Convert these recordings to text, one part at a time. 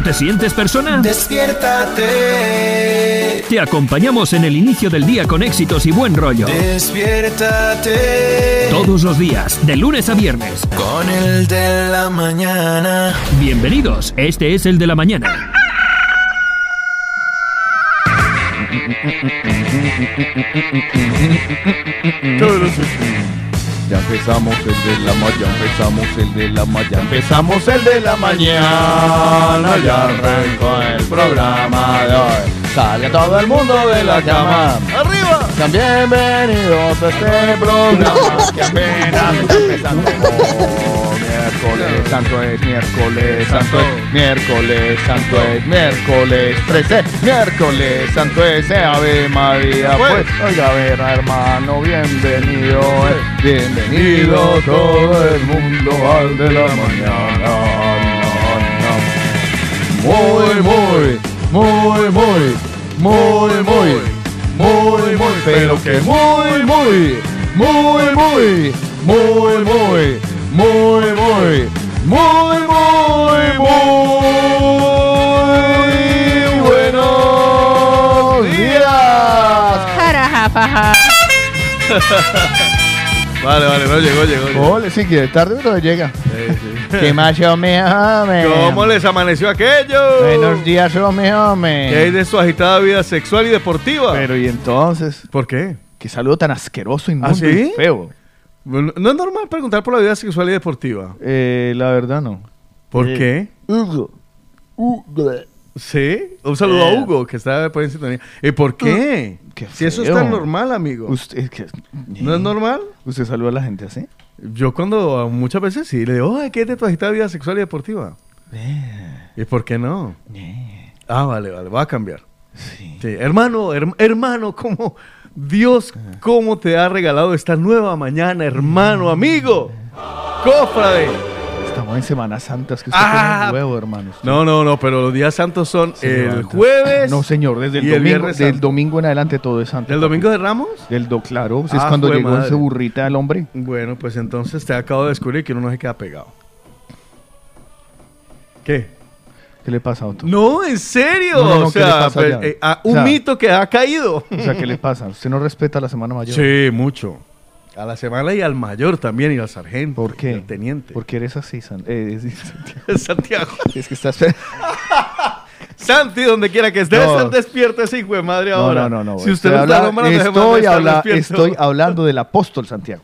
¿Aún no te sientes persona? Despiértate. Te acompañamos en el inicio del día con éxitos y buen rollo. Despiértate. Todos los días, de lunes a viernes. Con el de la mañana. Bienvenidos, este es el de la mañana. Ya empezamos el de la mañana, empezamos el de la mañana, empezamos el de la mañana, ya arrancó el programa de hoy. Salga todo el mundo de la cama. ¡Arriba! Sean bienvenidos a este programa que apenas está empezando santo es miércoles, santo es miércoles, santo es miércoles, 13, miércoles, santo es Ave María, pues, oiga, ver, hermano, bienvenido, bienvenido todo el mundo al de la mañana. Muy, muy, muy, muy, muy, muy, muy, muy, pero que muy, muy, muy, muy, muy, muy muy, muy, muy, muy, muy buenos días. Vale, vale, no llegó, llegó. Ole, sí, que tarde pero llega. ¿Qué más, hombre, hombre? ¿Cómo les amaneció aquello? Buenos días, hombre, hombre. ¿Qué hay de su agitada vida sexual y deportiva? Pero y entonces, ¿Por qué? qué saludo tan asqueroso, inmundo ¿Ah, sí? y feo. Bueno, No es normal preguntar por la vida sexual y deportiva. Eh, la verdad no. ¿Por Eh. qué? Hugo. Hugo. Sí. Un saludo a Eh. Hugo, que está por en sintonía. ¿Y por qué? Qué si eso es tan normal, amigo. Usted, que- ¿No es normal? ¿Usted saluda a la gente así? Yo cuando muchas veces sí le digo, "Ay, ¿qué es de tu agitada vida sexual y deportiva? ¿Y por qué no? Ah, vale, vale, va a cambiar. Sí. Sí, hermano, her- hermano, ¿cómo Dios, cómo te ha regalado esta nueva mañana, hermano, amigo? Cofrade. Estamos en Semana Santa, es que usted Ah. come huevo, hermano. Usted- No, no, no, pero los días santos son el jueves. No, señor, desde el y el domingo, Viernes del domingo en adelante todo es santo. ¿Del domingo de Ramos? Del do, claro, si es Ah, cuando llegó madre. ese burrita al hombre. Bueno, pues entonces te acabo de descubrir que uno no se queda pegado. ¿Qué? ¿Qué le pasa a otro? No, en serio. No, no, no, o ¿qué le sea, eh, O un sea- mito que ha caído. O sea, ¿qué le pasa? ¿Usted no respeta la Semana Mayor? Sí, mucho. A la semana y al mayor también, y al sargento. ¿Por y qué? al teniente. ¿Por qué eres así, San? eh, sí, Santiago? Es que estás... Santi, donde quiera que esté, No. estar despierto ese hijo de madre ahora. no, no, no. Si usted no está habla- nombrando, déjeme estoy, habla- estoy hablando del apóstol Santiago.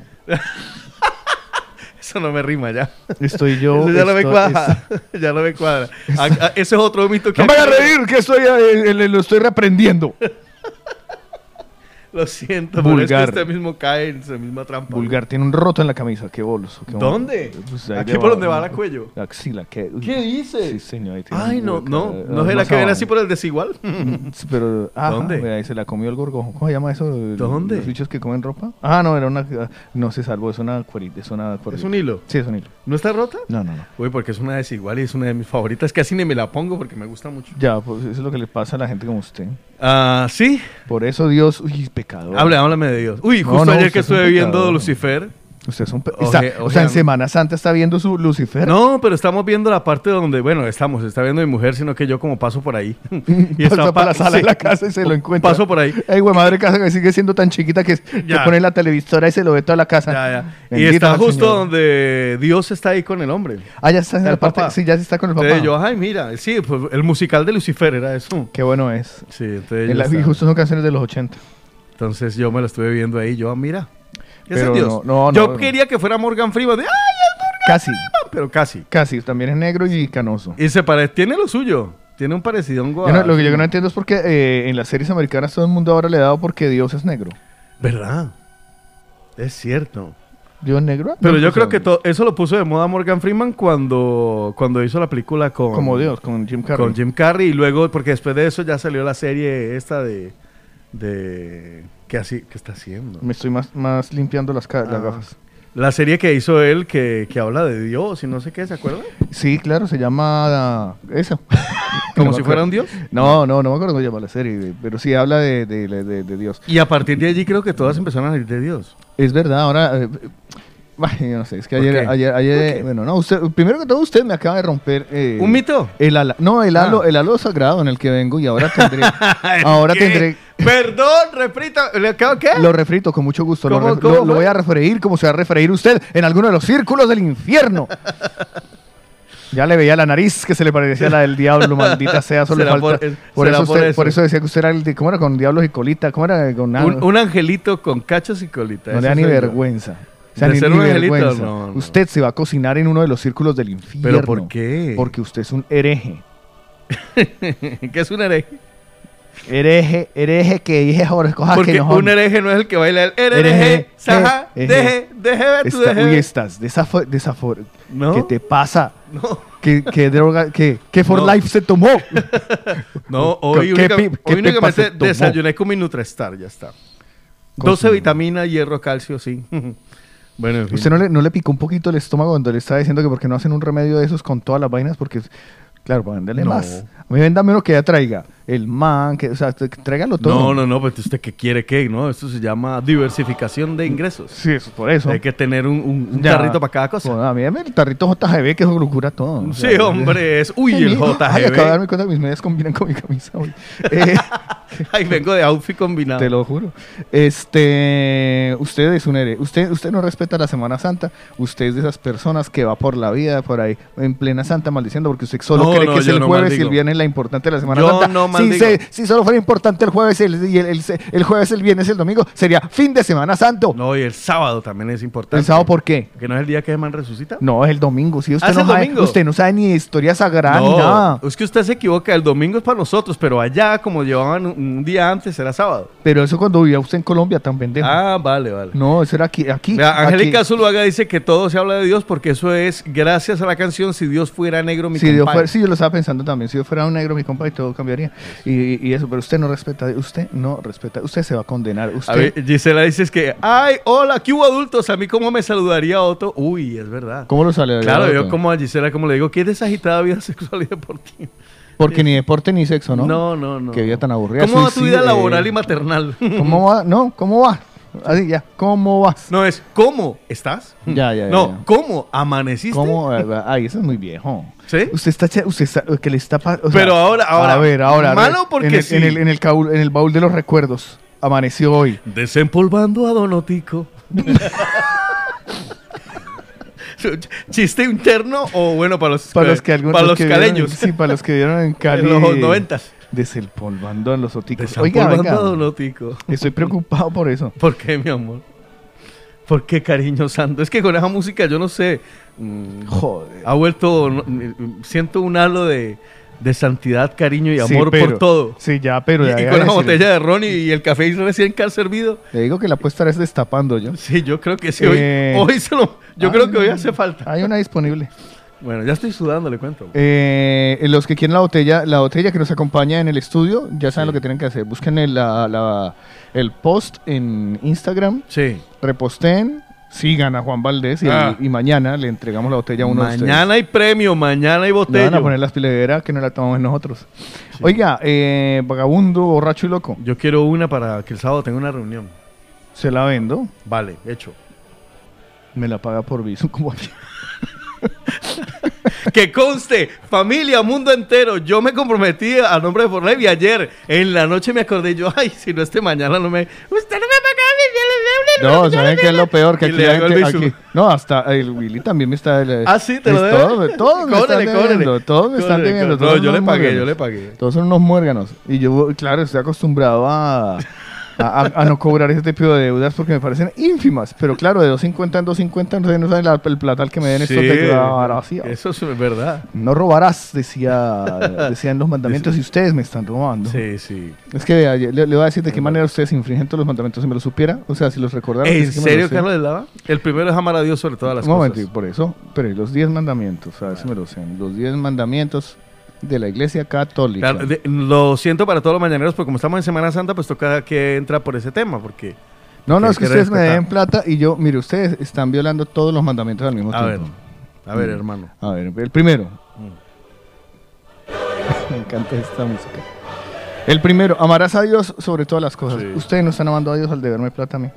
Eso no me rima ya. Estoy yo... Eso ya no me estoy- cuadra. ya no me cuadra. A- a- ese es otro mito que... No me haga reír, que estoy, eh, eh, lo estoy reprendiendo. Lo siento, pero es Vulgar. que usted mismo cae en esa misma trampa. Vulgar, tiene un roto en la camisa, qué bolos. qué ¿Dónde? Pues Aquí por donde va ¿no? la cuello. La axila, ¿qué? ¿Qué dice? Sí, señor. ahí tiene Ay, no, no. eh, ¿No se la más que ven así por el desigual? Pero, ah, ¿Dónde? Ahí se la comió el gorgojo. ¿Cómo se llama eso? ¿Dónde? Los bichos que comen ropa. Ah, no, era una. No se salvó, es una cuerita. Es una ¿Es un hilo? Sí, es un hilo. ¿No está rota? No, no, no. Uy, porque es una desigual y es una de mis favoritas. Casi ni me la pongo porque me gusta mucho. Ya, pues eso es lo que le pasa a la gente como usted. Ah, sí. Por eso Dios. Uy, pecador. Hable, háblame de Dios. Uy, justo no, ayer que es estuve viendo. Lucifer. Usted es un. pe- Oje- está- o sea, en Semana Santa está viendo su Lucifer. No, pero estamos viendo la parte donde, bueno, estamos, está viendo mi mujer, sino que yo como paso por ahí. Pasa pa- para la sala sí. de la casa y se lo encuentra. Paso por ahí. Ay, güey, madre casa que sigue siendo tan chiquita que Ya. te pone la televisora y se lo ve toda la casa. Ya, ya. Y está justo Señor. donde Dios está ahí con el hombre. Ah, ya está en El la parte. papá. Sí, ya está con el papá. Entonces yo, ay, mira, sí, pues el musical de Lucifer era eso. Qué bueno es. Sí, entonces, En yo la- y justo son canciones de los 80. Entonces yo me lo estuve viendo ahí, yo, ah, mira. Pero es Dios. no, no, yo no. quería que fuera Morgan Freeman, de, ay, Casi, pero casi. casi. También es negro y canoso. Y se parece, tiene lo suyo, tiene un parecido a un lo que yo no entiendo es porque eh, en las series americanas todo el mundo ahora le ha dado porque Dios es negro. ¿Verdad? Es cierto. ¿Dios es negro? Pero No, yo pues, creo que eso lo puso de moda Morgan Freeman cuando, cuando hizo la película con... Como Dios, con Jim Carrey. Con Jim Carrey y luego, porque después de eso ya salió la serie esta de... de ¿Qué, así, ¿Qué está haciendo? Me estoy más, más limpiando las, las Ah. gafas. La serie que hizo él que, que habla de Dios y no sé qué, ¿se acuerdan? Sí, claro, se llama ah, eso. Como No si fuera un Dios. No, no, no me acuerdo cómo se llama la serie, pero sí habla de, de- de- de- de Dios. Y a partir de allí creo que todas empezaron a salir de Dios. Es verdad, ahora... eh, Ay, yo no sé, es que ¿Por ayer, ayer, ayer, ¿Por qué? bueno, no, usted, primero que todo usted me acaba de romper eh, ¿Un mito? El ala, no, el halo, Ah. el halo sagrado en el que vengo y ahora tendré, ahora ¿Qué? tendré, Perdón, refrita. ¿le acabo qué? lo refrito con mucho gusto, lo, ¿Cómo- re- cómo lo- lo fue? voy a refreír como se va a refreír usted en alguno de los círculos del infierno. Ya le veía la nariz que se le parecía a la del diablo, maldita sea, solo le Será falta. por- eso por usted- eso. por eso decía que usted era el de, ¿cómo era? Con diablos y colita, ¿cómo era? Con nada. Un, un angelito con cachos y colita. no le da ni yo. O sea, ¿De ni, ser ni un angelito? vergüenza. No, no. Usted se va a cocinar en uno de los círculos del infierno. ¿Pero por qué? Porque usted es un hereje. ¿Qué es un hereje? Hereje, hereje que dije sobre cosas Porque que no un hereje no es el que baila el Hereje, hereje, saja, eje. deje, deje ver tu deje. uy, estás desafo, desafo- ¿No? ¿Qué te pasa? No, ¿Qué, qué droga? ¿Qué, qué for No. life se tomó? no, hoy, ¿Qué única- hoy qué pepa únicamente desayuné con mi Nutrestar, ya está. Con 12 su- vitaminas, hierro, calcio, sí. bueno, en fin. ¿Usted no le, no le picó un poquito el estómago cuando le estaba diciendo que por qué no hacen un remedio de esos con todas las vainas? Porque, claro, para venderle No. más. A mí véndame uno que ya traiga. El man, que, o sea, t- tráigalo todo. No, no, no, pues usted qué quiere qué, ¿no? Esto se llama diversificación de ingresos. Sí, eso, por eso. Hay que tener un, un- tarrito para cada cosa. Bueno, a mí el tarrito JGB que eso lo cura todo. O Sí, sea, hombre, es. Uy, Ay, el mijo. Ay, acabo de darme JGB. cuenta que mis medias combinan con mi camisa hoy. Eh, Ay, vengo de outfit combinado. te lo juro. Este, usted es un héroe. Usted, usted no respeta la Semana Santa. Usted es de esas personas que va por la vida por ahí en plena Santa maldiciendo porque usted solo No, cree no, que es el jueves y el viernes la importante de la Semana Yo Santa. no si, se- si solo fuera importante el jueves y el, y el, el- el jueves, el viernes y el domingo, sería fin de Semana Santo. No, y el sábado también es importante. ¿El sábado por qué? ¿Que no es el día que Germán resucita? No, es el domingo. Si usted, Ah, ¿es no el sabe, domingo? usted no sabe ni de historia sagrada ni nada. es que usted se equivoca. El domingo es para nosotros, pero allá, como llevaban un, día antes, era sábado. Pero eso cuando vivía usted en Colombia tan pendejo. Ah, vale, vale. No, eso era aquí. aquí Angélica. Zuluaga dice que todo se habla de Dios porque eso es gracias a la canción Si Dios fuera negro, mi Si Dios compadre. fuera, sí, yo lo estaba pensando también. Si yo fuera un negro, mi compa, y todo cambiaría. Y, y eso, pero usted no respeta. Usted no respeta. Usted se va a condenar. Usted. A ver, Gisela dice es que, ay, hola, ¿qué hubo adultos? A mí, ¿cómo me saludaría Otto? Uy, es verdad. ¿Cómo lo sale? Claro, yo como a Gisela, como le digo, ¿qué es desagitada vida sexual y deportiva? Porque ni deporte ni sexo, ¿no? No, no, no. Qué vida tan aburrida. ¿Cómo va tu vida Suicida, laboral eh, y maternal? ¿Cómo va? No, ¿cómo va? Así ya. ¿Cómo vas? No es, ¿cómo estás? Ya, ya, No, ya. ¿cómo amaneciste? ¿Cómo? Ay, eso es muy viejo. ¿Sí? Usted está, usted está, que le está, o sea, Pero ahora- ahora, a ver, ahora, malo porque en el, sí. en el, en el caul- en el baúl de los recuerdos amaneció hoy. Desempolvando a Donotico. ¿Chiste interno o bueno para los, Para los que algunos para los vieron caleños? sí, para los que vieron en Cali. En los noventas. Desempolvando en los oticos. Oiga, Desempolvando oiga, a Donotico. estoy preocupado por eso. ¿Por qué, mi amor? ¿Por qué, cariño santo? Es que con esa música, yo no sé, mm, Joder. ha vuelto, no, mm, siento un halo de, de santidad, cariño y Sí, amor pero- por todo. Sí, ya, pero Y, ya y con a una decir- botella de ron y, y el café recién cal servido. Le digo que la apuesta es destapando yo. Sí, yo creo que sí. Hoy, Eh, hoy se lo, yo creo que hoy hace falta. Hay una disponible. Bueno, ya estoy sudando, le cuento. Eh, los que quieren la botella, la botella que nos acompaña en el estudio, ya saben Sí. lo que tienen que hacer. Busquen el, la- la- el post en Instagram, Sí. reposten, sigan a Juan Valdés y, Ah. y mañana le entregamos la botella a uno de ustedes. Mañana hay premio, mañana hay botella. van a poner las pilederas que no la tomamos nosotros. Oiga, eh, vagabundo, borracho y loco, Yo quiero una para que el sábado tenga una reunión. se la vendo, Vale, hecho. me la paga por viso. Como Que conste, familia, mundo entero. Yo me comprometí a nombre de Forlife y ayer en la noche me acordé yo, ay, si no este mañana no me. Usted no me paga No, ¿saben qué es lo peor? Que aquí la gente- aquí- no, hasta el Willy también me está... el- Ah, sí, te lo es debe. Todos, todos me están debiendo, todos me están debiendo. No, yo le pagué, yo le pagué. Todos son unos muérganos. Y yo, claro, estoy acostumbrado a, a, no cobrar ese tipo de deudas porque me parecen ínfimas. Pero claro, de 250 en 250 no sé, no saben la- el platal que me den Sí, de gracia. eso es verdad. No robarás, decía, decían los mandamientos, y ustedes me están robando. Sí, sí. Es que vea, le, le voy a decir de qué manera ustedes infringen todos los mandamientos si me lo supiera. O sea, si los recordara. ¿En me serio. Carlos de Lava? El primero es amar a Dios sobre todas las Un momento, y cosas. por eso, pero ¿y los 10 mandamientos, a ver si me lo sé. Los 10 mandamientos de la Iglesia Católica. Claro, de- lo siento para todos los mañaneros, porque como estamos en Semana Santa, pues toca que entra por ese tema, porque... no, no, es que ustedes me den plata y yo, mire, ustedes están violando todos los mandamientos al mismo A ver, tiempo. a ver, Mm. hermano. A ver, el primero. me encanta esta música. El primero, amarás a Dios sobre todas las cosas. Sí. Ustedes no están amando a Dios al deberme plata a mí.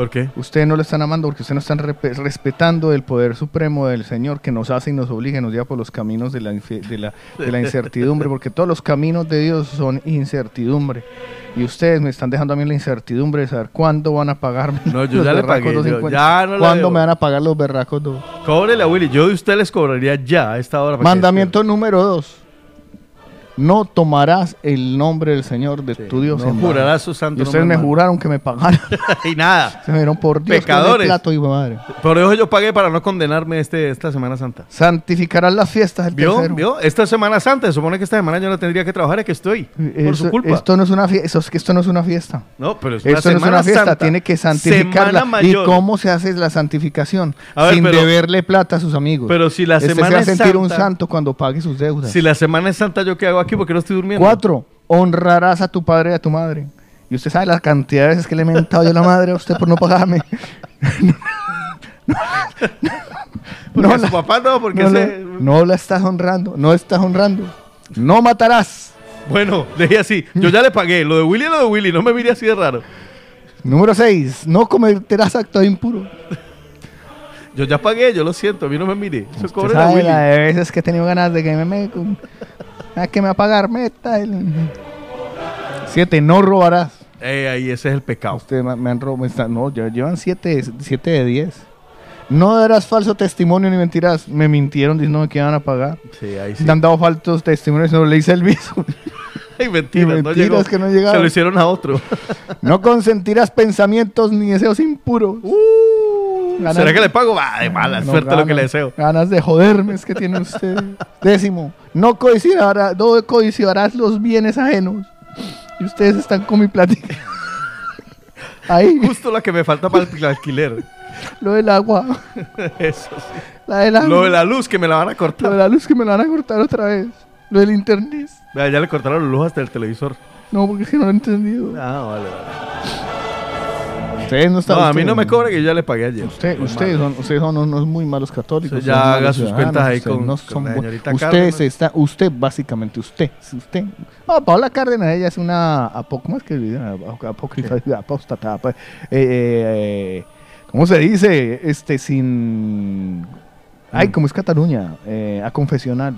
¿Por qué? Ustedes no lo están amando porque ustedes no están respetando el poder supremo del Señor que nos hace y nos obliga y nos lleva por los caminos de la, infi- de la, de la incertidumbre, porque todos los caminos de Dios son incertidumbre. Y ustedes me están dejando a mí la incertidumbre de saber cuándo van a pagarme. No, yo los ya le pagué, yo 250. ya no la ¿Cuándo debo. me van a pagar los berracos? Cóbrele a Willy. Yo de usted les cobraría ya a esta hora. Mandamiento número dos. No tomarás el nombre del Señor de tu Dios. no jurarás su santo Y ustedes nombre me juraron que me pagaran. y nada. Se me dieron por Dios. Pecadores. plato, hijo de madre. Por eso yo pagué para no condenarme este, esta Semana Santa. Santificarás las fiestas del ¿Vio? tercero. ¿Vio? Esta es Semana Santa. Se supone que esta semana yo no tendría que trabajar. Es que estoy. Por su culpa. Esto no es una fiesta. es que esto no es una fiesta. no, pero es una Esto no es Semana una fiesta. Santa. Tiene que Semana santificarla. ¿Y cómo se hace la santificación? Ver, Sin pero- deberle plata a sus amigos. Pero si la Este semana se va a sentir un santo cuando pague sus deudas. Si la Semana es Santa, ¿yo qué hago aquí? Porque no estoy durmiendo. Cuatro, honrarás a tu padre y a tu madre. Y usted sabe la cantidad de veces que le he mentado yo a la madre a usted por no pagarme. Porque No a su la- papá no, porque no, ese- la, no la estás honrando, no estás honrando. No matarás. Bueno, dejé así. Yo ya le pagué. Lo de Willy es lo de Willy. No me mire así de raro. Número 6. No cometerás acto impuro. Yo ya pagué, yo lo siento. A mí no me mire. Eso Usted cobre a sabe Willy. la de veces que he tenido ganas de que me... me a que me va a pagar meta. el- Siete, no robarás. Eh, ahí ese es el pecado. Ustedes me, me han robado. No, ya llevan siete, siete de diez. No darás falso testimonio ni mentiras. Me mintieron diciendo que iban a pagar. Sí, ahí sí. Me han dado falsos testimonios, no le hice el viso. Ay, mentiras, Y no mentiras llegó. que no llegaron. Se lo hicieron a otro. No consentirás pensamientos ni deseos impuros. Ganas- ¿Será que le pago? Va, de mala No, suerte lo que le deseo. Ganas de joderme es que tiene usted. Décimo. No codiciarás, no codiciarás los bienes ajenos. Y ustedes están con mi plática. Ahí, Justo la que me falta para el alquiler. lo del agua. Eso. sí. La. Lo de la luz que me la van a Lo cortar. de la luz que me la van a cortar otra vez. Lo del internet. Vea, ya le cortaron la luz hasta el televisor. No, porque es que no lo he entendido. Ah, vale, vale. Ustedes no están. No, a mí no me cobra que yo ya le pagué ayer. Usted- ustedes, son, ustedes son unos muy malos católicos. Usted ya haga sus cuentas ahí con- no con la señorita Usted Cárdenas. se está, usted básicamente, usted, usted. No, Paola Cárdenas, ella es una apo- ¿cómo es que apócrifa, apóstata, apa- eh, eh, ¿cómo se dice? Este, sin, ay, Mm. como es Cataluña, eh, a confesional.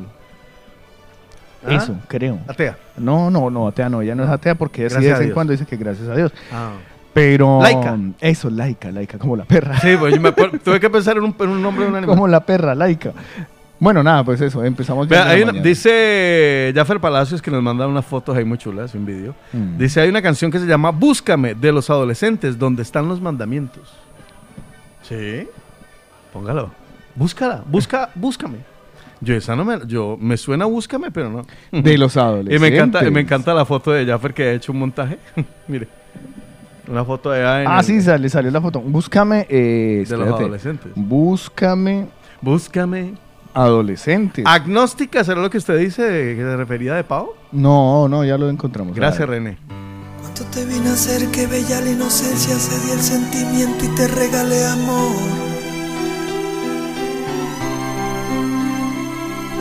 Ah. Eso, creo. Atea. No, no, no, atea no, ella no es atea porque así de vez en cuando dice que gracias a Dios. Ah. Pero, Laica. eso, laica, laica, como la perra. Sí, pues yo me acuerdo- tuve que pensar en un, en un nombre de un animal. Como la perra laica. Bueno, nada, pues eso, empezamos ya. Hay una- dice Jaffer Palacios que nos manda unas fotos ahí muy chulas, un video. Mm. Dice, hay una canción que se llama Búscame de los adolescentes, donde están los mandamientos. Sí. Póngalo. Búscala, busca, búscame. Yo esa no me, yo me suena búscame, pero no. De los Y adolescentes. me encanta, me encanta la foto de Jaffer que ha hecho un montaje. Mire. Una foto de allá en Ah, el- sí, sale, salió la foto. Búscame. Eh, de los adolescentes. Búscame Búscame. adolescentes. Agnóstica, ¿será lo que usted dice de- que se refería de Pau? No, no, ya lo encontramos. Gracias. René. Cuánto te vine a hacer que bella la inocencia se di el sentimiento y te regalé amor.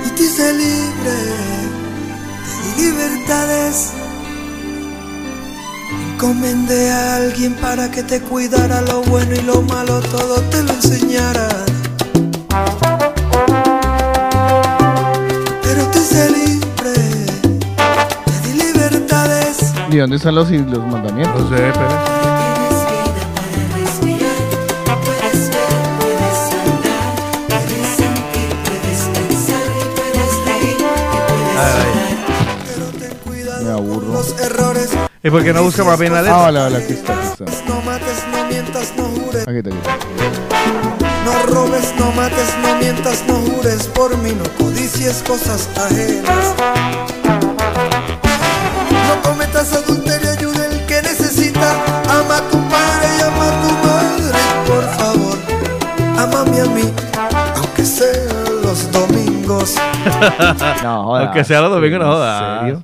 Y te hice libre, te di libertades. Encomendé a alguien para que te cuidara lo bueno y lo malo, todo te lo enseñara. Pero te hice libre, te di libertades. ¿Y dónde están los, los mandamientos? No sé. Pero Me aburro. los errores. ¿Y por qué no busca más bien la Ah, letra? vale, vale, aquí está, aquí está. No mates, no mientas, no jures. Aquí está, aquí está. No robes, no mates, no mientas, no jures por mí. No codicies cosas ajenas. No cometas adulterio, ayuda el que necesita. Ama a tu padre y ama a tu madre. Por favor, amame a mí, aunque sean los domingos. No, joda. Aunque sea los domingos, no ¿En jodas. serio?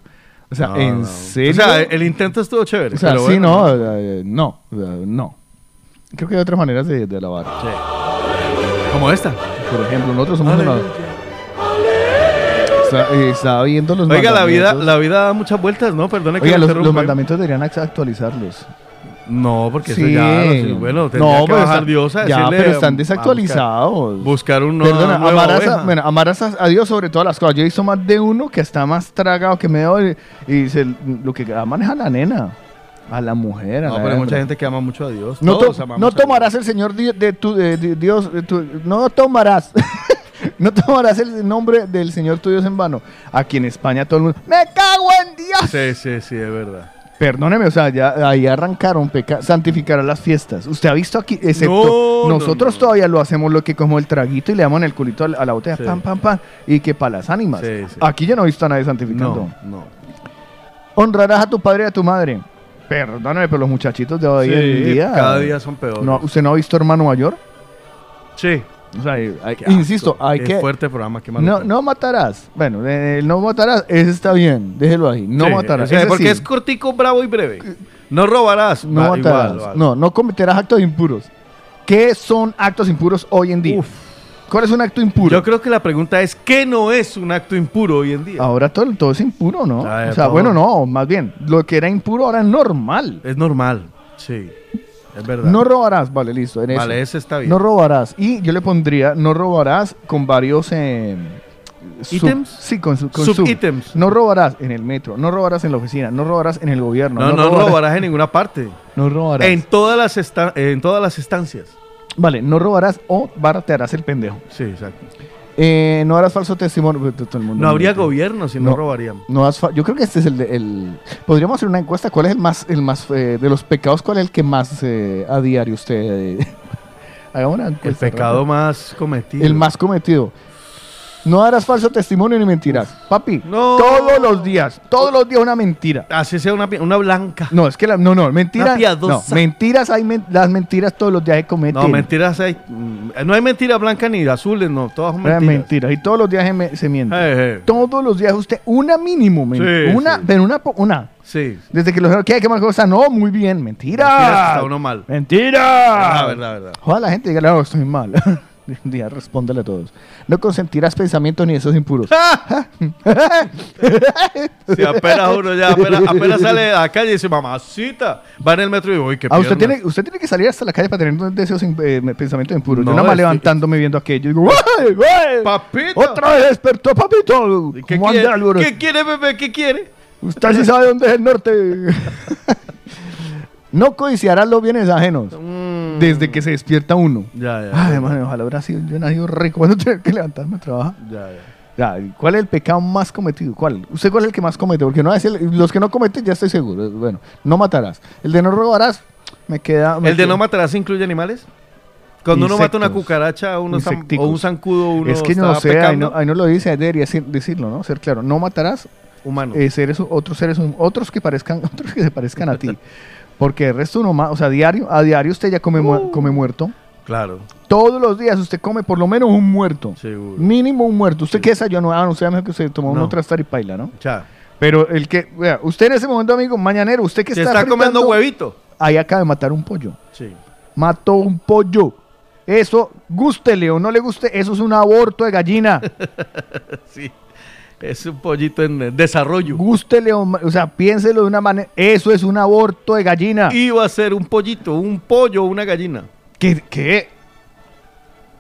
O sea, No, ¿en no. serio? O sea, el intento estuvo chévere. O sea, pero sí, bueno. no, no, no. Creo que hay otras maneras de, de alabar. Sí. Como esta. Por ejemplo, nosotros somos una... Está, eh, estaba viendo los Oiga, la vida, la vida da muchas vueltas, ¿no? Perdone que Oiga, lo los, los mandamientos deberían act- actualizarlos. No, porque Sí. eso ya, bueno, tendría no, que pero bajar están- Dios a Ya, pero están a desactualizados. Buscar, buscar una Perdona, nueva amarás a, bueno, amarás a, a Dios sobre todas las cosas. Yo he visto más de uno que está más tragado que medio y, y se- lo que maneja la nena, a la mujer. A No, la pero hay mucha gente que ama mucho a Dios. No, Todos to- amamos no a tomarás el Señor di- de, tu, de- de Dios, de tu- no tomarás, no tomarás el nombre del Señor tu Dios en vano. Aquí en España todo el mundo, me cago en Dios. Sí, sí, sí, es verdad. Perdóneme, o sea, ya ahí arrancaron, peca santificar a las fiestas. Usted ha visto aquí, excepto No, no, nosotros no. todavía lo hacemos lo que como el traguito y le damos en el culito a la, botella, Sí. pam, pam, pam, y que para las ánimas. Sí, sí. Aquí yo no he visto a nadie santificando. No, no. Honrarás a tu padre y a tu madre. Perdóname, pero los muchachitos de hoy en día. cada día son peores. No, ¿Usted no ha visto hermano mayor? Sí. O sea, hay- hay- insisto, hay que. fuerte programa, qué No, no matarás. Bueno, eh, no matarás, ese está bien, déjelo ahí. No Sí, matarás. porque sí. es cortico, bravo y breve. No robarás. No Va, matarás. igual, vale. No, no cometerás actos impuros. ¿Qué son actos impuros hoy en día? Uf. ¿Cuál es un acto impuro? Yo creo que la pregunta es, ¿qué no es un acto impuro hoy en día? Ahora todo, todo es impuro, ¿no? Ah, o sea, todo. bueno, no, más bien, lo que era impuro ahora es normal. Es normal, sí. Es verdad. No robarás, vale, listo. En vale, ese está bien. No robarás. Y yo le pondría, no robarás con varios... eh, ¿Ítems? sí, con, su- con Subítems. sub. No robarás en el metro, no robarás en la oficina, no robarás en el gobierno. no, no, robarás en ninguna parte. No robarás. En todas las esta- en todas las estancias. Vale, no robarás o baratearás el pendejo. Sí, exacto. Eh, no harás falso testimonio. pues, todo el mundo No habría gobierno si no, robarían. No has yo creo que este es el, de- el- podríamos hacer una encuesta cuál es el más el más eh, de los pecados cuál es el que más eh, a diario usted eh, haga una El encuesta pecado rápida. más cometido. el más cometido no harás falso testimonio ni mentiras papi No. todos los días todos los días una mentira Así sea una, una blanca. no es que la, no no mentiras no, mentiras hay men- las mentiras todos los días se cometen No, mentiras hay. mm, No hay mentiras blancas ni azules, no. Todas son mentiras. mentiras y todos los días se, se miente Eh, eh. todos los días usted una mínimo men- Sí, una sí. pero una una Sí. Desde que los ¿qué? ¿Qué mal cosa? No, muy bien. Mentira. Mentiras está uno mal. Mentira. Verdad, verdad, verdad. Ojalá la gente diga, no, estoy mal. Día respóndele a todos. No consentirás pensamientos ni esos impuros. Si apenas uno ya, apenas, apenas sale a la calle y dice, mamacita, va en el metro y digo, uy, qué Ah, usted, piernas". tiene, usted tiene que salir hasta la calle para tener deseos, eh, pensamientos impuros. No, Yo nada más que- levantándome viendo aquello. Digo, ¡Ay, güey! Papito. ¡Otra vez despertó, papito! ¿Y ¿Qué ¿Cómo anda, quiere? ¿Qué quiere, bebé? ¿Qué quiere? Usted sí sabe dónde es el norte. no codiciarás los bienes ajenos. Mm. Desde que se despierta uno. Ya, ya. Ay, man, ojalá hubiera sido yo nacido rico cuando tener que levantarme a trabajar. ya, ya. Ya, ¿Cuál es el pecado más cometido? ¿Cuál? ¿Usted cuál es el que más comete? Porque no es el- los que no cometen ya estoy seguro. Bueno, no matarás. El de no robarás, me queda. me ¿El de no matarás incluye animales? Cuando uno mata una cucaracha uno o un zancudo, uno Es que no sé, ahí pecando. no, ahí no lo dice, ahí debería decir- decirlo, ¿no? Ser claro. No matarás Humano. eh, seres, otros seres, otros que parezcan, otros que se parezcan a ti. Porque el resto uno más, o sea, diario, a diario usted ya come, Uh. mu- come muerto. Claro, Todos los días usted come por lo menos un muerto. seguro. Mínimo un muerto. ¿Usted qué desayunó? Ah, no, usted mejor que se tomó No. un trastar y paila, ¿no? Ya. Pero el que, vea, usted en ese momento, amigo, mañanero, usted que Se está, está comiendo huevito. Ahí acaba de matar un pollo. Sí. Mató un pollo. Eso, gústele o no le guste, eso es un aborto de gallina. Sí. Es un pollito en desarrollo. Gústele o, sea, piénselo de una manera. Eso es un aborto de gallina. Iba a ser un pollito, un pollo, una gallina. que, que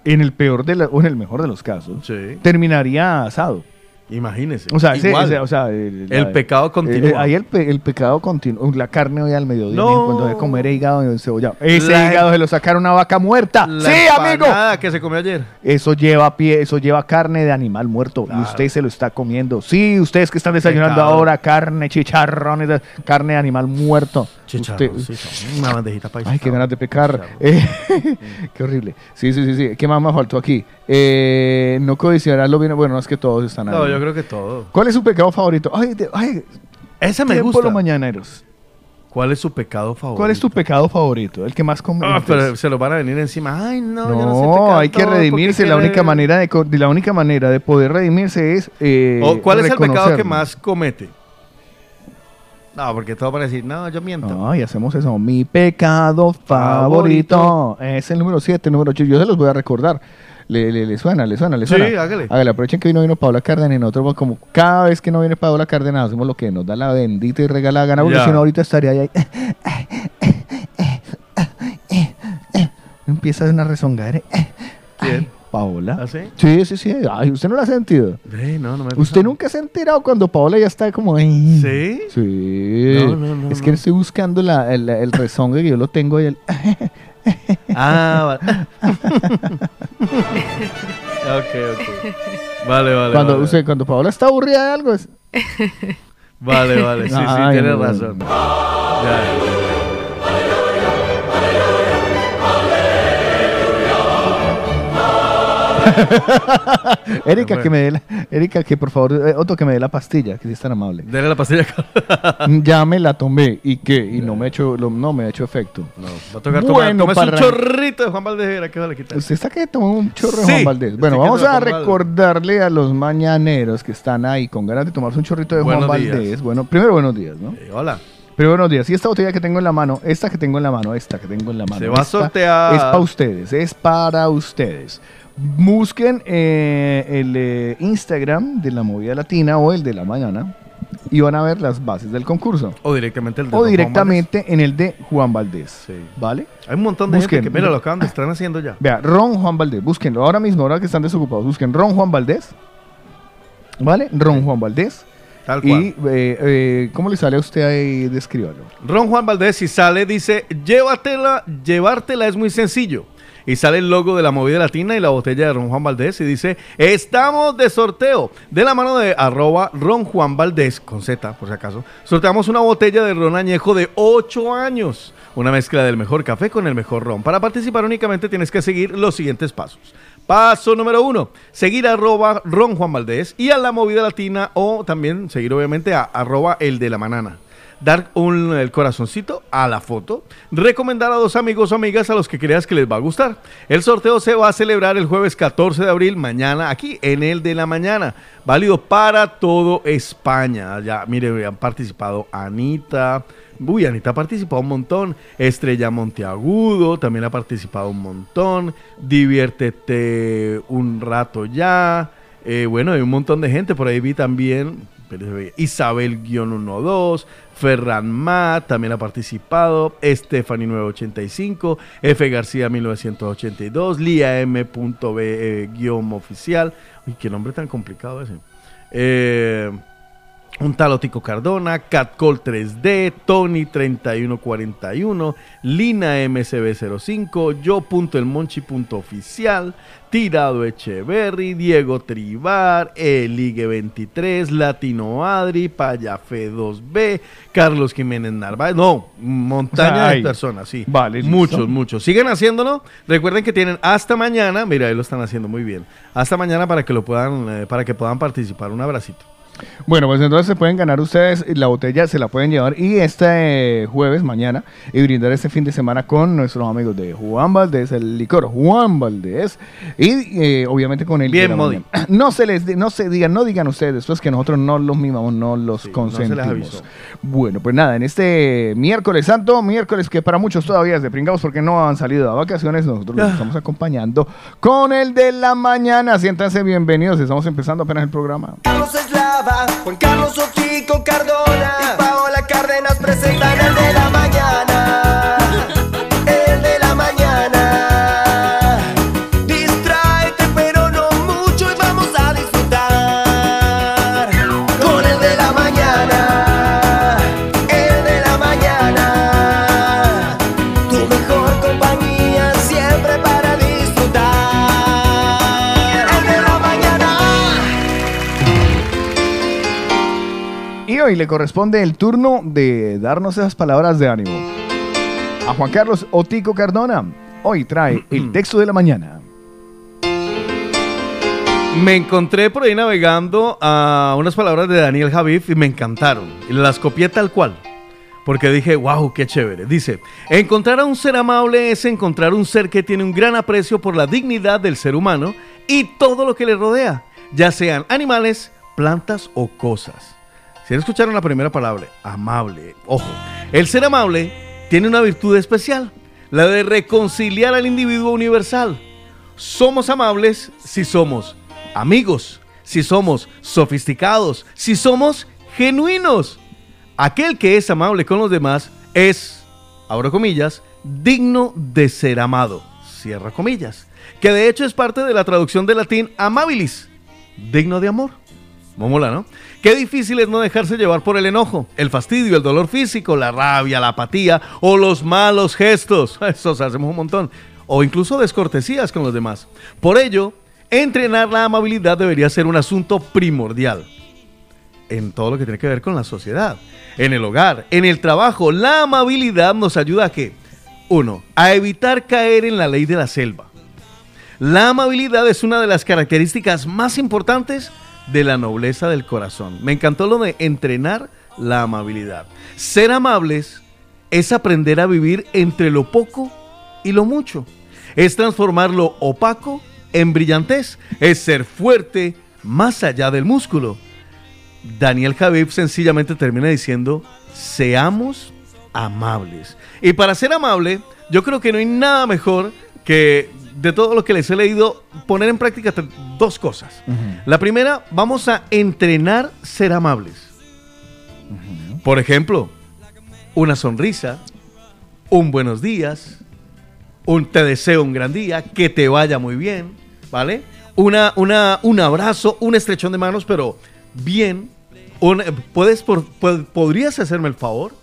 en el peor de la- o en el mejor de los casos Sí. terminaría asado. Imagínese. O sea, ese- Igual. ese- o sea, el, El pecado continúa. eh, ahí el, pe- el pecado continúa. La carne hoy al mediodía. No. Cuando de comer hígado y cebollado. Ese La- hígado se lo sacaron a una vaca muerta. La sí, amigo. que se comió ayer. Eso lleva pie, eso lleva carne de animal muerto y usted se lo está comiendo. Sí, ustedes que están desayunando Pecado. ahora carne, chicharrones, carne de animal muerto. Usted- sí, una bandejita paisa. Ay, qué ganas de pecar. Eh, qué horrible. Sí, sí, sí, sí. ¿Qué más me faltó aquí? Eh, no codiciarás lo bien. Bueno, no es que todos están ahí. No, yo creo que todo. ¿Cuál es su pecado favorito? Ay, de- ay Ese me gusta. los mañaneros. ¿Cuál es su pecado favorito? ¿Cuál es tu pecado favorito? El que más come. Ah, pero se lo van a venir encima. Ay, no, yo no sé No, pecar hay que redimirse. La única manera de, la única manera de poder redimirse es. eh, O, ¿Cuál es el pecado que más comete? No, porque todo para decir, no, yo miento. No, y hacemos eso. Mi pecado favorito. Es el número 7, el número 8. Yo se los voy a recordar. Le, le- le suena, le suena, le Sí, suena. hágale. Hágale, aprovechen que hoy no vino Paola Cárdenas y nosotros como cada vez que no viene Paola Cárdenas hacemos lo que nos da la bendita y regalada gana, porque si no ahorita estaría ahí. Empieza a una rezongadera. ¿Quién? Paola. ¿Ah, sí? Sí, sí, sí. Ay, usted no lo ha sentido. No, no me he ¿Usted nunca se ha enterado cuando Paola ya está como ahí? ¿Sí? Sí. No, no, no, es que estoy buscando la, el, el rezongue que yo lo tengo ahí. El... Ah, vale. ok, ok. Vale, vale. cuando, vale. usted, cuando Paola está aburrida de algo, es... Vale, vale. Sí, sí, Ay, no, razón. no. Ya. Erika, Bueno. que me dé la, Erika, que por favor, eh, Otto, que me dé la pastilla, que sí es tan amable. Dele la pastilla. ya me la tomé, ¿y qué? Y no me ha hecho, lo- no me ha hecho efecto. No, va a tocar tomar. Bueno, un para- chorrito de Juan Valdez. Era que vale quitar. Usted está que tomó un chorro de Sí, Juan Valdés. Bueno, vamos a Juan Valdés. recordarle a los mañaneros que están ahí con ganas de tomarse un chorrito de Juan Buenos días. Valdés. Bueno, primero buenos días, ¿no? Eh, hola. Primero buenos días. Y esta botella que tengo en la mano, esta que tengo en la mano, esta que tengo en la mano. Se va a sortear. Es para ustedes, es para ustedes. Busquen eh, el eh, Instagram de la movida latina o el de la mañana y van a ver las bases del concurso. O directamente el de O Juan directamente en el de Juan Valdés. Sí. ¿Vale? Hay un montón de Busquen. gente que, mira, lo acaban de están haciendo ya. Vea, Ron Juan Valdés, búsquenlo ahora mismo, ahora que están desocupados, busquen Ron Juan Valdés. ¿Vale? Ron Juan Valdés. Tal cual. Y, eh, eh, ¿cómo le sale a usted ahí? Descríbalo. Ron Juan Valdés, si sale, dice, llévatela, llevártela es muy sencillo. Y sale el logo de la movida latina y la botella de Ron Juan Valdés y dice, estamos de sorteo. De la mano de arroba Ron Juan Valdés, con Z por si acaso, sorteamos una botella de ron añejo de 8 años. Una mezcla del mejor café con el mejor ron. Para participar únicamente tienes que seguir los siguientes pasos. Paso número uno, seguir a arroba Ron Juan Valdés y a la movida latina o también seguir obviamente a arroba el de la manana dar un, el corazoncito a la foto, recomendar a dos amigos o amigas a los que creas que les va a gustar. El sorteo se va a celebrar el jueves 14 de abril, mañana, aquí en el de la mañana. Válido para todo España. Ya, mire, han participado Anita. Uy, Anita ha participado un montón. Estrella Monteagudo también ha participado un montón. Diviértete un rato ya. Eh, bueno, hay un montón de gente. Por ahí vi también pero, Isabel-12, Ferran Ma también ha participado, Stephanie 985, F García 1982, Lía M.B eh. Uy, qué nombre tan complicado ese. Eh, un tal Tico Cardona, Catcall 3D, Tony 3141, Lina MCB05, yo.elmonchi.oficial, Tirado Echeverry, Diego Tribar, Eligue 23, Latino Adri, Payafe 2B, Carlos Jiménez Narváez, no, montaña O sea, de personas, sí. Vale, listo. muchos, muchos. Sigan haciéndolo. Recuerden que tienen hasta mañana, mira, ahí lo están haciendo muy bien. Hasta mañana para que lo puedan, eh, para que puedan participar. Un abracito. Bueno, pues entonces se pueden ganar ustedes la botella, se la pueden llevar y este jueves, mañana, y brindar este fin de semana con nuestros amigos de Juan Valdés, el licor Juan Valdés, y eh, obviamente con el... Bien, Modi. No se les, no se digan, no digan ustedes después que nosotros no los mimamos, no los Sí, no se les consentimos. bueno, pues nada, en este miércoles santo, miércoles que para muchos todavía es de pringados porque no han salido a vacaciones, nosotros los Ah. estamos acompañando con el de la mañana. Siéntanse bienvenidos, estamos empezando apenas el programa. Juan Carlos Otico Cardona. y Y le corresponde el turno de darnos esas palabras de ánimo. A Juan Carlos Otico Cardona, hoy trae el texto de la mañana. Me encontré por ahí navegando a unas palabras de Daniel Javif y me encantaron. Y las copié tal cual. Porque dije, wow, qué chévere. Dice, encontrar a un ser amable es encontrar un ser que tiene un gran aprecio por la dignidad del ser humano y todo lo que le rodea, ya sean animales, plantas o cosas. Si escucharon la primera palabra, amable, ojo, el ser amable tiene una virtud especial, la de reconciliar al individuo universal. Somos amables si somos amigos, si somos sofisticados, si somos genuinos. Aquel que es amable con los demás es, abro comillas, digno de ser amado. cierra comillas, que de hecho es parte de la traducción del latín amabilis, digno de amor. Momola, ¿no? Qué difícil es no dejarse llevar por el enojo, el fastidio, el dolor físico, la rabia, la apatía o los malos gestos. Esos hacemos un montón. O incluso descortesías con los demás. Por ello, entrenar la amabilidad debería ser un asunto primordial en todo lo que tiene que ver con la sociedad, en el hogar, en el trabajo. La amabilidad nos ayuda a que, uno, a evitar caer en la ley de la selva. La amabilidad es una de las características más importantes de la nobleza del corazón. Me encantó lo de entrenar la amabilidad. Ser amables es aprender a vivir entre lo poco y lo mucho. Es transformar lo opaco en brillantez. Es ser fuerte más allá del músculo. Daniel Javib sencillamente termina diciendo, seamos amables. Y para ser amable, yo creo que no hay nada mejor que de todo lo que les he leído, poner en práctica dos cosas. La primera, vamos a entrenar ser amables. Por ejemplo, una sonrisa, un buenos días, un te deseo un gran día, que te vaya muy bien, ¿vale? Una, una, un abrazo, un estrechón de manos, pero bien. Un- ¿puedes por- pod- ¿Podrías hacerme el favor?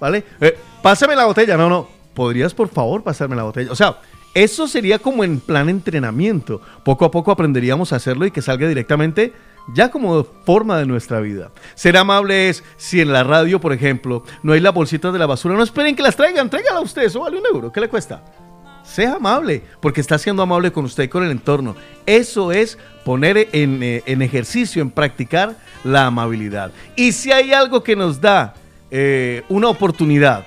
¿Vale? Eh, pásame la botella. No, no. ¿Podrías por favor pasarme la botella? O sea, eso sería como en plan entrenamiento. Poco a poco aprenderíamos a hacerlo y que salga directamente ya como forma de nuestra vida. Ser amable es si en la radio, por ejemplo, no hay las bolsitas de la basura, no esperen que las traigan, tráigala usted, eso vale un euro, ¿qué le cuesta? Sea amable, porque está siendo amable con usted y con el entorno. Eso es poner en, eh, ejercicio, en practicar la amabilidad. Y si hay algo que nos da eh, una oportunidad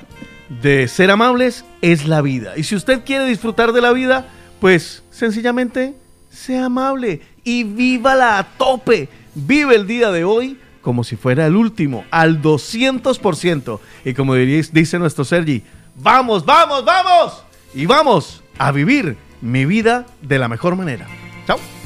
de ser amables, es la vida. Y si usted quiere disfrutar de la vida, pues sencillamente sea amable y vívala a tope. Vive el día de hoy como si fuera el último, al 200%. Y como dice nuestro Sergi, vamos, vamos, vamos. Y vamos a vivir mi vida de la mejor manera. Chao.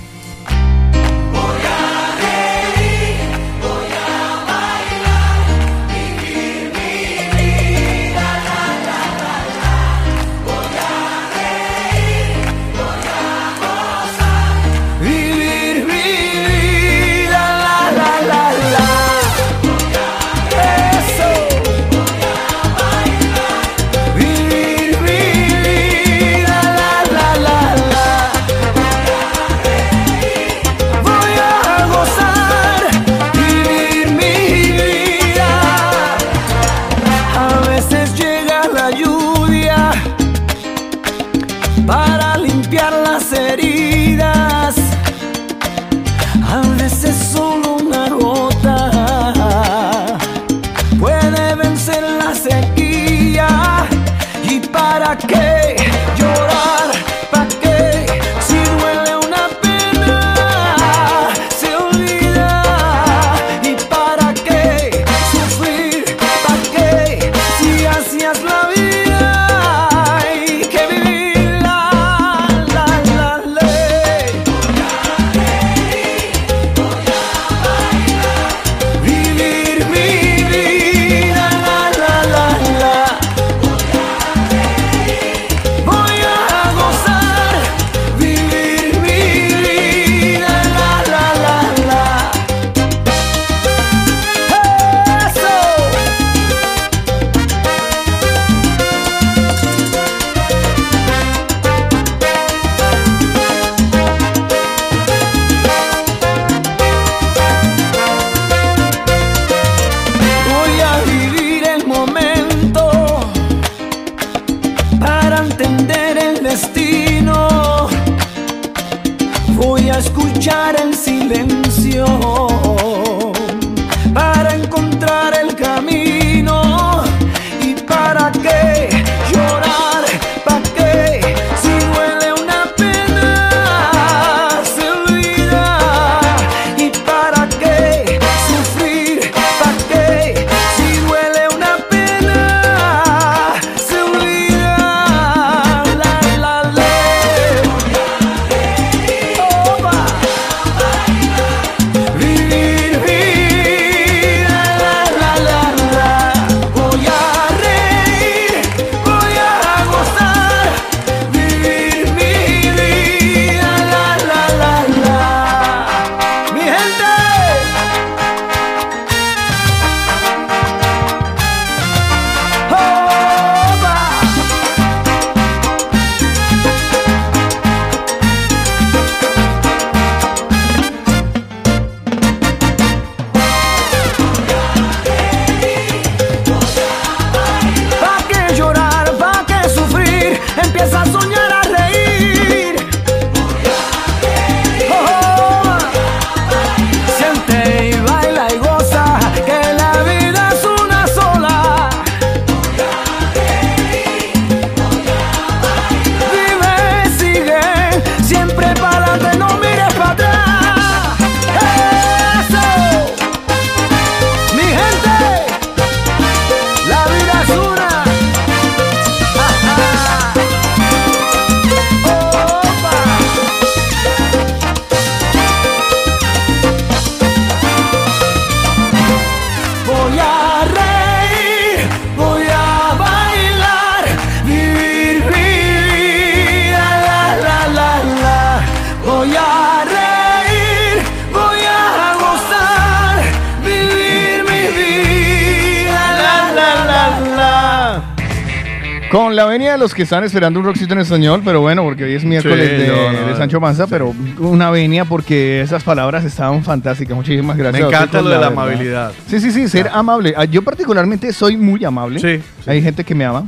Con la venia de los que están esperando un rockcito en español, pero bueno, porque hoy es miércoles Sí, de, no, no, de Sancho Panza, pero una venia porque esas palabras estaban fantásticas. Muchísimas gracias. Me encanta lo de la amabilidad. Sí, sí, sí, ser amable. Ah, Yo particularmente soy muy amable. Sí, sí. Hay gente que me ama,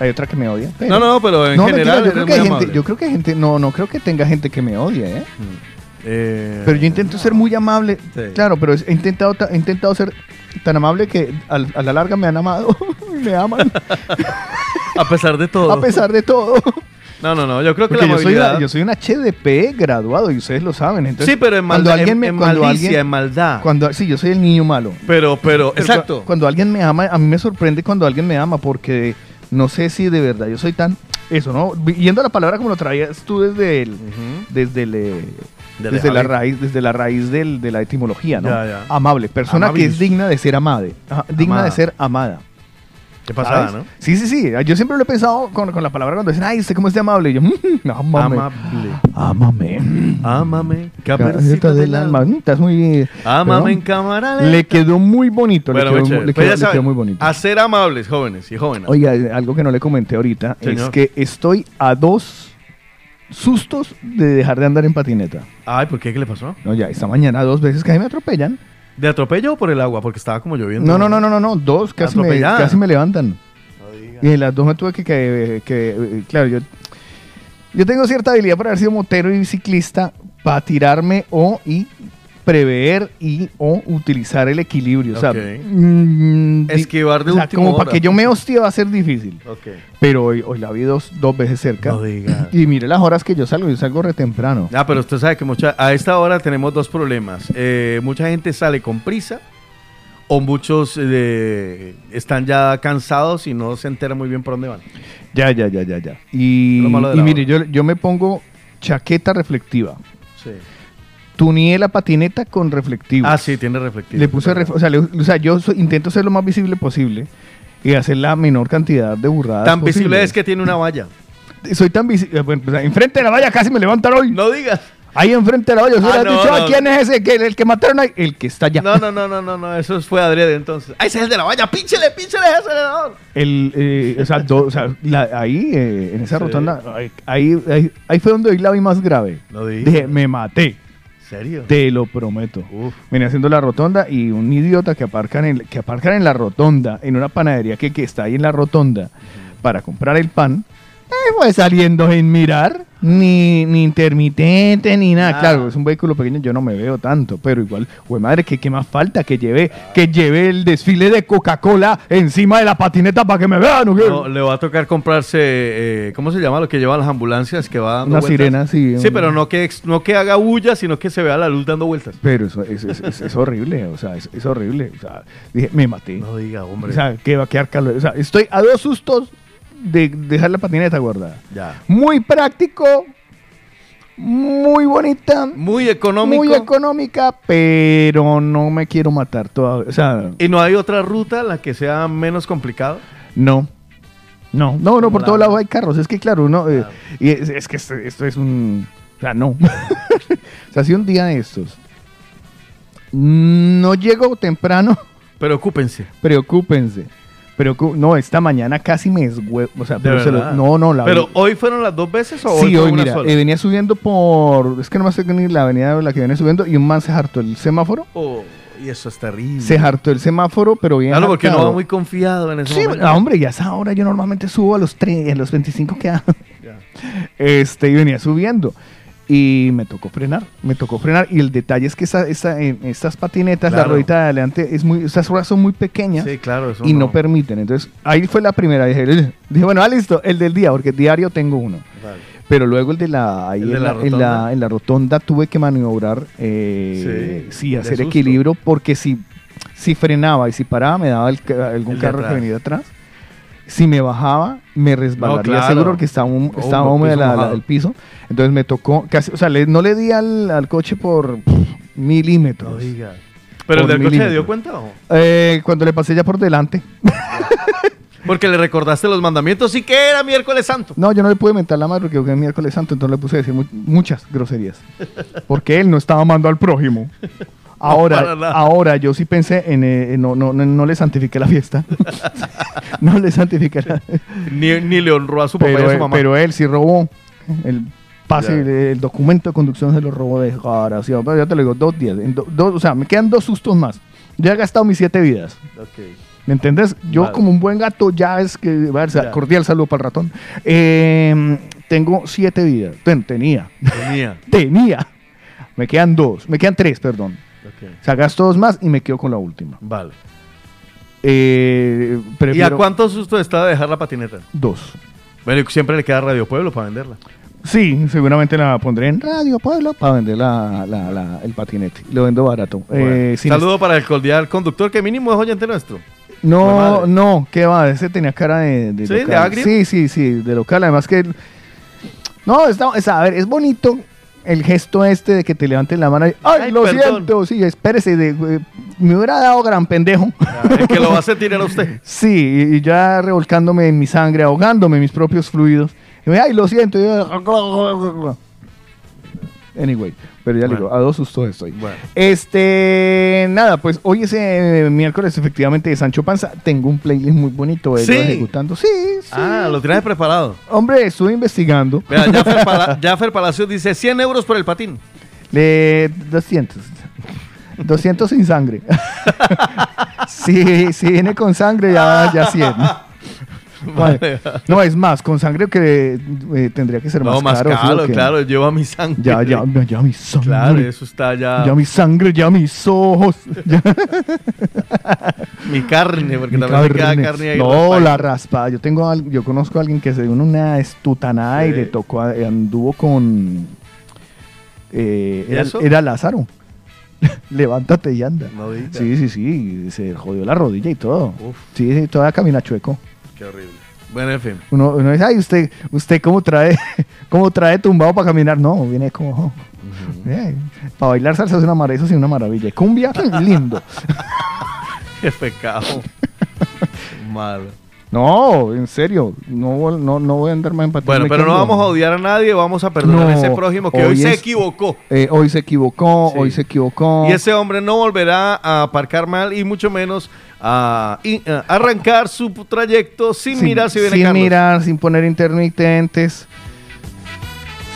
hay otra que me odia. pero- No, no, pero en No, mentira, general yo, creo que hay gente, yo creo que hay gente, no, no creo que tenga gente que me odie, ¿eh? Eh, Pero yo intento ser muy amable. Sí. Claro, pero he intentado, ta- he intentado ser tan amable que al- a la larga me han amado me aman A pesar de todo. a pesar de todo. No, no, no. Yo creo que Porque la yo soy, yo soy un HDP graduado y ustedes lo saben. Entonces, sí, pero en, cuando maldad, alguien en, me, en cuando malicia, alguien- en maldad. cuando, sí, yo soy el niño malo. Pero, pero, Pero exacto. cu- Cuando alguien me ama, a mí me sorprende cuando alguien me ama porque no sé si de verdad yo soy tan eso, ¿no? Yendo a la palabra como lo traías tú desde el, desde el, eh, Desde desde la raíz, desde la raíz del- de la etimología, ¿no? Ya, ya. Amable, persona que es digna de ser amada, Ajá, digna Amada. de ser amada. Qué pasada. ¿no? Sí, sí, sí. Yo siempre lo he pensado con, con la palabra cuando dicen, ay, ¿usted cómo es de amable? Y yo, "Mm, amame. Amable. Amame. Cabecita Caperucita del alma. Estás muy... Pero en cámara. Le quedó muy bonito. Bueno, le muy quedó, chévere. le Pues quedó- le quedó muy bonito. A ser amables, jóvenes y jóvenes. Oiga, eh, algo que no le comenté ahorita es que estoy a dos sustos de dejar de andar en patineta. Ay, ¿por qué? ¿Qué le pasó? No, ya esta mañana dos veces casi me atropellan. ¿De atropello o por el agua? Porque estaba como lloviendo. No, no, no, no, no, no, dos casi me, Atropellada. casi me levantan. No diga. Y en las dos me tuve que, que, que- claro, yo, yo tengo cierta habilidad para haber sido motero y ciclista para tirarme o y prever y o utilizar el equilibrio. O sea, mm, Esquivar de o sea, última como para que yo me hostie va a ser difícil. Ok. Pero hoy, hoy la vi dos, dos veces cerca. No diga. Y mire las horas que yo salgo, yo salgo re temprano. Ah, pero usted sabe que mucha, a esta hora tenemos dos problemas. Eh, mucha gente sale con prisa o muchos eh, están ya cansados y no se enteran muy bien por dónde van. Ya, ya, ya, ya, ya. Y, mire, yo, yo me pongo chaqueta reflectiva. Sí. Tuneé la patineta con reflectivo. Ah, sí, tiene reflectivo. Le puse, ref- o sea, le- o sea, yo so- intento ser lo más visible posible y hacer la menor cantidad de burradas. Tan visible es que tiene una valla. Soy tan visible. Bueno, pues, enfrente de la valla casi me levantan hoy. No digas. Ahí enfrente de la valla. Ah, ¿usted le ha no, dicho, "Ah, no. ¿Quién es ese? que el que mataron ahí? El que está allá. No, no, no, no, no, no. Eso fue Adrián entonces. ¡Ah, ese es el de la valla! ¡Pínchele, pínchele ese acelerador! El, eh, o sea, do- o sea, la- ahí, eh, en esa Sí. rotonda, ahí, ahí, ahí- fue donde hoy la vi más grave. No digas. Dije, me maté, ¿Serio? te lo prometo. Uf. Venía haciendo la rotonda y un idiota que aparcan en, que aparcan en la rotonda, en una panadería que, que está ahí en la rotonda, para comprar el pan, eh, fue saliendo sin mirar, ni, ni intermitente, ni nada. Claro, es un vehículo pequeño, yo no me veo tanto, pero igual, güey madre, que qué más falta que lleve, que lleve el desfile de Coca-Cola encima de la patineta para que me vean, ¿o qué? No, le va a tocar comprarse, eh, ¿cómo se llama lo que llevan las ambulancias que va dando Una vueltas? sirena, sí. Sí, un- pero no que, no que haga bulla, sino que se vea la luz dando vueltas. Pero eso es, es- es- es horrible, o sea, es, es horrible. O sea, dije, me maté. No diga, hombre. O sea, que va a quedar calor. O sea, estoy a dos sustos de dejar la patineta guardada. ya. Muy práctico, muy bonita, Muy económico. muy económica, pero no me quiero matar todavía. O sea, ¿Y no hay otra ruta la que sea menos complicado? no. No, no, no, por todos lados hay carros. Es que, claro, uno. eh, y es, es que esto, esto es un. O sea, no. o sea, si un día de estos no llego temprano, Preocúpense. preocúpense. Preocu- no, esta mañana casi me esgüe... O sea, pero se lo- no, no, la ¿Pero hoy fueron las dos veces o hoy Sí, fue hoy, una mira, sola? eh, venía subiendo por. Es que no me sé ni la avenida de la que venía subiendo y un man se hartó el semáforo. Oh, y eso es terrible. Se hartó el semáforo, pero bien. Claro, porque no va muy confiado en ese Sí, momento. ah, hombre, ya a esa hora yo normalmente subo a los, tre- a los 25 que hago. Este, y venía subiendo. Y me tocó frenar, me tocó frenar. Y el detalle es que esa, esa- en estas patinetas, la ruedita de adelante, es muy, esas ruedas son muy pequeñas Sí, claro. Eso y no. permiten. Entonces, ahí fue la primera. Dije, bueno, ah, listo, el del día, porque diario tengo uno. Vale. Pero luego el de la, ahí El de en, la la, en, la, rotonda. en la rotonda tuve que maniobrar, eh, Sí, hacer equilibrio, porque si, si frenaba y si paraba, me daba el algún El carro que venía atrás. Si me bajaba, me resbalaría claro. seguro porque estaba, Oh, estaba la- la- mojado. el piso. Entonces me tocó, casi, o sea, le- no le di al, al coche por pff, milímetros. No diga. ¿Pero el del coche se dio cuenta o? Eh, cuando le pasé ya por delante. Porque le recordaste los mandamientos y que era miércoles santo. No, yo no le pude mentar la madre porque es miércoles santo, entonces le puse a decir mu- muchas groserías. Porque él no estaba amando al prójimo. Ahora, ahora yo sí pensé en, eh, no, no, no, no le santifiqué la fiesta. no le santifiqué la Ni, ni le honró a su papá y pero, a su él- mamá. pero él sí robó el pase, el, documento de conducción se lo robó de desgraciado. Pero ya te lo digo, dos días. en do- dos- o sea, me quedan dos sustos más. Ya he gastado mis siete vidas. ¿Me entiendes? Yo Vale. como un buen gato ya es que, a ver, Ya. cordial saludo para el ratón. Eh, tengo siete vidas. Ten- tenía. Tenía. tenía. Me quedan dos. Me quedan tres, perdón. Ok. O sea, gasto dos más y me quedo con la última. Vale. Eh, ¿Y a cuánto susto está de dejar la patineta? Dos. Bueno, y siempre le queda Radio Pueblo para venderla. Sí, seguramente la pondré en Radio Pueblo para vender la, la- la- el patinete. Lo vendo barato. Bueno, Eh, saludo para el cordial conductor, que mínimo es oyente nuestro. No, no, ¿qué va? Ese tenía cara de, de ¿Sí? ¿De local. agrio? Sí, sí, sí, de local. Además que... No, está, es- a ver, es bonito el gesto este de que te levanten la mano y... ¡Ay, Ay, lo perdón". siento! Sí, espérese. de- eh, me hubiera dado gran pendejo. El que lo va a sentir era usted. Sí, y y ya revolcándome en mi sangre, ahogándome en mis propios fluidos. Y me, ay, lo siento. y yo- Anyway, pero ya le digo, a dos sustos estoy. Bueno. Este, nada, pues hoy es eh, miércoles efectivamente de Sancho Panza. Tengo un playlist muy bonito de él ¿Sí? ejecutando. Sí, sí. Ah, lo tienes preparado. Hombre, estuve investigando. Vea, Jaffer, Pala- Jaffer Palacios dice 100 euros por el patín. Le 200. 200 sin sangre. sí, si viene con sangre ya, ya 100. Vale. No, es más, con sangre que eh, tendría que ser No, más, más caro. caro, ¿sí o qué? claro, lleva mi sangre. Ya, ya, ya, ya mi sangre. Claro, eso está ya. Ya mi sangre, ya mis ojos. Ya Mi carne, porque mi también me queda carne. carne ahí. No, la raspada. Yo tengo yo conozco a alguien que se dio una estutanada y le tocó, a- anduvo con eh, ¿Y era, eso? era Lázaro. Levántate y anda. No. Sí, sí, sí, se jodió la rodilla y todo. Uf. Sí, sí, todavía camina chueco. Qué horrible. Bueno, en fin. Uno, uno dice, ay, usted, usted cómo trae, cómo trae tumbado para caminar. No, viene como, para bailar salsa es una maravilla, eso sí, una maravilla. Cumbia, lindo. Qué pecado. Malo. No, en serio, no, no, no voy a andar más en. Bueno, pero no vamos a odiar a nadie, vamos a perdonar No, a ese prójimo que hoy, hoy se es- equivocó. Eh, hoy se equivocó, Sí. hoy se equivocó. Y ese hombre no volverá a aparcar mal y mucho menos a, a arrancar su trayecto sin, mirar si viene sin Carlos. mirar, sin poner intermitentes.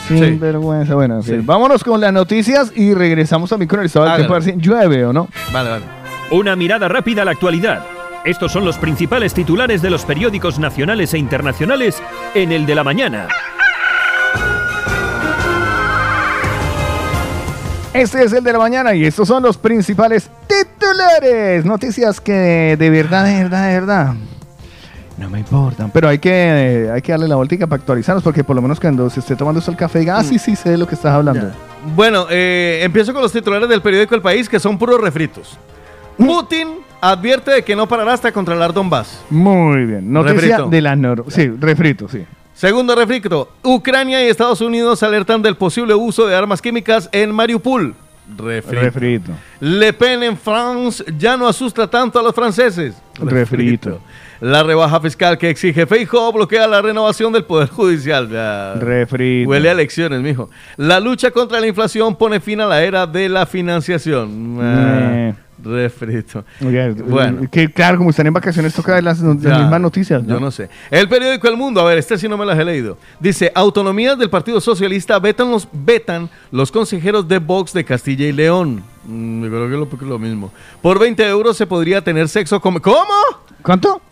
Sin Sí. vergüenza. Bueno, en Sí. vámonos con las noticias y regresamos también con el a si llueve o no. Vale, vale. Una mirada rápida a la actualidad. Estos son los principales titulares de los periódicos nacionales e internacionales en el de la mañana. Este es el de la mañana y estos son los principales titulares. Noticias que de verdad, de verdad, de verdad. No me importan, pero hay que, hay que darle la vueltica para actualizarnos porque por lo menos cuando se esté tomando usted el café diga, ah, sí, sí, sé de lo que estás hablando. Ya. Bueno, eh, empiezo con los titulares del periódico El País, que son puros refritos. Putin advierte de que no parará hasta controlar Donbass. Muy bien. Noticia Refrito. de la nor... Sí, refrito, sí. Segundo refrito, Ucrania y Estados Unidos alertan del posible uso de armas químicas en Mariupol. Refrito. Refrito. Le Pen en France ya no asusta tanto a los franceses. Refrito. La rebaja fiscal que exige Feijóo bloquea la renovación del Poder Judicial. Ya. Refrito. Huele a elecciones, mijo. La lucha contra la inflación pone fin a la era de la financiación. Ah, Eh. Refrito. Oye, Bueno. Que claro, como están en vacaciones, toca las, las Ya, mismas noticias. Yo no sé. El periódico El Mundo, a ver, este sí no me las he leído. Dice, autonomías del Partido Socialista vetan los, vetan los consejeros de Vox de Castilla y León. Mm, yo creo que es lo, lo mismo. Por 20 euros se podría tener sexo con... ¿Cómo? ¿Cuánto?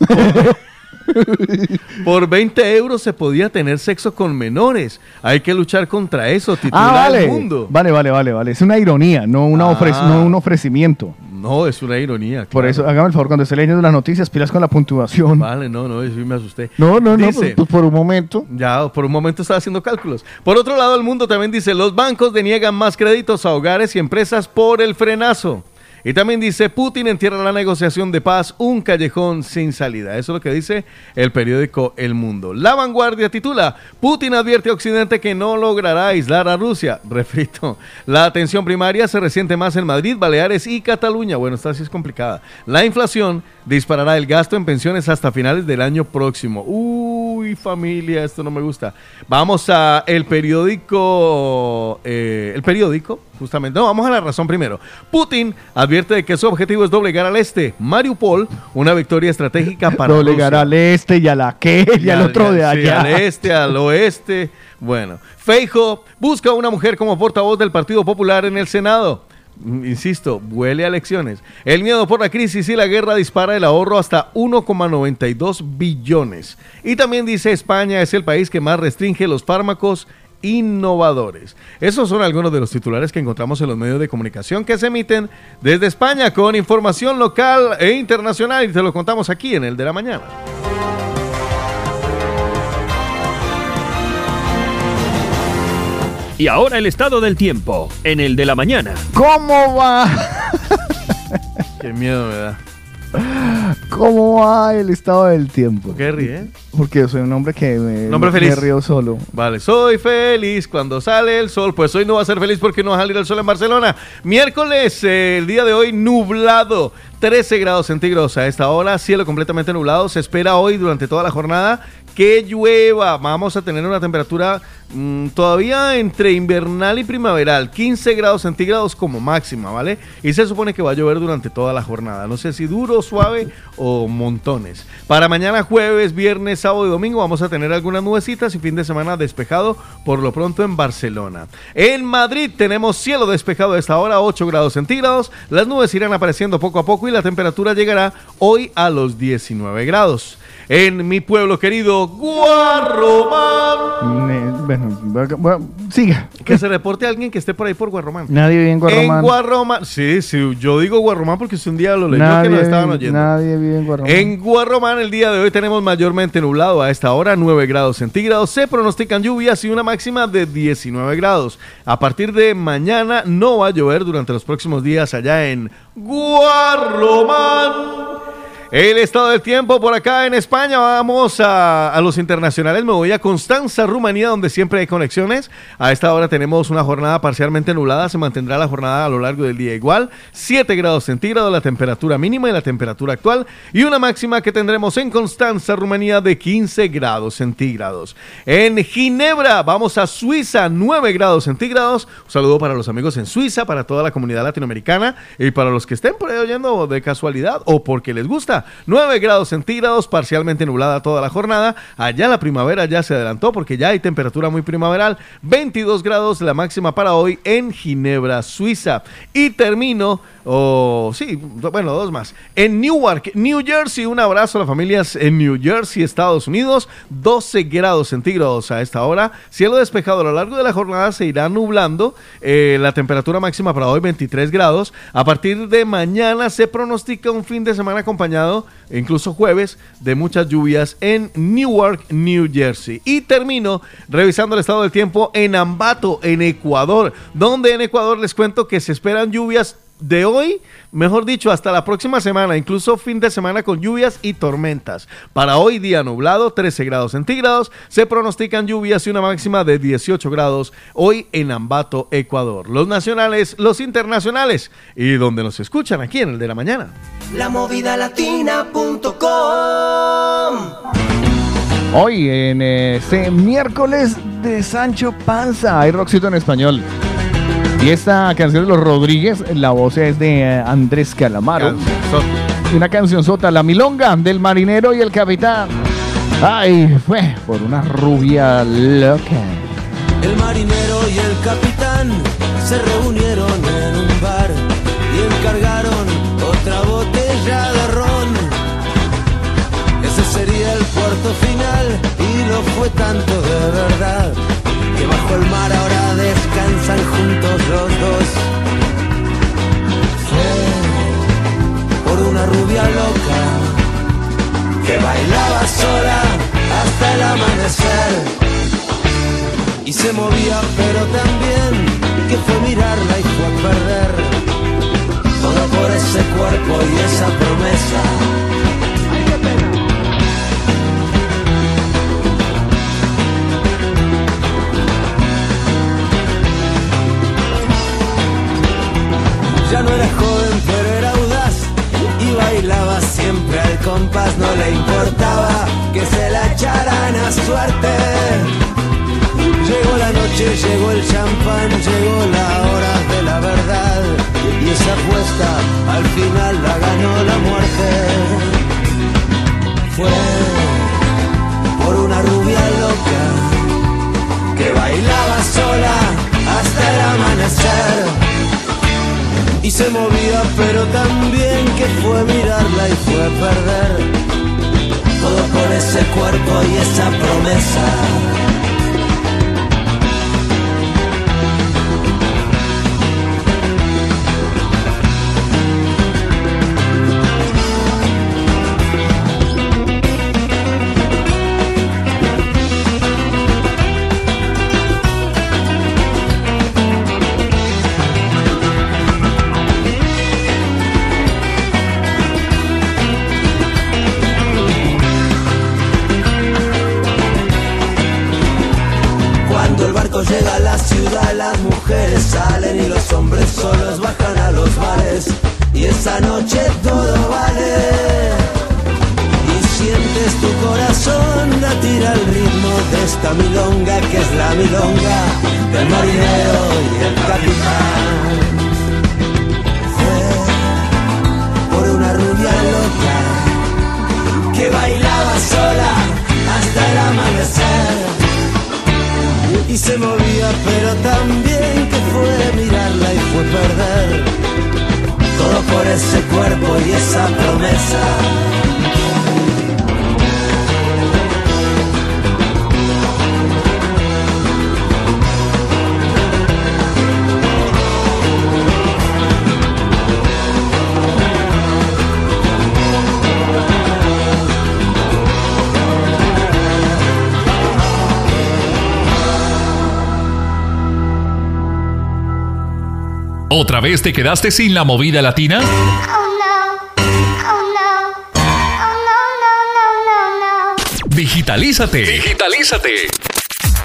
Por 20 euros se podía tener sexo con menores. Hay que luchar contra eso, titular ah, vale. El Mundo. Vale, vale, vale, vale. Es una ironía, no, una Ah. ofre- no un ofrecimiento. No, es una ironía. Por eso, hágame el favor, cuando esté leyendo las noticias, pilas con la puntuación. Vale, no, no, eso me asusté. No, no, no, Dice- pues, pues por un momento. Ya, por un momento estaba haciendo cálculos. Por otro lado, el mundo también dice, los bancos deniegan más créditos a hogares y empresas por el frenazo. Y también dice, Putin entierra la negociación de paz, un callejón sin salida. Eso es lo que dice el periódico El Mundo. La vanguardia titula, Putin advierte a Occidente que no logrará aislar a Rusia. Refrito, la atención primaria se resiente más en Madrid, Baleares y Cataluña. Bueno, esta sí es complicada. La inflación disparará el gasto en pensiones hasta finales del año próximo. Uy, familia, esto no me gusta. Vamos a el periódico. eh, el periódico, justamente. No, vamos a la razón primero. Putin advierte de que su objetivo es doblegar al este. Mariupol, una victoria estratégica para. Doblegar Rusia. al este y a aquel y, al otro de sí, allá. al este, al oeste. Bueno, Feijo busca a una mujer como portavoz del Partido Popular en el Senado. Mm, Insisto, huele a elecciones. El miedo por la crisis y la guerra dispara el ahorro hasta 1,92 billones. Y también dice España es el país que más restringe los fármacos innovadores. Esos son algunos de los titulares que encontramos en los medios de comunicación que se emiten desde España con información local e internacional y te lo contamos aquí en el de la mañana. Y ahora el estado del tiempo, en el de la mañana. ¿Cómo va? Qué miedo me da. ¿Cómo va el estado del tiempo? ¿Qué ríe? Porque soy un hombre que me, Nombre me feliz. río solo. Vale, soy feliz cuando sale el sol. Pues hoy no va a ser feliz porque no va a salir el sol en Barcelona. Miércoles, eh, el día de hoy, nublado. 13 grados centígrados a esta hora, cielo completamente nublado. Se espera hoy durante toda la jornada que llueva. Vamos a tener una temperatura mm, todavía entre invernal y primaveral, 15 grados centígrados como máxima, ¿vale? Y se supone que va a llover durante toda la jornada. No sé si duro, suave o montones. Para mañana jueves, viernes, sábado y domingo vamos a tener algunas nubecitas y fin de semana despejado por lo pronto en Barcelona. En Madrid tenemos cielo despejado a esta hora, 8 grados centígrados. Las nubes irán apareciendo poco a poco y la temperatura llegará hoy a los 19 grados. En mi pueblo querido, Guarromán. Bueno, siga. Que se reporte alguien que esté por ahí por Guarromán. Nadie vive en Guarromán. En Guarromán. Sí, sí, yo digo Guarromán porque si un día lo leyó que nos estaban oyendo. nadie vive en Guarromán. En Guarromán el día de hoy tenemos mayormente nublado a esta hora, 9 grados centígrados. Se pronostican lluvias y una máxima de 19 grados. A partir de mañana no va a llover durante los próximos días allá en Guarromán. El estado del tiempo por acá en España. Vamos a, los internacionales. Me voy a Constanza, Rumanía, donde siempre hay conexiones. A esta hora tenemos una jornada parcialmente nublada. Se mantendrá la jornada a lo largo del día igual. 7 grados centígrados la temperatura mínima y la temperatura actual. Y una máxima que tendremos en Constanza, Rumanía, de 15 grados centígrados. En Ginebra, vamos a Suiza, 9 grados centígrados. Un saludo para los amigos en Suiza, para toda la comunidad latinoamericana y para los que estén por ahí oyendo de casualidad o porque les gusta. 9 grados centígrados, parcialmente nublada toda la jornada. Allá la primavera ya se adelantó porque ya hay temperatura muy primaveral. 22 grados la máxima para hoy en Ginebra, Suiza. Y termino, o sí, bueno, dos más. En Newark, New Jersey, un abrazo a las familias en New Jersey, Estados Unidos. 12 grados centígrados a esta hora. Cielo despejado a lo largo de la jornada se irá nublando. Eh, la temperatura máxima para hoy 23 grados. A partir de mañana se pronostica un fin de semana acompañado, incluso jueves, de muchas lluvias en Newark, New Jersey. Y termino revisando el estado del tiempo en Ambato, en Ecuador, donde en Ecuador les cuento que se esperan lluvias de hoy, mejor dicho, hasta la próxima semana, incluso fin de semana con lluvias y tormentas. Para hoy día nublado, 13 grados centígrados, se pronostican lluvias y una máxima de 18 grados hoy en Ambato, Ecuador. Los nacionales, los internacionales y donde nos escuchan aquí en el de la mañana. lamovidalatina.com Hoy, en este miércoles de Sancho Panza, hay rockcito en español. Y esta canción de los Rodríguez, la voz es de eh, Andrés Calamaro. Una canción sota, La Milonga, del marinero y el capitán. Ay, fue por una rubia loca. El marinero y el capitán se reunieron en un bar y encargaron otra botella de ron. Ese sería el puerto final y lo fue tanto de verdad bajo el mar ahora descansan juntos los dos. Fue por una rubia loca que bailaba sola hasta el amanecer. Y se movía pero también que fue mirarla y fue a perder. Todo por ese cuerpo y esa promesa Ya no era joven pero era audaz y bailaba siempre al compás, no le importaba que se la echaran a suerte. Llegó la noche, llegó el champán, llegó la hora de la verdad. Y esa apuesta al final la ganó la muerte. Fue por una rubia loca que bailaba sola hasta el amanecer. Y se movía, pero también que fue mirarla y fue perder. Todo por ese cuerpo y esa promesa. ¿Otra vez te quedaste sin la movida latina? Digitalízate. Digitalízate.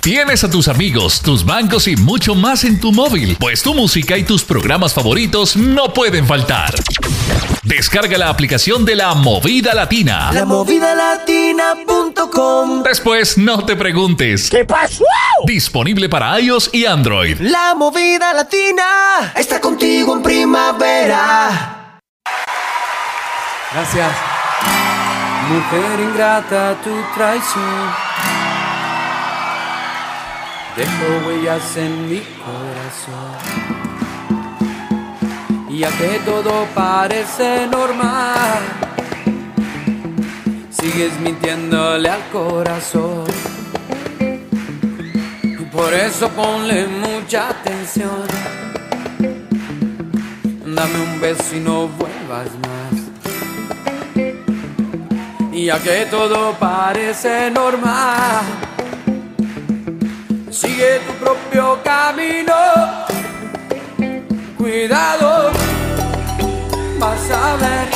Tienes a tus amigos, tus bancos y mucho más en tu móvil, pues tu música y tus programas favoritos no pueden faltar. Descarga la aplicación de la Movida Latina. Lamovidalatina.com Después no te preguntes. ¿Qué pasó? Disponible para iOS y Android. La movida latina está contigo en primavera. Gracias. Mujer ingrata, tu traición dejó huellas en mi corazón. Y ya que todo parece normal, sigues mintiéndole al corazón. Por eso ponle mucha atención. Dame un beso y no vuelvas más. Y ya que todo parece normal, sigue tu propio camino. Cuidado, vas a ver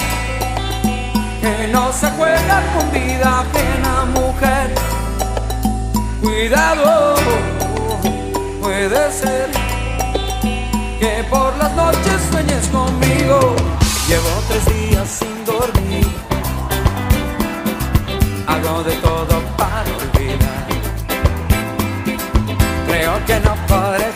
que no se juega con vida ajena, mujer. Cuidado, puede ser que por las noches sueñes conmigo. Llevo tres días sin dormir, hago de todo para olvidar. Creo que no podré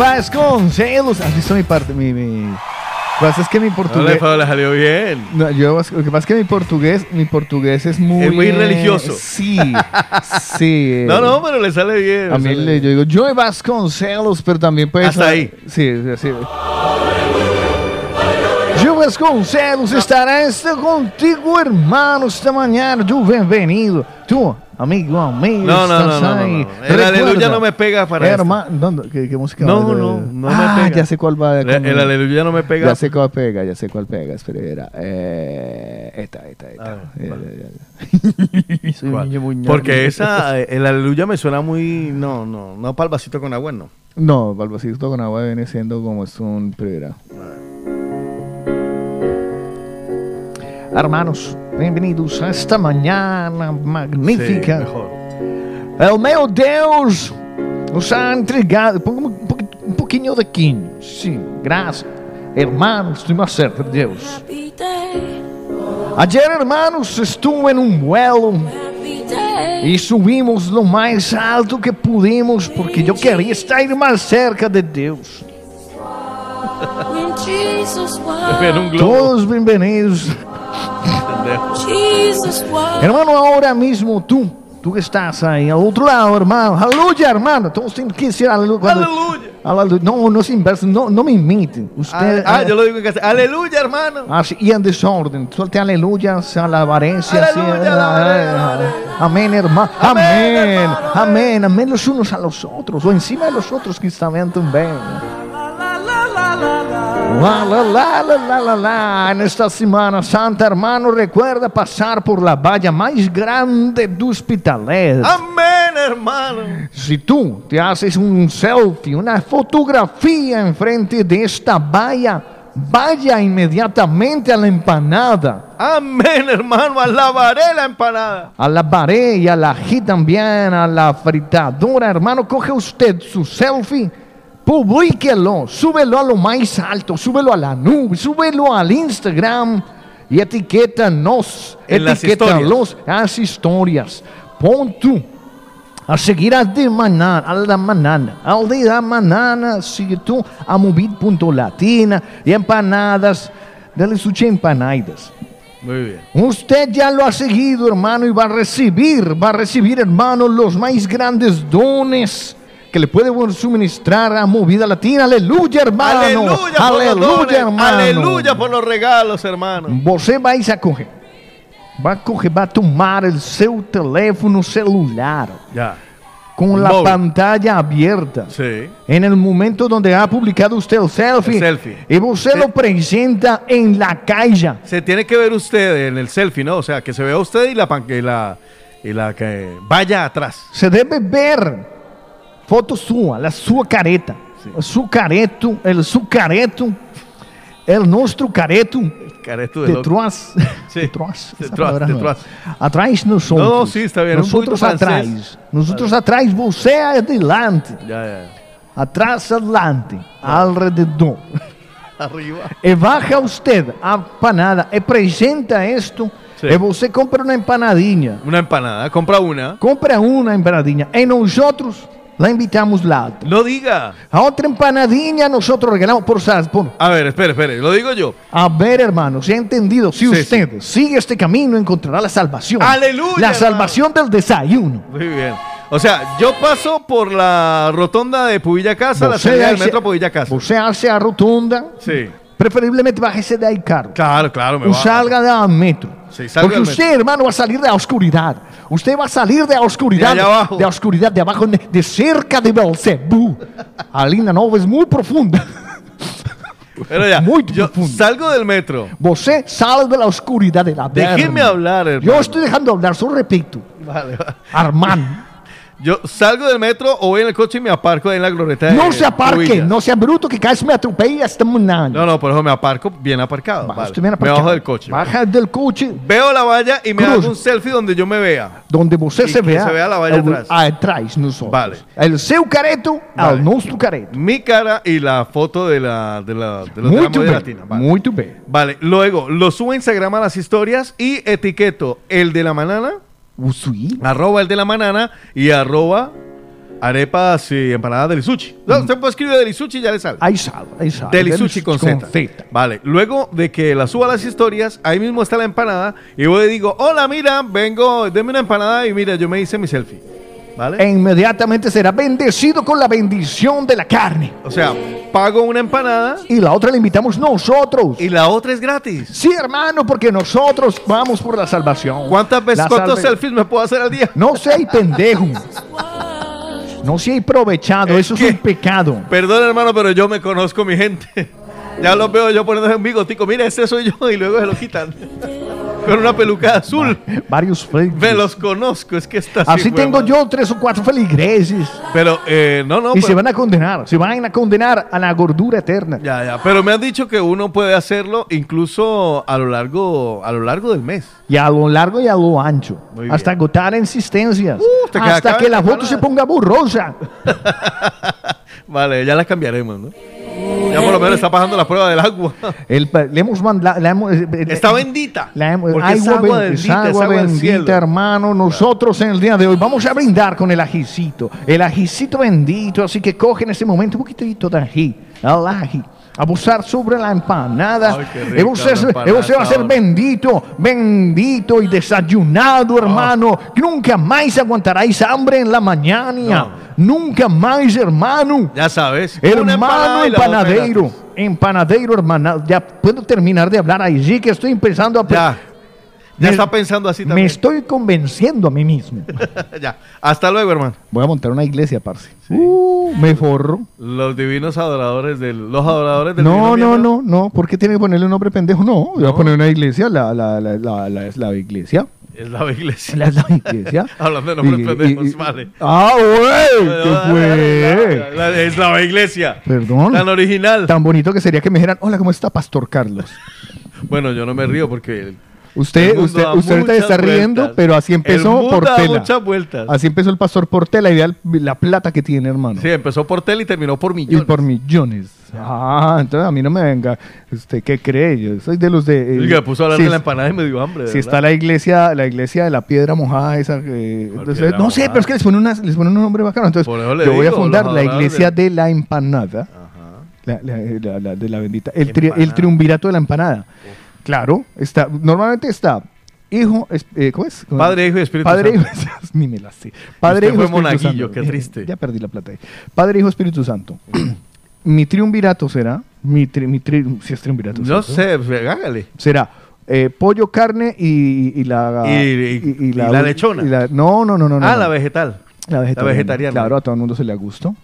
Audio Vasconcelos. ¿Has visto mi parte? Mi, mi... Lo que pasa es que mi No portugués. fue, le salió bien. No, yo, lo que pasa es que mi portugués, mi portugués es muy. Es muy eh, religioso. Sí, sí. No, no, pero le sale bien. A mí le, bien. yo digo Joey Vasconcelos, pero también puede Hasta ahí. Sí, sí. Joey Vasconcelos estará contigo, hermano, esta mañana. Tú, bienvenido. Tú, amigo, amigo. No, no, no, no, no. El aleluya no me pega para. Hermano. ¿Qué, qué música No, no, no me ah, pega. ya sé cuál va. El, el aleluya no me pega. Ya sé cuál pega, ya sé cuál pega. Espera, eh, esta, esta, esta. Eh. Porque esa, eh, el aleluya me suena muy. No, no, no para el vasito con agua, no. No, Balbacito con agua viene siendo como es un primera. Hermanos, bienvenidos a esta mañana magnífica. Sí, mejor. El meu Deus nos ha entregado. Ponga un, poqui- un poquinho de quinho. Sí, gracias. Hermanos, estoy más cerca de Dios. Ayer, hermanos, estuve en un vuelo y subimos lo más alto que pudimos porque yo quería estar más cerca de Dios. En un globo. Todos bienvenidos Hermano, ahora mismo tú, tú que estás ahí al otro lado, hermano. Aleluya, hermano. Todos tienen que decir aleluya. Aleluya. Aleluya. No, no es inverso. No, no me imiten. Usted, Ah, ah, yo lo digo en casa. Aleluya, hermano. Ah, sí, y en desorden. Suelte aleluya, se alabaré. Amén, hermano. Amén, amén, amén, los unos a los otros, o encima de los otros que están bien también. La, la, la, la, la, la, la. En esta Semana Santa, hermano, recuerda pasar por la valla más grande de Hospitalet. Amén, hermano. Si tú te haces un selfie, una fotografía enfrente de esta valla, vaya inmediatamente a la empanada. Amén, hermano. Alabaré la empanada. A la pared y a la ají también, a la fritadora, hermano, coge usted su selfie, publíquelo, súbelo a lo más alto, súbelo a la nube, súbelo al Instagram y etiquétanos, En etiquétalos las historias. Pon tú a seguir a de mañana, a la mañana, al de la mañana, sigue tú a movid.latina y empanadas, dale sus empanadas. Muy bien. Usted ya lo ha seguido, hermano, y va a recibir, va a recibir, hermano, los más grandes dones que le puede suministrar a Movida Latina. Aleluya, hermano. Aleluya, Aleluya, dones. hermano. Aleluya por los regalos, hermano. Você vai a coger. Vai coger, vai tomar el seu teléfono celular Ya. con la Móvil. pantalla abierta. Sí. En el momento donde ha publicado usted el selfie, El selfie. y usted Sí. lo presenta en la calle. Se tiene que ver usted en el selfie, ¿no? O sea, que se vea usted y la, y la, y la que vaya atrás. Se debe ver foto sua, la sua careta. O su careto, el su careto, el nuestro careto Careto de loco. detrás. Sí. Detrás. esa Detrás, palabra no. detrás. Atrás nosotros. No, sí, está bien, un Nosotros poquito atrás. francés. Nosotros atrás, você adelante. Ya, ya. Atrás, adelante. Alrededor. Arriba. E baja usted a panada e presenta esto. Sí. E você compra uma empanadinha. Una empanada, compra una. Compra uma empanadinha. E nosotros la invitamos lá. No diga. A otra empanadinha nosotros regalamos por sal. por- A ver, espere, espere. Lo digo yo. A ver, hermano, si ha entendido, si Sí, usted sigue este camino, encontrará la salvación. Aleluya, La hermano. salvación del desayuno. Muy bien. O sea, yo paso por la rotonda de Pubilla Casa, la salida del metro Pubilla Casa. Você hace a rotunda, Sí. Preferivelmente bájese de ahí, caro. Claro, claro, me O salga del metro. Sí, salga Porque del usted, hermano, va a salir de la oscuridad. Usted va a salir de la oscuridad. De abajo. De la oscuridad de abajo, de, de cerca de Belcebú. A linda nova es muy profunda. Pero ya, Muy yo profundo. salgo del metro. Você sale de la oscuridad de la Déjeme hablar, hermano. Yo estoy dejando hablar, solo repito. Vale, vale. Armán, Yo salgo del metro o voy en el coche y me aparco ahí en la glorieta de no se aparque, no sea bruto que casi me atropella esta mañana. No, no, por eso me aparco bien aparcado. Va, vale. usted viene Me aparcado. bajo del coche. Baja del coche Veo la valla y me Cruz. hago un selfie donde yo me vea. donde Y se que vea, se vea la valla atrás. atrás nosotros. Vale. El seu careto Vale. al nuestro careto. Mi cara y la foto de la de la de, los de la latina. Vale. muito bem. Vale, luego lo subo a Instagram a las historias y etiqueto el de la manana, O suí. arroba el de la manana y arroba arepas y empanadas del Isuchi. No, usted puede escribir del Isuchi y ya le sale. Ahí sale, ahí sale. Del Isuchi con Z. Z. Vale, luego de que la suba a las historias, ahí mismo está la empanada y voy y digo, hola, mira, vengo, deme una empanada y mira, yo me hice mi selfie. ¿Vale? E inmediatamente será bendecido con la bendición de la carne. O sea, pago una empanada Y la otra la invitamos nosotros. y la otra es gratis. Sí, hermano, porque nosotros vamos por la salvación. ¿Cuántas veces, La cuántos salve- selfies me puedo hacer al día? No sea pendejo. No sea aprovechado, Es eso es un pecado. Perdón, hermano, pero yo me conozco mi gente. Ya los veo yo poniendo un bigotico. Mira, ese soy yo y luego se lo quitan. Con una peluca azul. Varios fakes. Me los conozco, es que está así. Tengo yo tres o cuatro feligreses. Pero, eh, no, no. y pero- se van a condenar. Se van a condenar a la gordura eterna. Ya, ya. Pero me han dicho que uno puede hacerlo incluso a lo largo, a lo largo del mes. Y a lo largo y a lo ancho. Muy bien. Hasta agotar insistencias. te queda hasta que la la foto se ponga borrosa. Vale, ya las cambiaremos, ¿no? Ya por lo menos está pasando la prueba del agua. El le hemos mandado. Está bendita. La hemos- Porque es agua bendita, es agua es agua del bendita, cielo. hermano. Nosotros en el día de hoy vamos a brindar con el ajicito. El ajicito bendito. Así que coge en este momento un poquitito de ají. El ají. Abusar sobre la empanada. Ay, empanada, você vai ser bendito, bendito y desayunado, hermano. Nunca más aguantarás hambre en la mañana. Nunca más, hermano. Ya sabes. Hermano gratis. Empanadeiro, hermano. Ya puedo terminar de hablar allí que estoy empezando a... Ya. Ya Me- está pensando así Me también. estoy convenciendo a mí mismo. ya. Hasta luego, hermano. Voy a montar una iglesia, parce. Uh, me forro. Los divinos adoradores del. Los adoradores del. No, no, no, no. ¿Por qué tiene que ponerle un nombre pendejo? No, voy a poner una iglesia, la, la, la, la, la, la iglesia. Es la iglesia. La, la iglesia. Hablando de nombres pendejos, y- vale. Ah, güey. ¿Qué La- fue? la- la- Es la iglesia. Perdón. Tan original. Tan bonito que sería que me dijeran, hola, ¿cómo está Pastor Carlos? Bueno, yo no me río porque. Usted, usted, usted ahorita está riendo, pero así empezó mundo por da tela. muchas vueltas. Así empezó el pastor Portela y vea la plata que tiene, hermano. Sí, empezó por tel y terminó por Y millones. por millones. Ah, entonces a mí no me venga. ¿Usted qué cree? Yo soy de los de. eh, Oiga, me puso a hablar si de la empanada y me dio hambre. Si verdad. está la iglesia, la iglesia de la piedra mojada, esa. entonces, piedra no sé, pero es que les ponen, unas- les ponen un nombre bacano. Entonces, yo voy a fundar la iglesia de- de la empanada. La, la- la- la- de la bendita. El, tri- el triunvirato de la empanada. Claro, está, normalmente está hijo, eh, ¿cómo es? Padre, Hijo y Espíritu Padre, Santo. Hijo, ni me la sé. Padre, Usted Hijo, fue Espíritu Santo. qué triste. Ya perdí la plata ahí. Padre, Hijo, Espíritu Santo. mi triunvirato será, mi, tri, mi tri- si es triunvirato. No ¿cierto? sé, pues, hágale. Será eh, pollo, carne y, y la, Y- y- y la lechona. la- no, no, no, no. ah, no. la vegetal. La vegetariana. vegetariana. Claro, a todo el mundo se le gusto.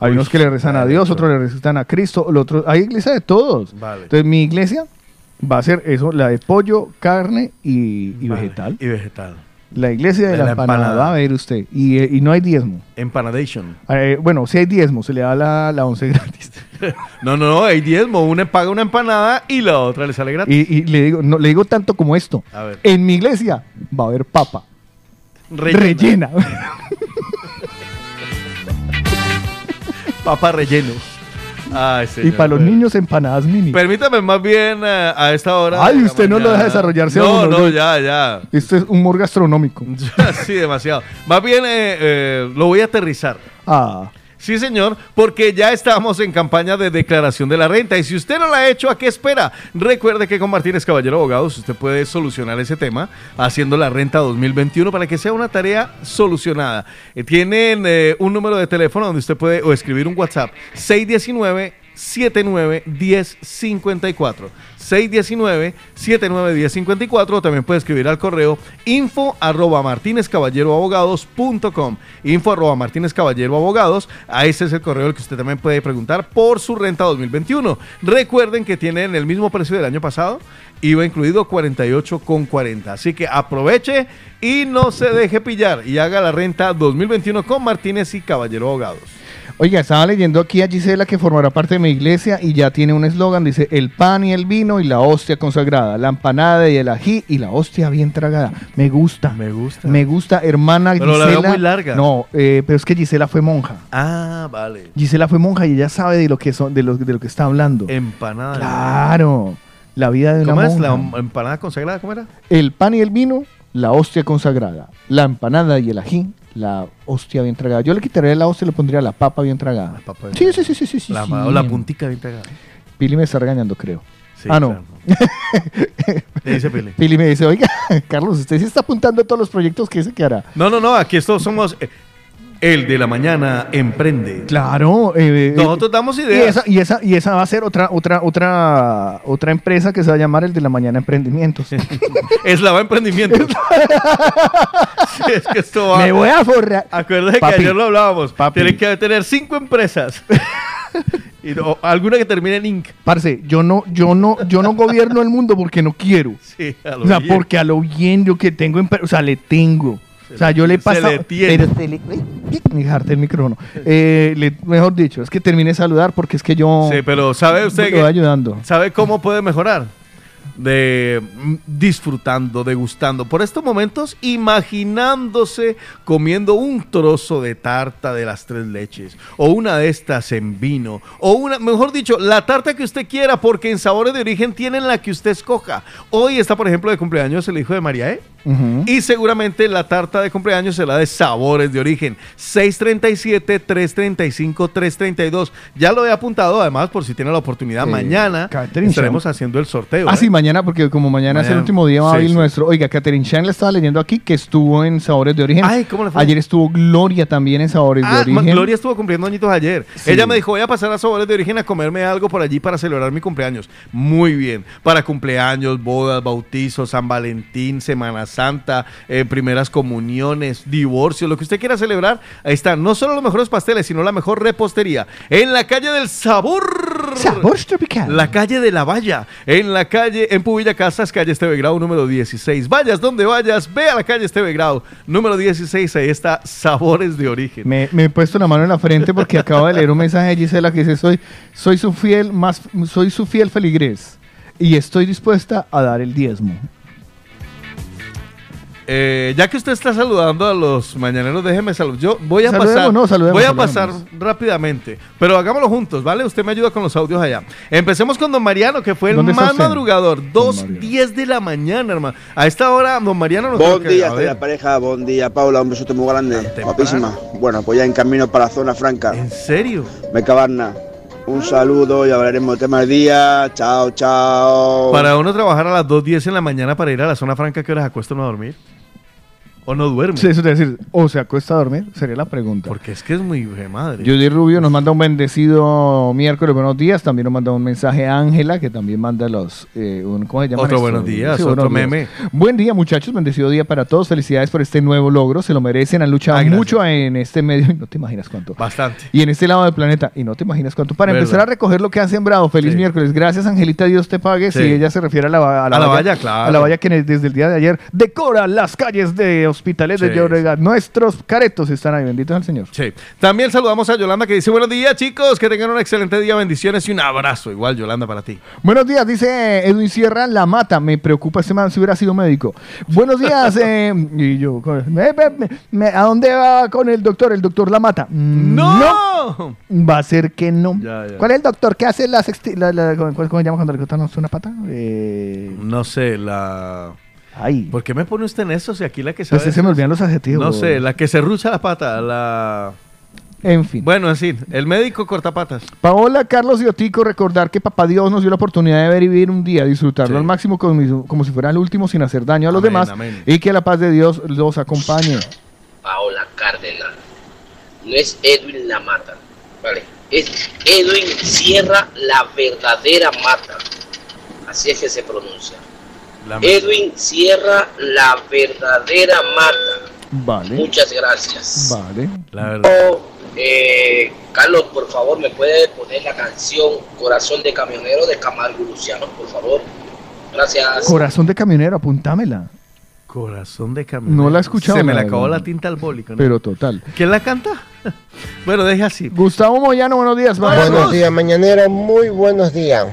Hay Uy, unos que le rezan a la Dios, lechona. otros le rezan a Cristo, el otro, hay iglesia de todos. Vale. Entonces mi iglesia va a ser eso, la de pollo, carne y, y Vale. vegetal. Y vegetal. La iglesia de, De la, la empanada, empanada. a ver usted. Y, eh, y no hay diezmo. Empanadation. Eh, bueno, si hay diezmo, se le da la, la once gratis. No, no, no, hay diezmo. Una paga una empanada y la otra le sale gratis. y y le, digo, no, le digo tanto como esto. A ver. En mi iglesia va a haber papa. Rellena. Rellena. Papa relleno. Ay, y para los bueno. niños, empanadas mini. Permítame más bien eh, a esta hora. Ay, usted no lo deja desarrollarse No, no, ¿no? ya, ya. Esto es humor gastronómico. sí, demasiado. Más bien eh, eh, lo voy a aterrizar. Ah. Sí, señor, porque ya estamos en campaña de declaración de la renta y si usted no la ha hecho, ¿a qué espera? Recuerde que con Martínez Caballero Abogados usted puede solucionar ese tema haciendo la renta 2021 para que sea una tarea solucionada. Eh, tienen eh, un número de teléfono donde usted puede o escribir un WhatsApp 619 79 10 54 619 79 10 54 o también puede escribir al correo info arroba martinezcaballeroabogados.com info arroba martinezcaballeroabogados a ese es el correo al que usted también puede preguntar por su renta 2021 recuerden que tienen el mismo precio del año pasado iba incluido 48,40 así que aproveche y no se deje pillar y haga la renta 2021 con Martínez y Caballero Abogados Oiga, estaba leyendo aquí a Gisela que formará parte de mi iglesia y ya tiene un eslogan, dice el pan y el vino y la hostia consagrada, la empanada y el ají y la hostia bien tragada. Me gusta. Me gusta. Me gusta, hermana Pero la Gisela. veo muy larga. No, eh, pero es que Gisela fue monja. ah vale Gisela fue monja y ella sabe de lo que son, de lo, de lo que está hablando. empanada Claro. La vida de una ¿Cómo es? monja. ¿La empanada consagrada? ¿Cómo era? El pan y el vino, la hostia consagrada. La empanada y el ají, la hostia bien tragada. Yo le quitaría la hostia y le pondría la papa bien tragada. La papa bien sí, sí, sí, sí, sí, sí, La, sí. o la puntica bien pegada. Pili me está regañando, creo. Sí, ah, no. claro. Le dice Pili. Pili me dice, oiga, Carlos, usted sí está apuntando a todos los proyectos que dice que hará. No, no, no, aquí estos somos eh, el de la mañana emprende. Claro. eh, Nosotros damos y ideas. esa, y esa y esa va a ser otra otra otra otra empresa que se va a llamar el de la mañana emprendimientos. Eslava Emprendimiento. Sí, es que esto va. me voy a forrar. Acuérdate que ayer lo hablábamos. Papi. Tienen que tener cinco empresas. y no- alguna que termine en Inc. Parce, yo no yo no yo no gobierno el mundo porque no quiero. Sí, a lo O sea, bien. porque a lo bien yo que tengo, o sea, le tengo. O sea, yo le he se pasado. le tiene. pero se le- el micrófono. Eh, le- mejor dicho, es que termine de saludar porque es que yo Sí, pero ¿sabe usted que- ayudando. ¿Sabe cómo puede mejorar? de mm, disfrutando, degustando por estos momentos, imaginándose comiendo un trozo de tarta de las tres leches, o una de estas en vino, o una, mejor dicho, la tarta que usted quiera, porque en sabores de origen tienen la que usted escoja. Hoy está, por ejemplo, de cumpleaños el hijo de María Y seguramente la tarta de cumpleaños será de sabores de origen. 637, 335, 332. Ya lo he apuntado, además, por si tiene la oportunidad. Eh, mañana Catherine estaremos Chan. haciendo el sorteo. Ah, ¿eh? sí, mañana, porque como mañana, es el último día Sí, hábil sí. nuestro. Oiga, Catherine Chan le estaba leyendo aquí que estuvo en Sabores de Origen. Ay, ¿cómo le fue? Ayer estuvo Gloria también en Sabores de Ah, Origen. Gloria estuvo cumpliendo añitos ayer. Sí. Ella me dijo, voy a pasar a Sabores de Origen a comerme algo por allí para celebrar mi cumpleaños. Muy bien. Para cumpleaños, bodas, bautizos, San Valentín, Semana Santa, eh, primeras comuniones, divorcios, lo que usted quiera celebrar. Ahí están. No solo los mejores pasteles, sino la mejor repostería. En la calle del sabor. Sabor tropical. La calle de la Valla. En la calle, en Pubilla Casas, calle Esteve Grau, número 16. Vayas donde vayas, ve a la calle Esteve Grau, número 16. Ahí está Sabores de Origen. Me, me he puesto la mano en la frente porque acabo de leer un mensaje de Gisela que dice soy, soy su fiel más soy su fiel feligrés y estoy dispuesta a dar el diezmo. Eh, ya que usted está saludando a los mañaneros, déjeme saludar. Yo voy a Saludemos, pasar, no, saludemos, voy a saludemos. pasar rápidamente, pero hagámoslo juntos, ¿vale? Usted me ayuda con los audios allá. Empecemos con don Mariano, que fue el ¿Dónde está más madrugador, dos Mariano. diez de la mañana, hermano. A esta hora, don Mariano nos Buen que- día, ver, la pareja, buen día Paula, un besote muy grande, guapísima. Bueno, pues ya en camino para la zona franca, ¿En serio? Mecabarna. Un saludo y hablaremos del tema del día. Chao, chao. Para uno trabajar a las 2.10 en la mañana para ir a la zona franca, ¿qué horas acuesta uno a dormir? ¿O no duerme? Sí, eso te decir, o se acuesta a dormir, sería la pregunta. Porque es que es muy de madre. Judy Rubio nos manda un bendecido miércoles, buenos días. También nos manda un mensaje a Ángela, que también manda los. eh, un- ¿Cómo se llama? Otro esto? buenos días, Sí, otro buenos días. meme. Buen día, muchachos. Bendecido día para todos. Felicidades por este nuevo logro. Se lo merecen. Han luchado Ay, gracias. mucho en este medio. y No te imaginas cuánto. Bastante. Y en este lado del planeta. Y no te imaginas cuánto. Para Verdad. empezar a recoger lo que han sembrado. Feliz Sí. miércoles. Gracias, Angelita. Dios te pague. Sí. Si ella se refiere a la, va- A la valla, claro. A la valla que desde el día de ayer decora las calles de Hospitales de Sí. Llobregat. Nuestros caretos están ahí. Benditos al Señor. Sí. También saludamos a Yolanda que dice buenos días chicos, que tengan un excelente día, bendiciones y un abrazo. Igual Yolanda para ti. Buenos días, dice Edwin Sierra, la mata. Me preocupa este man si hubiera sido médico. Buenos días. eh, y yo, me- me- me- ¿a dónde va con el doctor? El doctor la mata. Mm, ¡No! Va a ser que no. Ya, ya. ¿Cuál es el doctor que hace las la, la- ¿cómo, cómo se llama cuando le cortan una pata? Eh, No sé, la... ay. ¿Por qué me pone usted en eso si aquí la que sabe... Pues se me olvidan los adjetivos. No sé, la que se rucha la pata, la... En fin. Bueno, así, el médico cortapatas. Paola, Carlos y Otico, recordar que Papá Dios nos dio la oportunidad de ver y vivir un día, disfrutarlo Sí. al máximo como, como si fuera el último sin hacer daño a los Amén, demás amén. y que la paz de Dios los acompañe. Paola Cárdenas. No es Edwin la mata, ¿vale? Es Edwin Sierra la verdadera mata. Así es que se pronuncia. La- Edwin Sierra la verdadera mata. Vale. Muchas gracias. Vale. La verdad. Oh, eh, Carlos, por favor, ¿me puede poner la canción Corazón de Camionero de Camargo Luciano, por favor? Gracias. Corazón de camionero, apuntámela. Corazón de camionero. No la he escuchado, Se me la acabó la tinta al bólico. ¿no? Pero total. ¿Quién la canta? bueno, deje así. Gustavo Moyano, buenos días. Buenos días, mañanera, muy buenos días.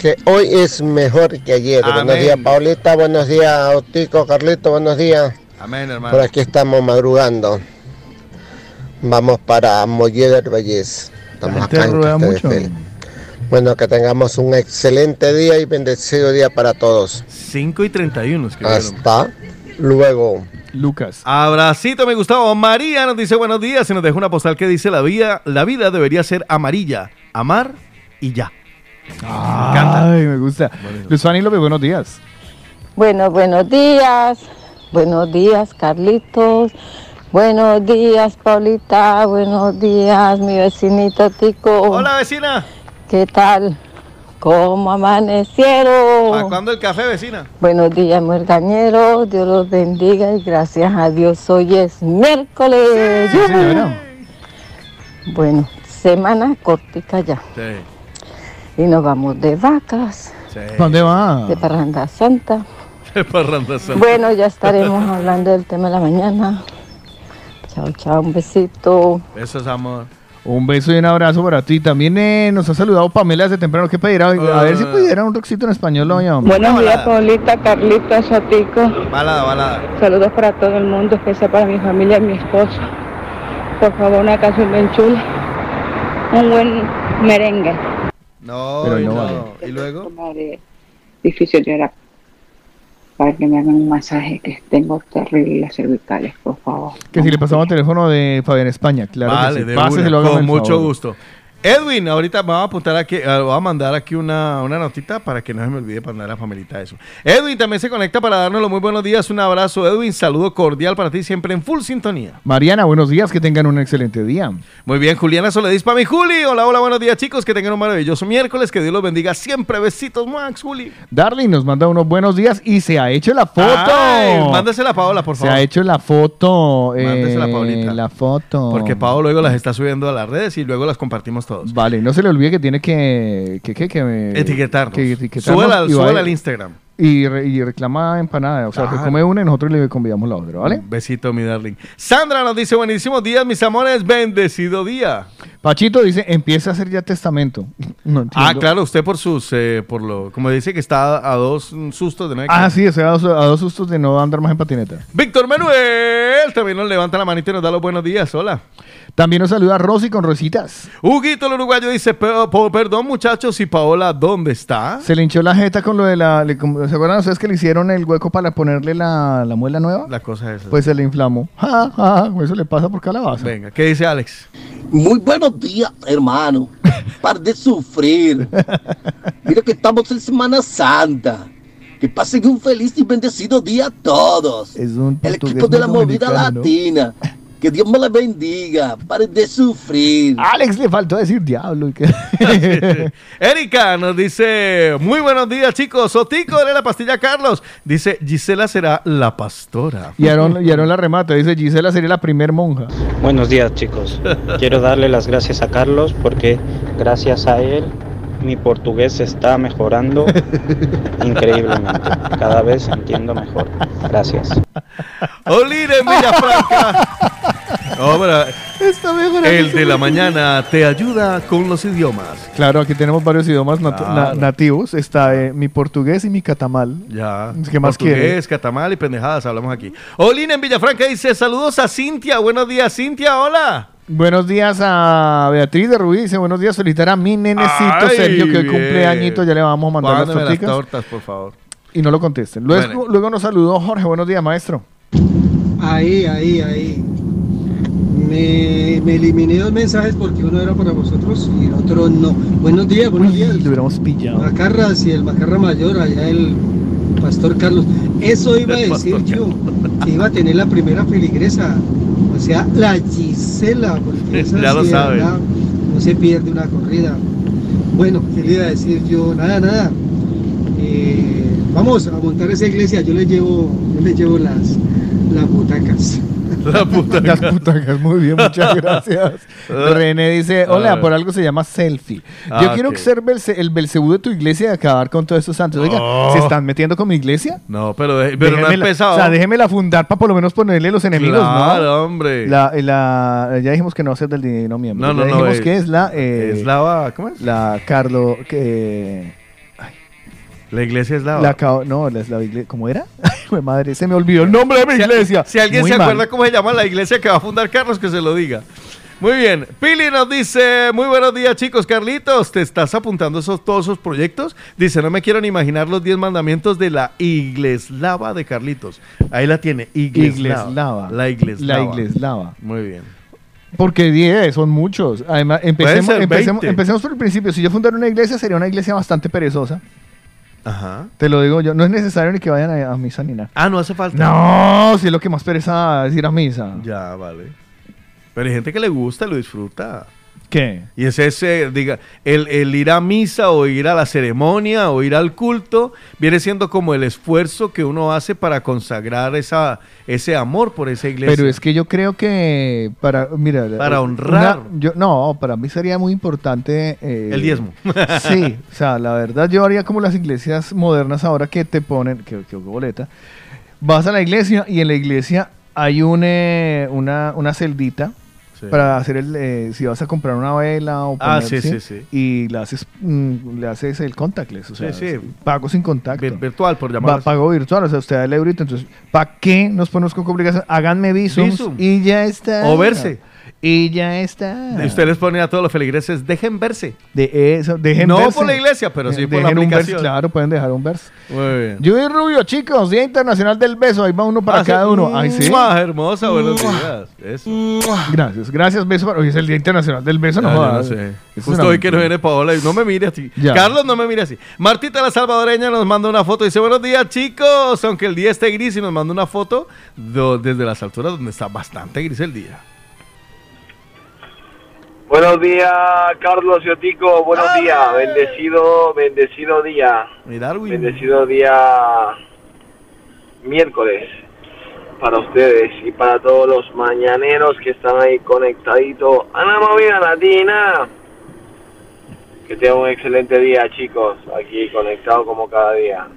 Que hoy es mejor que ayer. Amén. Buenos días, Paulita, buenos días, Otico, Carlito, buenos días. Amén, hermano. Por aquí estamos madrugando. Vamos para Moller del Vallés. Estamos acá en mucho. Bueno, que tengamos un excelente día y bendecido día para todos. 5 y 31 escribieron. Hasta luego. Lucas. Abracito, me gustaba. María nos dice buenos días y nos deja una postal que dice la vida, la vida debería ser amarilla, amar y ya. Ay, me gusta. Luis Fanny López, buenos días. Bueno, buenos días. Buenos días, Carlitos. Buenos días, Paulita. Buenos días, mi vecinito Tico. Hola vecina. ¿Qué tal? ¿Cómo amanecieron? ¿Para cuándo el café, vecina? Buenos días, muergañeros. Dios los bendiga y gracias a Dios hoy es miércoles. Sí, señora. Bueno, semana cortica ya. Sí, Y nos vamos de vacas, sí. ¿Dónde va? de parranda santa. Parranda santa. Bueno, ya estaremos hablando del tema de la mañana. Chao, chao, un besito. Besos, amor. Un beso y un abrazo para ti. También eh, nos ha saludado Pamela desde temprano. ¿Qué pedirá? A ver si pudiera un roxito en español hombre. Buenos días, Paulita, Carlita, Sotico. Balada, balada. Saludos para todo el mundo, especial para mi familia y mi esposo. Por favor, una canción bien chula. Un buen merengue. No, Pero y no no. vale. ¿Y luego? de, de fisioterapia para que me hagan un masaje que tengo terrible las cervicales, por favor. Que si le pasamos el teléfono de Fabián España, claro. vale, que sí. de una, hágame con mucho favor. gusto. Edwin, ahorita me voy a apuntar aquí, eh, voy a mandar aquí una, una notita para que no se me olvide para mandar a la familita eso. Edwin también se conecta para darnos los muy buenos días. Un abrazo, Edwin. Saludo cordial para ti, siempre en full sintonía. Mariana, buenos días, que tengan un excelente día. Muy bien, Juliana Soledis para mi Juli. Hola, hola, buenos días, chicos. Que tengan un maravilloso miércoles. Que Dios los bendiga siempre. Besitos, Max, Juli. Darling nos manda unos buenos días y se ha hecho la foto. Ay, mándasela a Paola, por se favor. ha hecho la foto. eh, Mándesela a Paulita. La foto. Porque Pau luego las está subiendo a las redes y luego las compartimos todos. Vale, no se le olvide que tiene que... que, que, que Etiquetarnos. que etiquetarnos Súbela, y va- súbela al Instagram. Y, re- y reclama empanada. O sea, que Claro. come una y nosotros le convidamos la otra, ¿vale? Un besito, mi darling. Sandra nos dice, buenísimos días, mis amores, bendecido día. Pachito dice, empieza a hacer ya testamento. No. Ah, claro, usted por sus, eh, por lo, como dice que está a dos sustos de no Ah, que- sí, o sea, a dos, a dos sustos de no andar más en patineta. Víctor Manuel también nos levanta la manita y nos da los buenos días. Hola. También nos saluda Rosy con rositas. Huguito el uruguayo dice, "Pe- po- perdón muchachos, ¿y Paola dónde está? Se le hinchó la jeta con lo de la... le- ¿Se acuerdan ustedes que le hicieron el hueco para ponerle la, la muela nueva? La cosa es esa. Pues se le inflamó. Ja, ja, eso le pasa por calabaza. Venga, ¿qué dice Alex? Muy buenos días, hermano. Par de sufrir. Mira que estamos en Semana Santa. Que pasen un feliz y bendecido día a todos. Es un El equipo de la movida latina. Que Dios me la bendiga. Paren de sufrir. Alex le faltó decir diablo. y que- Erika nos dice, muy buenos días chicos, Sotico de la pastilla Carlos. Dice, Gisela será la pastora. y, Aaron, y Aaron la remata. Dice, Gisela sería la primer monja. Buenos días chicos. Quiero darle las gracias a Carlos porque gracias a él mi portugués se está mejorando increíblemente. Cada vez entiendo mejor. Gracias. Olina en Villafranca. No, Está mejorando. el de la mañana te ayuda con los idiomas. Claro, aquí tenemos varios idiomas nat- Claro. na- nativos. Está eh, mi portugués y mi catamal. Ya. ¿Qué más Portugués, quiere? catamal y pendejadas hablamos aquí. Olina en Villafranca dice, saludos a Cintia. Buenos días, Cintia, hola. Buenos días a Beatriz de Rubí. Dice, buenos días, felicitar a mi nenecito Ay, Sergio, que hoy cumple añito. Ya le vamos a mandar las las tortas, por favor. Y no lo contesten. Luego, Bueno. luego nos saludó Jorge. Buenos días, maestro. Ahí, ahí, ahí. Me, me eliminé dos mensajes porque uno era para vosotros y el otro no. Buenos días, buenos días. Lo hubiéramos pillado. Macarras y el Macarra Mayor, allá el Pastor Carlos. Eso iba a decir yo, que iba a tener la primera feligresa, o sea, la Gisela, porque esa Ya lo sabe. no se pierde una corrida. Bueno, ¿qué le iba a decir yo? Nada, nada. Eh, vamos a montar esa iglesia, yo le llevo, yo le llevo las, las butacas. La puta. Las putacas, muy bien, muchas gracias. René dice, hola, por algo se llama selfie. Yo Ah, quiero ser Belce- el Belcebú de tu iglesia y acabar con todos estos santos. Oiga, Oh. ¿se están metiendo con mi iglesia? No, pero, de- pero no ha empezado. O sea, déjemela fundar para por lo menos ponerle los enemigos, Claro, ¿no? hombre. La, la- ya dijimos que no es del dinero miembro. No, no, ya no, dijimos eh, que es la... eh, Eslava, ¿cómo es? La Carlo... Que, La iglesia eslava. la no, la eslava iglesia. ¿Cómo era? Ay, madre, se me olvidó el nombre de mi iglesia. Si alguien Muy se mal. acuerda cómo se llama la iglesia que va a fundar Carlos, que se lo diga. Muy bien. Pili nos dice, muy buenos días chicos. Carlitos, ¿te estás apuntando esos, todos esos proyectos? Dice, no me quiero ni imaginar los 10 mandamientos de la igleslava de Carlitos. Ahí la tiene, igleslava. Igleslava. La igleslava. La igleslava. Muy bien. Porque 10 son muchos. Además, empecemos, empecemos, 20. empecemos por el principio. Si yo fundara una iglesia, sería una iglesia bastante perezosa. Ajá. Te lo digo yo. No es necesario ni que vayan a, a misa ni nada. Ah, no hace falta. No, si es lo que más pereza es ir a misa. Ya, vale. Pero hay gente que le gusta, lo disfruta. ¿Qué? Y es ese, diga, el, el ir a misa o ir a la ceremonia o ir al culto viene siendo como el esfuerzo que uno hace para consagrar esa, ese amor por esa iglesia. Pero es que yo creo que para, mira, Para eh, honrar. una- yo, no, para mí sería muy importante eh, El diezmo. sí, o sea, la verdad yo haría como las iglesias modernas ahora que te ponen, que, que boleta, vas a la iglesia y en la iglesia hay un, eh, una, una celdita Sí. para hacer el, eh, si vas a comprar una vela o Ah, poner, sí, sí, sí. y le haces, mm, le haces el contactless, o sea, sí. pago sin contacto. Vir- virtual, por Va, llamarlo así. pago virtual, o sea, usted da el eurito, entonces, ¿para qué nos ponemos con complicaciones? Háganme visums Visum. y ya está. O verse. Y ya está. Y usted les pone a todos los feligreses, dejen verse. De eso, dejen No verse. por la iglesia, pero sí por la Dejen un aplicación. claro, pueden dejar un verso. Muy bien. Yo y Rubio, chicos, Día Internacional del Beso, ahí va uno para Ah, sí. cada uno. Ay, sí. Mua, hermosa, buenos días. Eso. Gracias, gracias, beso. para- Hoy es el Día Internacional del Beso, no no sé. Justo una hoy que nos viene Paola y no me mire así. Ya. Carlos, no me mire así. Martita la salvadoreña nos manda una foto y dice, buenos días chicos, aunque el día esté gris y nos manda una foto do- desde las alturas donde está bastante gris el día. Buenos días, Carlos y Otico. Buenos días. Bendecido, bendecido día. Bendecido día miércoles para ustedes y para todos los mañaneros que están ahí conectaditos a la movida latina. Que tengan un excelente día, chicos. Aquí conectado como cada día.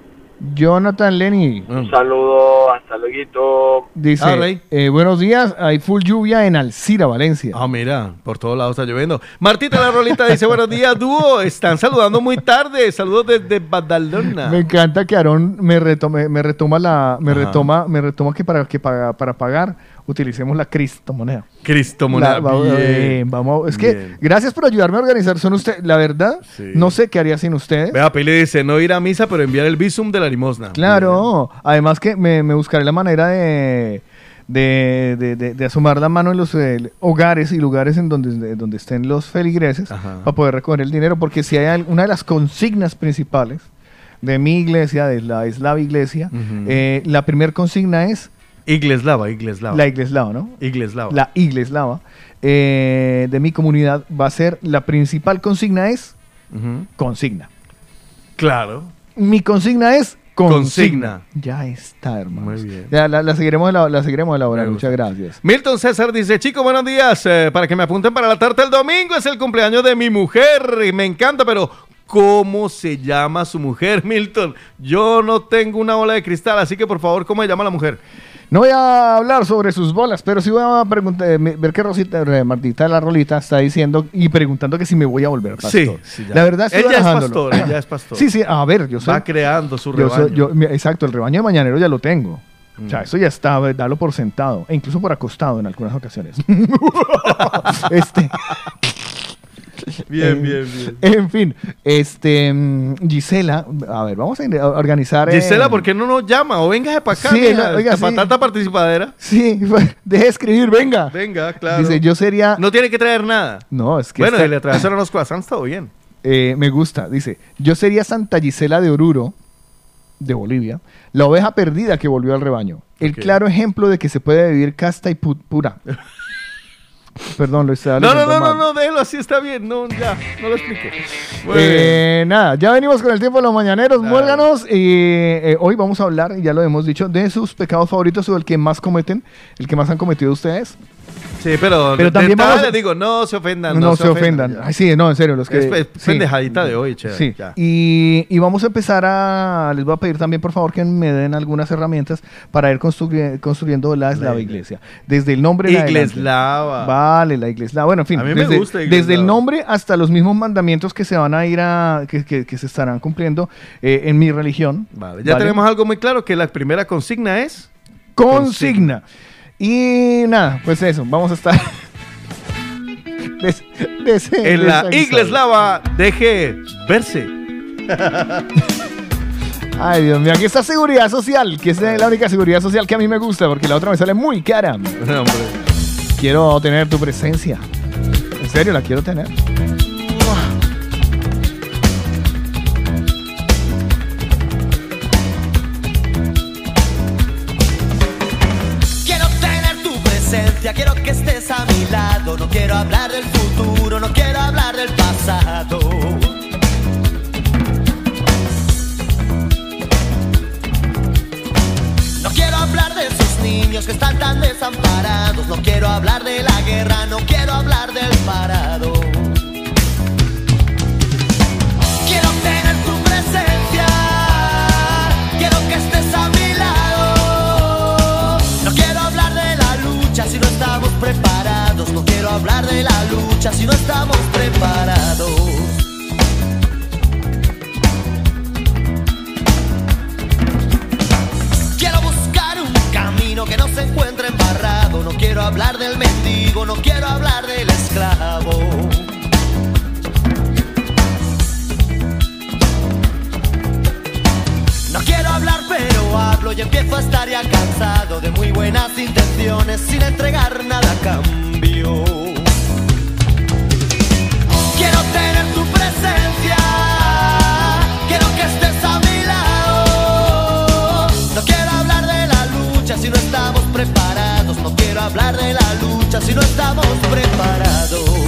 Jonathan Lenny Un saludo, hasta luego. dice: Ah, eh, Buenos días, hay full lluvia en Alcira, Valencia. Ah, mira, por todos lados está lloviendo. Martita la rolita dice, buenos días, dúo. Están saludando muy tarde. Saludos desde Badalona. Me encanta que Aarón me retome, me retoma la, me Ajá. retoma, me retoma que para que para, para pagar utilicemos la cristomoneda. Cristo moneda. La- Bien. vamos, es que gracias por ayudarme a organizar. Son usted, la verdad, Sí. no sé qué haría sin ustedes. Vea, Pili dice, no ir a misa, pero enviar el visum de la limosna. Claro, además que me, me buscaré la manera de, de, de- de- de asomar la mano en los eh, hogares y lugares en donde, de- donde estén los feligreses Ajá. para poder recoger el dinero, porque si hay una de las consignas principales de mi iglesia, de la Eslava Iglesia, eh, la primera consigna es Igleslava, Igleslava. la Igleslava, ¿no? Igleslava. La Igleslava eh, de mi comunidad va a ser, la principal consigna es consigna. Claro. Mi consigna es consigna. Consigna. Ya está, hermano. Muy bien. Ya, la, la seguiremos, la, la seguiremos elaborando. Muchas gracias. Milton César dice, chicos, buenos días. eh, para que me apunten para la tarta el domingo es el cumpleaños de mi mujer. Y me encanta, pero ¿cómo se llama su mujer, Milton? Yo no tengo una bola de cristal, así que por favor, ¿cómo se llama la mujer? No voy a hablar sobre sus bolas, pero sí voy a preguntar, eh, ver qué Rosita, eh, Martita de la Rolita está diciendo y preguntando que si me voy a volver pastor. Sí, sí, ya. La verdad estoy Ella es pastor, ella es pastor. Sí, sí, a ver, yo soy... Va creando su yo soy- rebaño. yo- exacto, el rebaño de mañanero ya lo tengo. O sea, Mm. eso ya está, eh, dalo por sentado, e incluso por acostado en algunas ocasiones. este, Bien, eh, bien, bien. En fin, este mm, Gisela, a ver, vamos a organizar. eh, Gisela, ¿por qué no nos llama? O venga para acá, Sí, mija, oiga, sí. patata participadera. Sí, deje de escribir, venga. Venga, claro. Dice, yo sería. No tiene que traer nada. No, es que. Bueno, esta- y le trajeron unos croissants, todo bien. Eh, me gusta, dice, yo sería Santa Gisela de Oruro, de Bolivia, la oveja perdida que volvió al rebaño. El claro ejemplo de que se puede vivir casta y pu- pura. Perdón, estaba No, no, no, no, no, déjelo así, está bien. No, ya, no lo explico. Bueno. Eh, nada, ya venimos con el tiempo de los mañaneros, muérganos. Y eh, hoy vamos a hablar, ya lo hemos dicho, de sus pecados favoritos o el que más cometen, el que más han cometido ustedes. Sí, pero, Pero también vamos a- les digo, no se ofendan. No, se ofendan. Ay, sí, no, en serio, los que. Es pe- sí. pendejadita de hoy, che. Sí. ya. Y, y vamos a empezar a. Les voy a pedir también, por favor, que me den algunas herramientas para ir construye- construyendo la eslava iglesia. Desde el nombre. Igleslava. Vale, la iglesia. Bueno, en fin. A mí me desde, gusta igleslava. Desde el nombre hasta los mismos mandamientos que se van a ir a. que, que- que se estarán cumpliendo eh, en mi religión. Vale, Ya tenemos algo muy claro, que la primera consigna es... Consigna. Y nada, pues eso, vamos a estar. des- des- En la desaguisados. Igleslava, deje verse. Ay, Dios mío, aquí está seguridad social, que es la única seguridad social que a mí me gusta, porque la otra me sale muy cara. Quiero tener tu presencia. En serio, la quiero tener. No quiero hablar del futuro, no quiero hablar del pasado. No quiero hablar de esos niños que están tan desamparados. No quiero hablar de la guerra, no quiero hablar del parado. Quiero tener tu presencia, hablar de la lucha si no estamos preparados? Quiero buscar un camino que no se encuentre embarrado. No quiero hablar del mendigo, no quiero hablar del esclavo. No quiero hablar, pero hablo y empiezo a estar ya cansado de muy buenas intenciones sin entregar nada a cambio. Si no estamos preparados.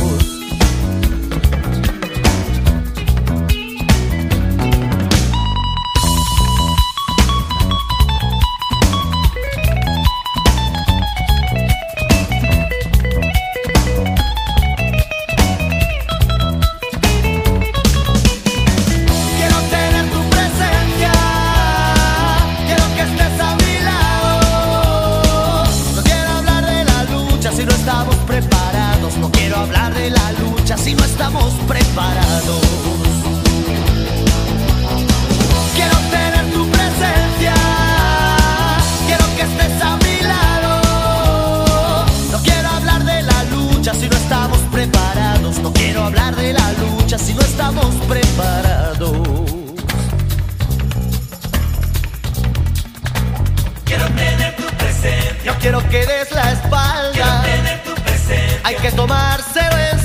Quiero que des la espalda. Quiero tener tu presencia. Hay que tomárselo en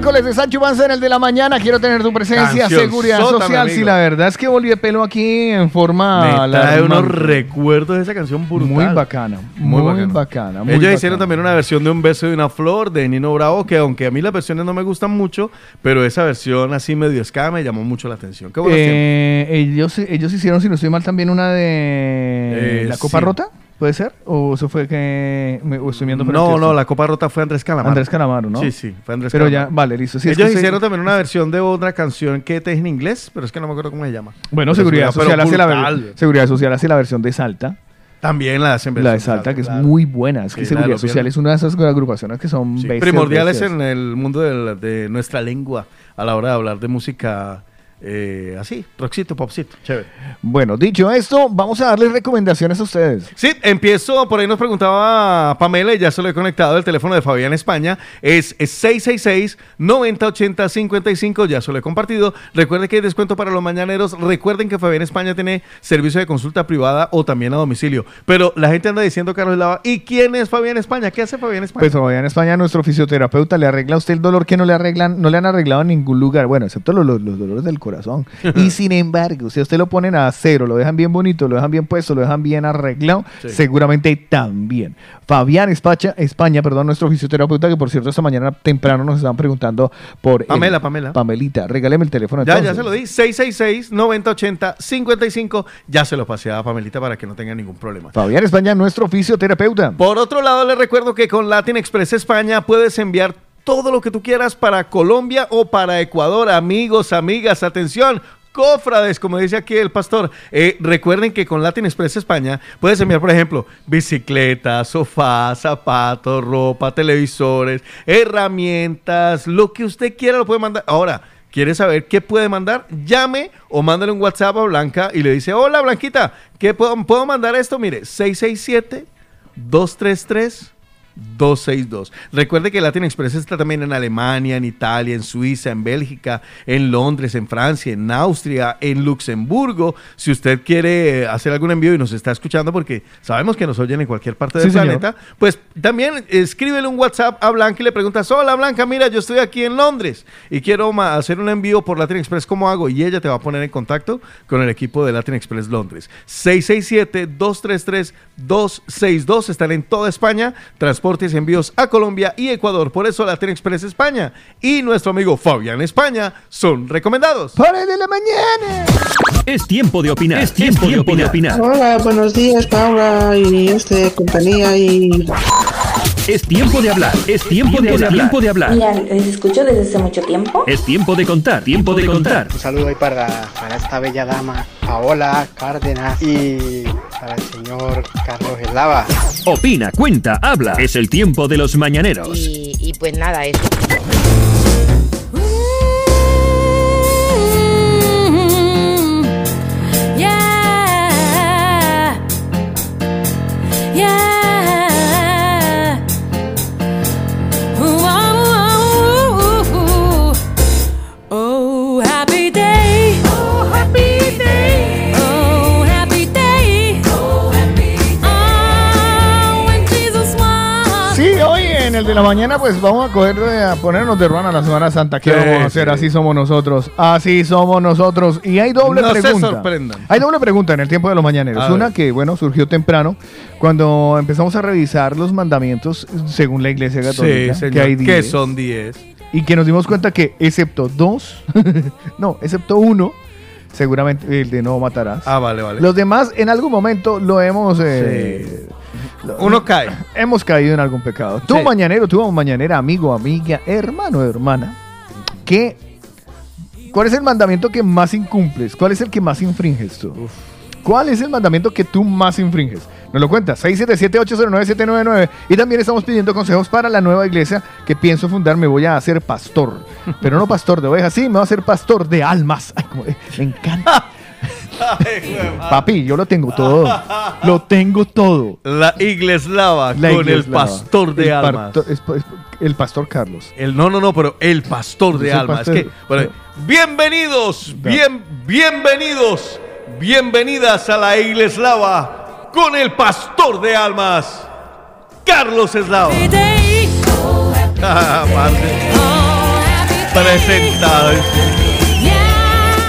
Miércoles de Sancho Panza en el de la mañana. Quiero tener tu presencia, Canción seguridad social. Sí, la verdad es que volví de pelo aquí en forma. Me trae unos recuerdos de esa canción brutal. Muy bacana, muy bacana, muy Ellos bacana. hicieron también una versión de Un beso de una flor de Nino Bravo, que aunque a mí las versiones no me gustan mucho, pero esa versión así medio escada me llamó mucho la atención. Qué. Eh, ellos, ellos hicieron, si no estoy mal, también una de Eh, La Copa sí. Rota, ¿puede ser? ¿O eso fue que me, o estoy viendo por el No, no, la Copa Rota fue Andrés Calamaro. Andrés Calamaro, ¿no? Sí, sí, fue Andrés Pero ya, Calamaro. vale, listo. Sí, es Ellos se- hicieron también una versión de otra canción que es en inglés, pero es que no me acuerdo cómo se llama. Bueno, Pero Seguridad Social, pero hace la, brutal. ver- Seguridad Social hace la versión de Salta. También la hacen La de Salta, que claro. es muy buena. Es que Sí, la de Seguridad Social es una de esas agrupaciones que son Sí, bestias, primordiales bestias. en el mundo del- de, nuestra lengua a la hora de hablar de música eh, así, rockcito, popcito, chévere. Bueno, dicho esto, vamos a darle recomendaciones a ustedes. Sí, empiezo, por ahí nos preguntaba Pamela y ya se lo he conectado, el teléfono de Fabián España es 666-9080-55, ya se lo he compartido. Recuerden que hay descuento para los mañaneros, recuerden que Fabián España tiene servicio de consulta privada o también a domicilio. Pero la gente anda diciendo, Carlos Lava, ¿y quién es Fabián España? ¿Qué hace Fabián España? Pues en España nuestro fisioterapeuta le arregla a usted el dolor que no le arreglan, no le han arreglado en ningún lugar, bueno, excepto los, los- los dolores del corazón. Y sin embargo, si a usted lo ponen a cero, lo dejan bien bonito, lo dejan bien puesto, lo dejan bien arreglado, Sí. seguramente también. Fabián España, España, perdón, nuestro fisioterapeuta, que por cierto esta mañana temprano nos estaban preguntando por... Pamela, el- Pamela. Pamelita, regáleme el teléfono. Ya, ya entonces. se lo di. 666-9080-55. Ya se lo pasé a Pamelita para que no tenga ningún problema. Fabián España, nuestro fisioterapeuta. Por otro lado, les recuerdo que con Latin Express España puedes enviar todo lo que tú quieras para Colombia o para Ecuador. Amigos, amigas, atención. Cofrades, como dice aquí el pastor, Eh, recuerden que con Latin Express España puedes enviar, por ejemplo, bicicletas, sofás, zapatos, ropa, televisores, herramientas, lo que usted quiera lo puede mandar. Ahora, ¿quiere saber qué puede mandar? Llame o mándale un WhatsApp a Blanca y le dice, hola Blanquita, ¿qué puedo, puedo mandar esto? Mire, 667 233 262. Recuerde que Latin Express está también en Alemania, en Italia, en Suiza, en Bélgica, en Londres, en Francia, en Austria, en Luxemburgo. Si usted quiere eh, hacer algún envío y nos está escuchando, porque sabemos que nos oyen en cualquier parte del Sí, señor. planeta, pues también escríbele un WhatsApp a Blanca y le preguntas, hola Blanca, mira, yo estoy aquí en Londres y quiero hacer un envío por Latin Express, ¿cómo hago? Y ella te va a poner en contacto con el equipo de Latin Express Londres. 667-233-262 están en toda España, transporte transportes y envíos a Colombia y Ecuador. Por eso Latin Express España y nuestro amigo Fabián España son recomendados. ¡Para de la mañana! Es tiempo de opinar. Es tiempo, de opinar. Hola, buenos días, Paula y este compañía y Es tiempo de hablar. Es tiempo, de, hablar. Tiempo de hablar. Mira, les escucho desde hace mucho tiempo. Es tiempo de contar. Tiempo de contar. Un saludo ahí para, para esta bella dama, Paola Cárdenas, y para el señor Carlos Eslava. Opina, cuenta, habla. Es el tiempo de los mañaneros. Y, y pues nada, eso. De la mañana pues vamos a coger eh, a ponernos de ruana la Semana Santa. ¿Qué Sí, vamos a hacer? sí. Así somos nosotros. Así somos nosotros. Y hay doble No se pregunta. sorprendan. Hay doble pregunta en el tiempo de los mañaneros. A Una ver. que, bueno, surgió temprano cuando empezamos a revisar los mandamientos según la Iglesia Católica. Sí, señor. que hay que 10. son 10. Y que nos dimos cuenta que excepto dos, no, excepto uno, seguramente el de no matarás. Ah, vale, vale. Los demás en algún momento lo hemos... eh, lo- Uno cae. Hemos caído en algún pecado. Tú Sí. mañanero, tú mañanera, amigo, amiga, hermano, hermana, ¿qué, ¿cuál es el mandamiento que más incumples? ¿Cuál es el que más infringes tú? ¿Cuál es el mandamiento que tú más infringes? Nos lo cuentas, 677-809-799. Y también estamos pidiendo consejos para la nueva iglesia que pienso fundar. Me voy a hacer pastor. Pero no pastor de ovejas, sí, me voy a hacer pastor de almas. Ay, como- me encanta. Papi, yo lo tengo todo. Lo tengo todo. La igleslava La con el pastor de El almas. parto- es- es- el pastor Carlos. El, no, no, no, pero el pastor de Es el almas. pastor- Es que, bueno, bienvenidos, bien, bienvenidos, bienvenidas a la igleslava con el pastor de almas, Carlos Eslava. Ah, parce. Presentado.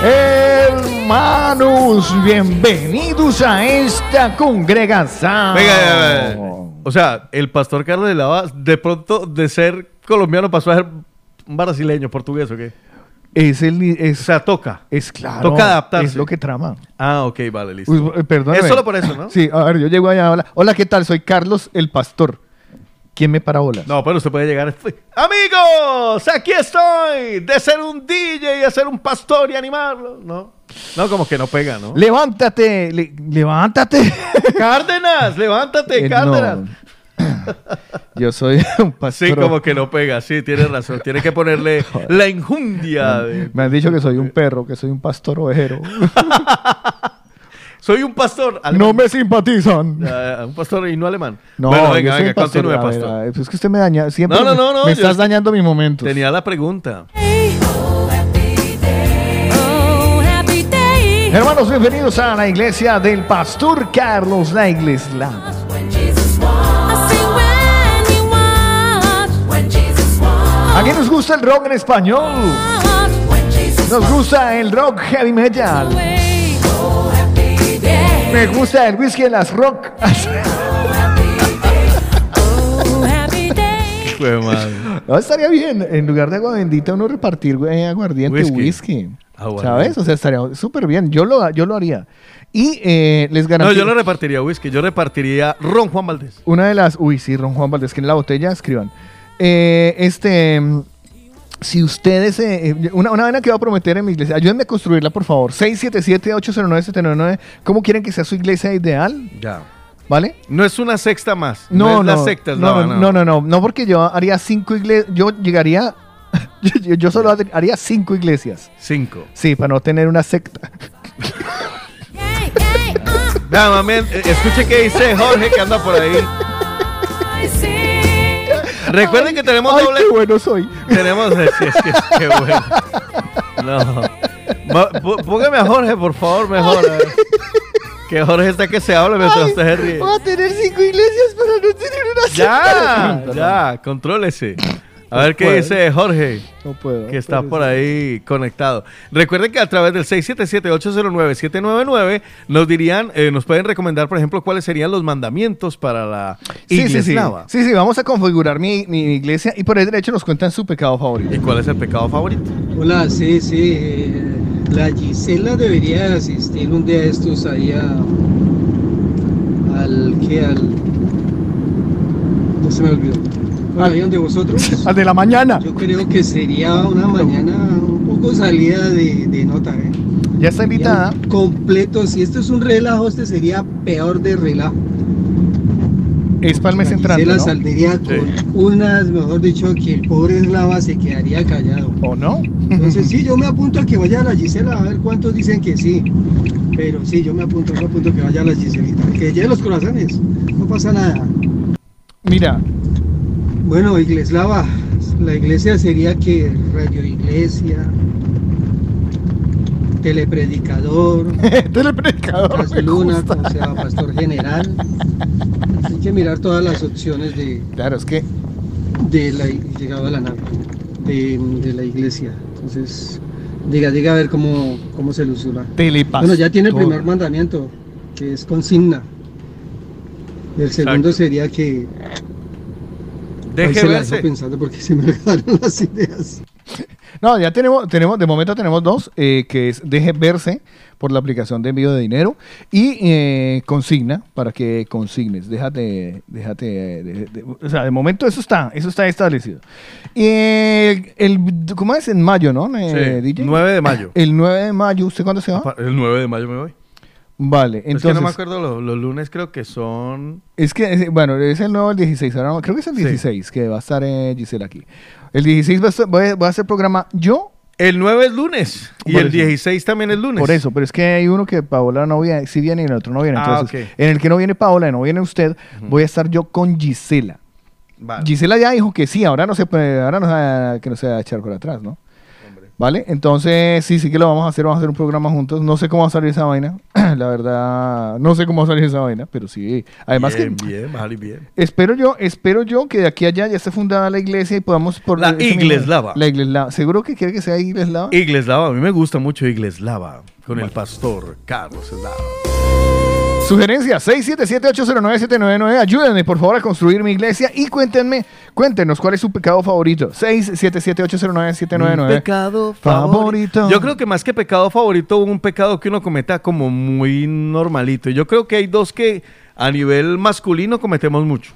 Hermanos, bienvenidos a esta congregación. Venga, venga, venga. O sea, el pastor Carlos Eslava, de pronto de ser colombiano pasó a ser brasileño, portugués o qué? Es el. Es, o sea, toca. Es claro. Toca adaptarse. Es lo que trama. Ah, ok, vale, listo. Uy, eh. Es solo por eso, ¿no? Sí, a ver, yo llego allá. Hola, hola ¿qué tal? Soy Carlos el pastor. ¿Quién me para bolas? No, pero usted puede llegar. Amigos, aquí estoy. De ser un DJ y de ser un pastor y animarlo. No, no, como que no pega, ¿no? Levántate, le- levántate. Cárdenas, levántate, Eh, Cárdenas. no. Yo soy un pastor. Sí, como que no pega, sí, tiene razón. Tiene que ponerle la injundia. de- Me han dicho que soy un perro, que soy un pastor ovejero. Soy un pastor. no me simpatizan. Ah, un pastor y no alemán. No, bueno, venga, soy venga, un pastor. continúe, A ver, pastor. a ver, pues es que usted me daña. Siempre No, no, no, no, Me estás es- dañando mis momentos. Tenía la pregunta. Hermanos, bienvenidos a la iglesia del pastor Carlos, la iglesia. Aquí nos gusta el rock en español. Nos gusta el rock heavy metal. Me gusta el whisky en las rock. No, estaría bien. En lugar de agua bendita, uno repartir güey, aguardiente, Whisky. whisky. Aguardiente. ¿Sabes? O sea, estaría súper bien. Yo lo, yo lo haría. Y eh, les No, garantizo. yo no repartiría whisky, yo repartiría ron Juan Valdés. Una de las. Uy, sí, Ron Juan Valdés, que en la botella escriban. Eh, este. mm, Si ustedes. eh, eh, una, una vaina que voy a prometer en mi iglesia. Ayúdenme a construirla, por favor. 677-809-799. ¿Cómo quieren que sea su iglesia ideal? Ya. ¿Vale? No es una sexta más. No, es no, la secta, no, no, no, no, no, no, porque yo haría cinco iglesias. Yo llegaría. yo, solo haría cinco iglesias. Cinco. Sí, para no tener una secta. Vea, mami, eh, escuche qué dice Jorge que anda por ahí. Recuerden que tenemos Ay, doble. qué bueno soy. Tenemos. eh, sí, es que qué bueno. No. Póngame a Jorge, por favor, mejor. ver. Que Jorge está que se habla mientras usted se ríe. Voy a tener cinco iglesias para no tener una Ya, ya, contrólese. A ver qué puedo. dice Jorge. No puedo. Que está por ahí conectado. Recuerden que a través del 677-809-799 nos dirían, eh, nos pueden recomendar, por ejemplo, cuáles serían los mandamientos para la Sí, sí, iglesia sí. eslava. Sí, sí, vamos a configurar mi, mi iglesia y por el derecho nos cuentan su pecado favorito. ¿Y cuál es el pecado favorito? Hola, sí, sí. eh, la Gisela debería asistir un día de estos ahí a, al que al. No se me olvidó. Ahí donde vosotros. Al de la mañana. Yo creo que sería una mañana un poco salida de, de nota, ¿eh? Ya está invitada. Completo. Si esto es un relajo, este sería peor de relajo. Es para el mes La saldría con unas, mejor dicho, que el pobre eslava se quedaría callado. ¿O no? Entonces sí, yo me apunto a que vaya la Gisela, a ver cuántos dicen que sí. Pero sí, yo me apunto, me apunto a que vaya la Giselita. Que lleve los corazones, no pasa nada. Mira. Bueno, Igleslava, la iglesia sería que Radio Iglesia, Telepredicador, Telepredicador. Luna, o sea, Pastor General. Hay que mirar todas las opciones de, Claro, es que de la llegado a la nave, de, de la iglesia. Entonces, diga, diga a ver cómo, cómo se ilusura. Telepastor. Bueno, ya tiene el primer mandamiento, que es consigna. Y el segundo sería que. Deje verse. pensando porque se me dejaron las ideas. No, ya tenemos, tenemos, de momento tenemos dos, eh, que es deje verse por la aplicación de envío de dinero y eh, consigna para que consignes. Déjate, déjate, de- de- o sea, de momento eso está, eso está establecido. Y el, el- ¿cómo es? En mayo, ¿no? Eh, Sí, DJ? 9 de mayo. El 9 de mayo, ¿usted cuándo se va? El 9 de mayo me voy. Vale, es que entonces. no me acuerdo, los, los lunes creo que son... Es que, bueno, es el nuevo el 16, ahora no- creo que es el 16 que va a estar eh, Gisela aquí. El 16 va a, estar- voy a- voy a hacer programa yo. El 9 es lunes y el eso. 16 también es lunes. Por eso, pero es que hay uno que Paola no viene, sí viene y el otro no viene. Ah, Entonces, en el que no viene Paola y no viene usted, voy a estar yo con Gisela. Vale. Gisela ya dijo que sí, ahora no se puede, ahora no se va- que no se va a echar por atrás, ¿no? ¿Vale? Entonces, sí, sí que lo vamos a hacer, vamos a hacer un programa juntos. No sé cómo va a salir esa vaina. La verdad, no sé cómo va a salir esa vaina, pero sí. Además bien, que bien, vale, bien. Espero yo, espero yo que de aquí a allá ya esté fundada la iglesia y podamos por La Igleslava. La igleslava. ¿Seguro que quiere que sea igleslava? Igleslava, a mí me gusta mucho Igleslava con el pastor Carlos Eslava. Sugerencia 677-809-799. Ayúdenme, por favor, a construir mi iglesia y cuéntenme, cuéntenos cuál es su pecado favorito. 677-809-799. Mi pecado favorito. favorito. Yo creo que más que pecado favorito, un pecado que uno cometa como muy normalito. Yo creo que hay dos que a nivel masculino cometemos mucho.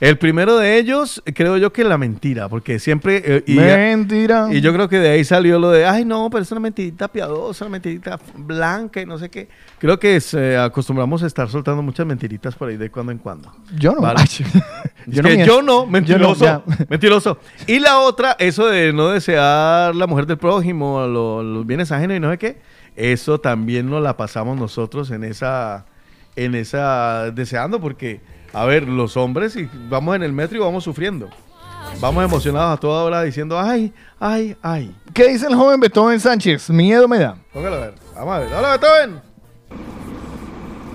El primero de ellos, creo yo que la mentira, porque siempre... eh, y, Mentira. y yo creo que de ahí salió lo de, ay no, pero es una mentirita piadosa, una mentirita blanca y no sé qué. Creo que se acostumbramos a estar soltando muchas mentiritas por ahí de cuando en cuando. Yo no. Vale. Yo no que miento. yo no, mentiroso. mentiroso. Y la otra, eso de no desear la mujer del prójimo, lo- los bienes ajenos y no sé qué, eso también nos la pasamos nosotros en esa, en esa, deseando, porque, a ver, los hombres, y vamos en el metro y vamos sufriendo. Vamos emocionados a toda hora diciendo, ay, ay, ay. ¿Qué dice el joven Beethoven Sánchez? Miedo me da. Póngalo a ver. Vamos a ver. Hola, Beethoven.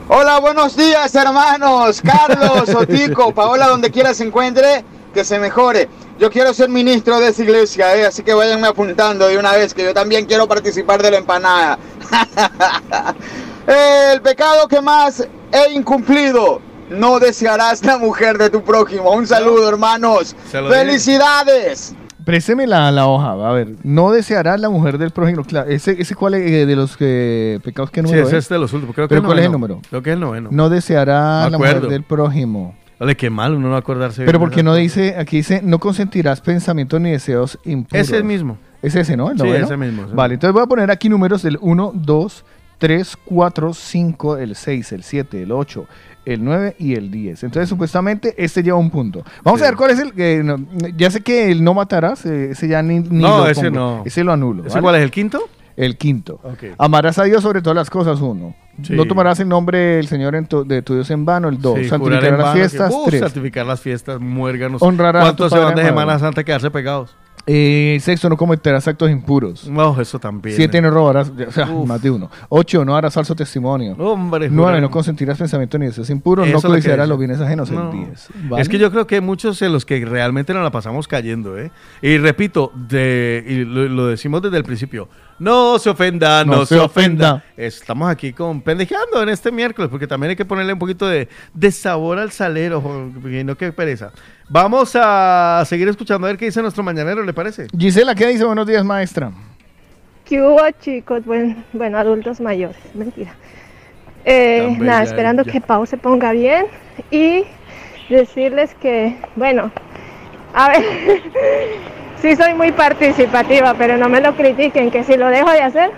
Hola, buenos días, hermanos. Carlos, Otico, Paola, donde quiera se encuentre, que se mejore. Yo quiero ser ministro de esa iglesia, ¿eh? así que váyanme apuntando de una vez, que yo también quiero participar de la empanada. El pecado que más he incumplido. No desearás la mujer de tu prójimo. Un saludo, hermanos. ¡Felicidades! Présteme la, la hoja. A ver, no desearás la mujer del prójimo. Claro, ¿ese, ese cuál es eh, de los eh, pecados que Sí, número ese es? es de los últimos. Creo que ¿Pero el cuál es el número? Creo que es el noveno. No desearás la mujer del prójimo. Ole, qué mal uno no acordarse. Pero porque no dice, aquí dice, no consentirás pensamientos ni deseos impuros. Ese mismo. Es ese, ¿no? ¿El Sí, noveno? ese mismo, ese Vale, entonces voy a poner aquí números del 1, 2, 3, 4, 5, el 6, el 7, el 8, el 9 y el 10. Entonces, supuestamente, este lleva un punto. Vamos a ver cuál es el... que no, ya sé que el no matarás, eh, ese ya ni, ni No, lo ese pongo. no. Ese lo anulo. ¿Ese cuál es, el quinto? El quinto. Amarás a Dios sobre todas las cosas, uno. Sí. No tomarás el nombre del Señor en de tu Dios en vano, el dos. Sí, en las fiestas, uh, tres. santificar las fiestas, muérganos. Honrarás a tu ¿Cuántos se van de? Semana Santa a quedarse pegados? Eh, sexto, no cometerás actos impuros. No, eso también. Siete, no robarás, o sea, más de uno. Ocho, no harás falso testimonio. Hombre, Nueve, no consentirás pensamiento ni deseos impuros. Eso No es lo codiciarás dice. los bienes ajenos. No. El diez. Es ¿vale? que yo creo que hay muchos en los que realmente nos la pasamos cayendo, ¿eh? Y repito, de, y lo, lo decimos desde el principio, no se ofenda, no, No se, se ofenda. ofenda. Estamos aquí con pendejeando en este miércoles, porque también hay que ponerle un poquito de, de sabor al salero, porque no que pereza. Vamos a seguir escuchando a ver qué dice nuestro mañanero, ¿le parece? Gisela, ¿qué dice? Buenos días, maestra. ¿Qué hubo, chicos? Buen- bueno, adultos mayores, mentira. Eh, nada, esperando que Pau se ponga bien y decirles que, bueno, a ver, sí soy muy participativa, pero no me lo critiquen, que si lo dejo de hacer,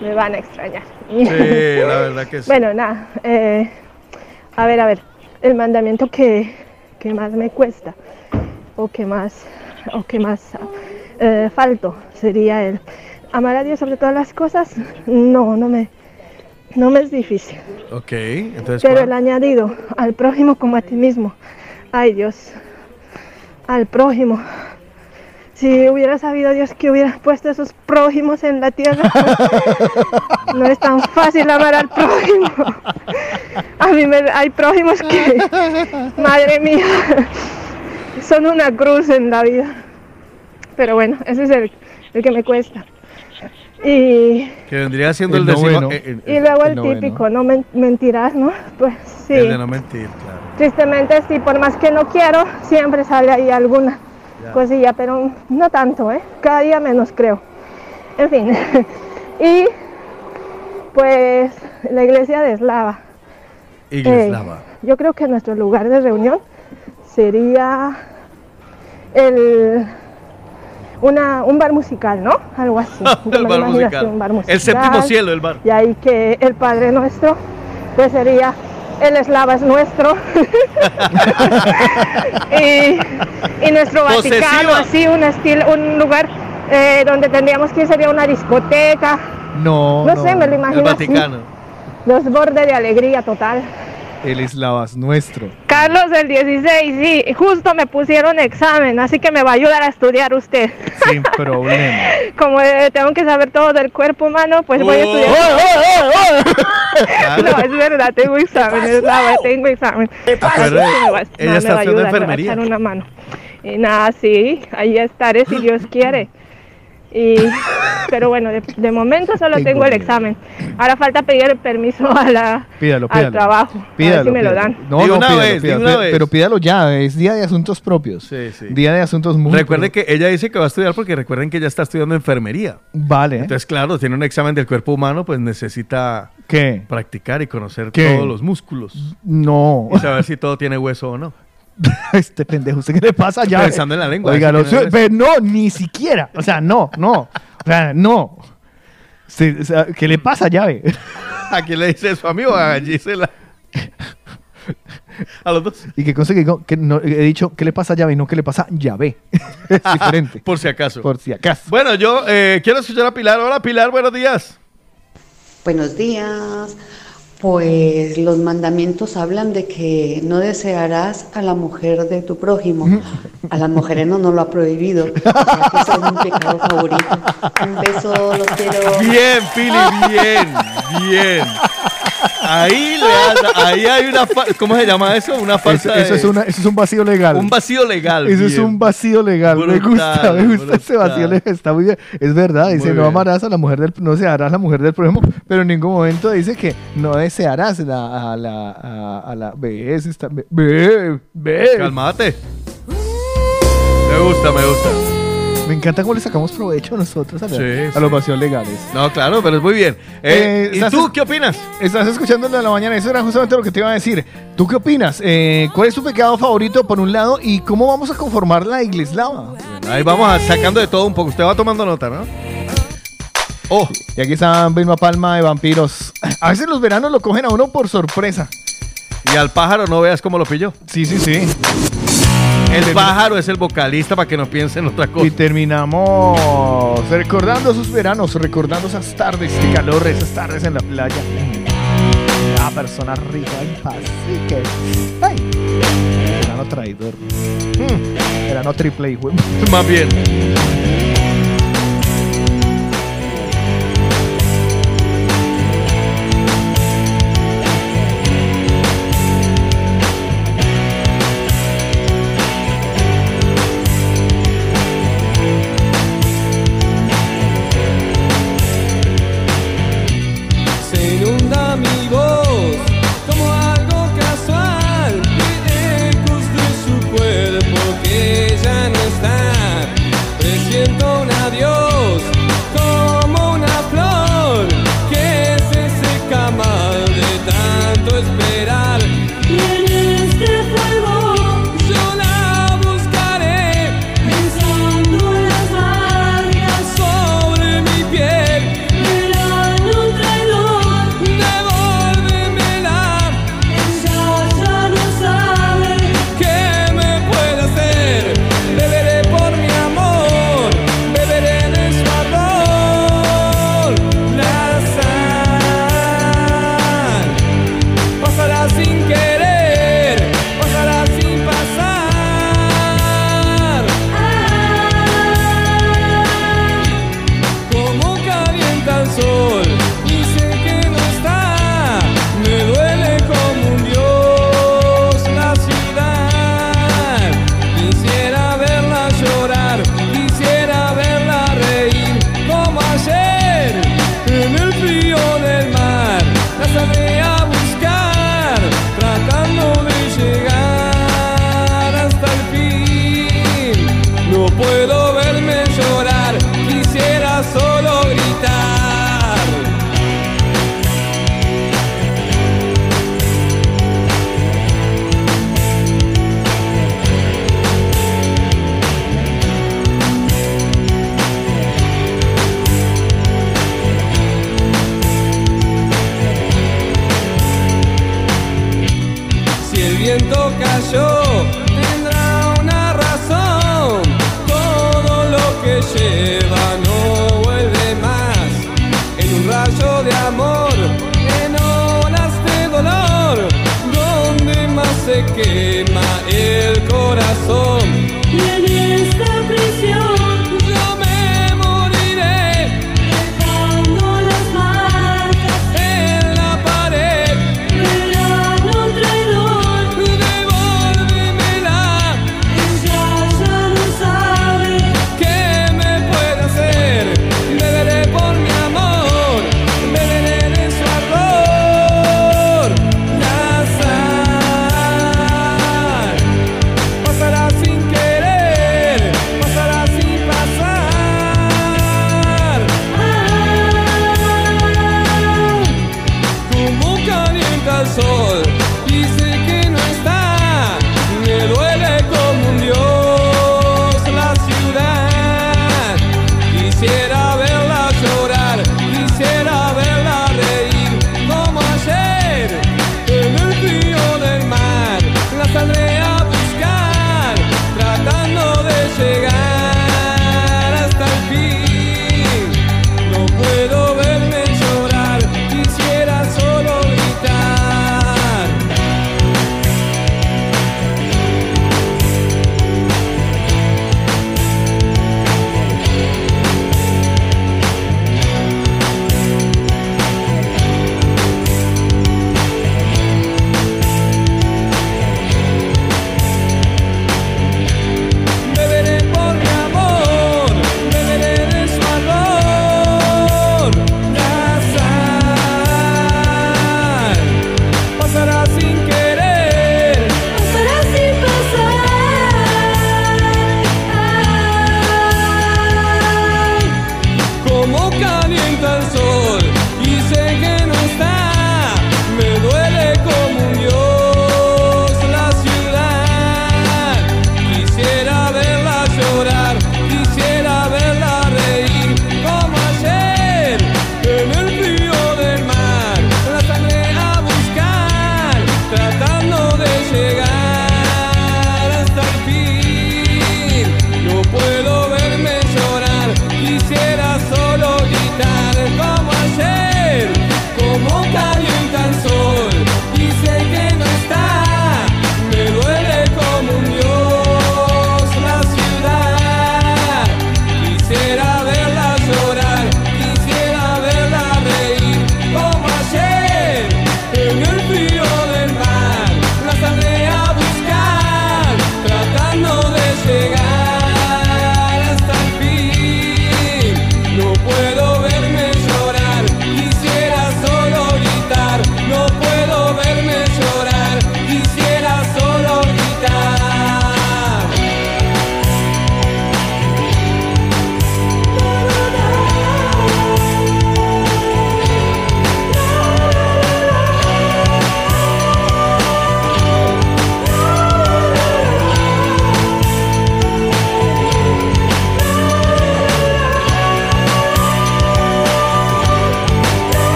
me van a extrañar. Sí, la verdad que sí. Bueno, nada, eh, a ver, a ver, el mandamiento que, que más me cuesta o que más, o que más eh, falto sería el amar a Dios sobre todas las cosas. No, no me, no me es difícil. Ok, entonces... Pero ¿cuál? el añadido al prójimo como a ti mismo. Ay Dios, al prójimo. Si hubiera sabido Dios que hubiera puesto esos prójimos en la tierra, no es tan fácil amar al prójimo. A mí me, hay prójimos que, madre mía, son una cruz en la vida. Pero bueno, ese es el, el que me cuesta. Y Que vendría siendo el, El noveno. eh, y luego el, noveno. típico, no men- mentirás, ¿no? Pues sí. El de no mentir, claro. Tristemente sí, por más que no quiero, siempre sale ahí alguna cosilla, pero no tanto, ¿eh? Cada día menos creo. En fin. y pues la iglesia de Eslava. Iglesiava. Eh, yo creo que nuestro lugar de reunión sería el una, un bar musical, ¿no? Algo así. El bar musical. un bar El séptimo musical. cielo del bar. Y ahí que el Padre Nuestro, pues sería el eslava es nuestro. y, y nuestro Posesiva. Vaticano, así, un, estilo, un lugar eh, donde tendríamos que ir sería una discoteca. No, No sé, me lo imagino El así. Vaticano. Los bordes de alegría total. El eslavas nuestro. Carlos del 16, sí, justo me pusieron examen, así que me va a ayudar a estudiar usted. Sin problema. Como eh, tengo que saber todo del cuerpo humano, pues voy a Oh. estudiar. No, es verdad, tengo examen, es la verdad, tengo examen. pasa? Que me va- Ella me está va a haciendo ayudar, me va a enfermería. echar una mano. Y nada, sí, ahí estaré si Dios quiere. Y, pero bueno, de, de momento solo Tengo tengo el examen. Ahora falta pedir el permiso a la, Pídalo, al pídalo. trabajo. a ver Pídalo, si me lo pídalo. dan. No, no, una pídalo, vez, pídalo, una pero- vez. Pero pídalo ya, es día de asuntos propios. Sí, sí. Día de asuntos muy Recuerden que ella dice que va a estudiar porque recuerden que ella está estudiando enfermería. Vale. Entonces, claro, tiene un examen del cuerpo humano, pues necesita ¿Qué? practicar y conocer ¿Qué? todos los músculos. No. Y saber si todo tiene hueso o no. este pendejo, ¿usted qué le pasa ya? Pensando en la lengua, Oiga, no, pero ni siquiera. O sea, no, no. O sea, no. Sí, o sea, ¿Qué le pasa, llave? ¿A quién le dice eso? A mí o a Gisela? A los dos. Y que cosa que, digo, que no, he dicho, ¿qué le pasa a llave? Y no, ¿qué le pasa a llave? es diferente. Por si acaso. Por si acaso. Bueno, yo eh, quiero escuchar a Pilar. Hola, Pilar, buenos días. Buenos días. Pues los mandamientos hablan de que no desearás a la mujer de tu prójimo. A las mujeres no nos lo ha prohibido. O sea que ese es mi pecado favorito. Un beso, los quiero. Bien, Pili, bien, bien. Ahí, le has- ahí hay una... ¿Cómo se llama eso? Una Eso, falsa... eso es una, eso es un vacío legal. Un vacío legal. Eso es un vacío legal. me gusta, me gusta ese vacío legal. Está muy bien. Es verdad, dice, no amarás a la mujer del, no desearás a la mujer del prójimo, pero en ningún momento dice que no desearás la, a la, a, a la, ve, está, ve. Calmate. Me gusta, me gusta. Me encanta cómo le sacamos provecho nosotros a, la- Sí, a los vacíos legales. No, claro, pero es muy bien. Eh, Eh, ¿Y tú qué opinas? Estás escuchando de la mañana, eso era justamente lo que te iba a decir. ¿Tú qué opinas? Eh, ¿Cuál es tu pecado favorito por un lado y cómo vamos a conformar la igleslava? Ahí vamos a- sacando de todo un poco. Usted va tomando nota, ¿no? Oh, y aquí está Vilma Palma de Vampiros. A veces los veranos lo cogen a uno por sorpresa. Y al pájaro no veas cómo lo pilló. Sí, sí, sí. El pájaro es el vocalista para que no piensen otra cosa. Y terminamos recordando sus veranos, recordando esas tardes de calor, esas tardes en la playa. La persona rica paz. Así que, ay, Verano traidor. Mm, Verano triple, güey. Más bien.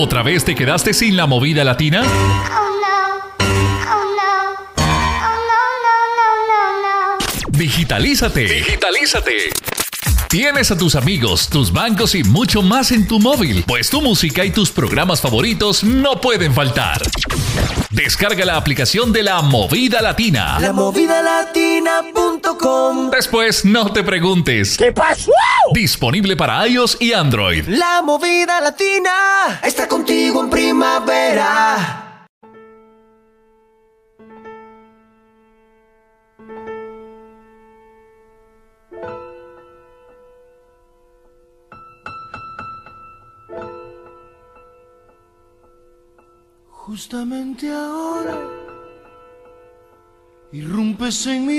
¿Otra vez te quedaste sin la movida latina? Digitalízate. Digitalízate. Tienes a tus amigos, tus bancos y mucho más en tu móvil, pues tu música y tus programas favoritos no pueden faltar. Descarga la aplicación de la Movida Latina. Lamovidalatina.com Después no te preguntes. ¿Qué pasó? Disponible para iOS y Android. La movida latina está contigo en primavera. Justamente ahora irrumpes en mi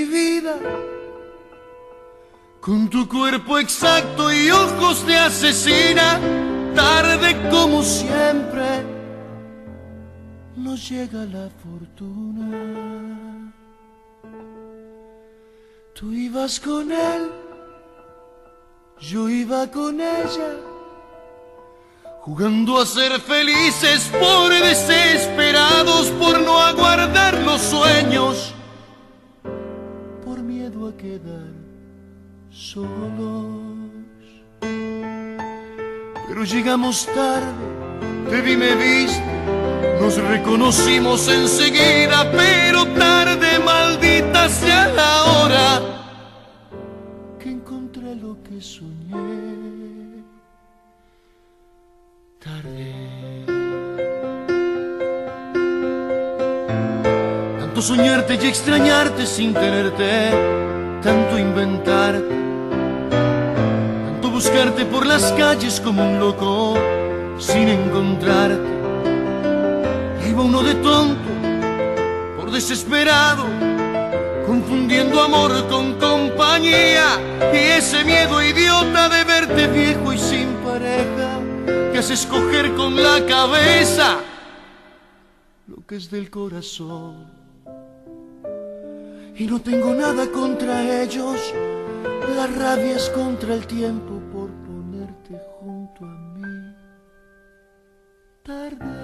asesina. Tarde como siempre nos llega la fortuna. Tú ibas con él, yo iba con ella. Jugando a ser felices por desesperados, por no aguardar los sueños, por miedo a quedar solos. Llegamos tarde, te vi, me viste, nos reconocimos enseguida, pero tarde, maldita sea la hora que encontré lo que soñé. Tanto soñarte y extrañarte sin tenerte, tanto inventarte, buscarte por las calles como un loco sin encontrarte. Iba uno de tonto, por desesperado, confundiendo amor con compañía y ese miedo idiota de verte viejo y sin pareja que hace escoger con la cabeza lo que es del corazón. Y no tengo nada contra ellos, la rabia es contra el tiempo Tarde.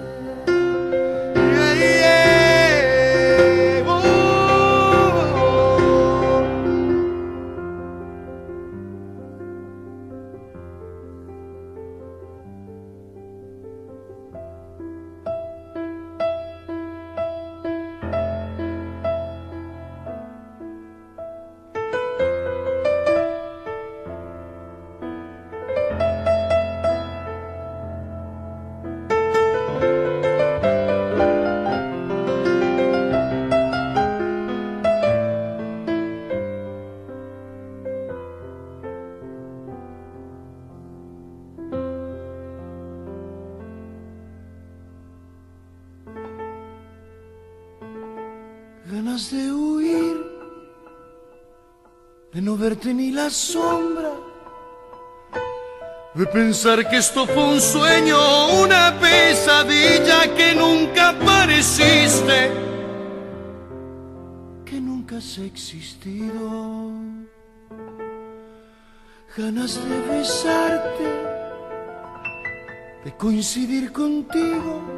Verte ni la sombra, de pensar que esto fue un sueño, una pesadilla que nunca apareciste, que nunca has existido, ganas de besarte, de coincidir contigo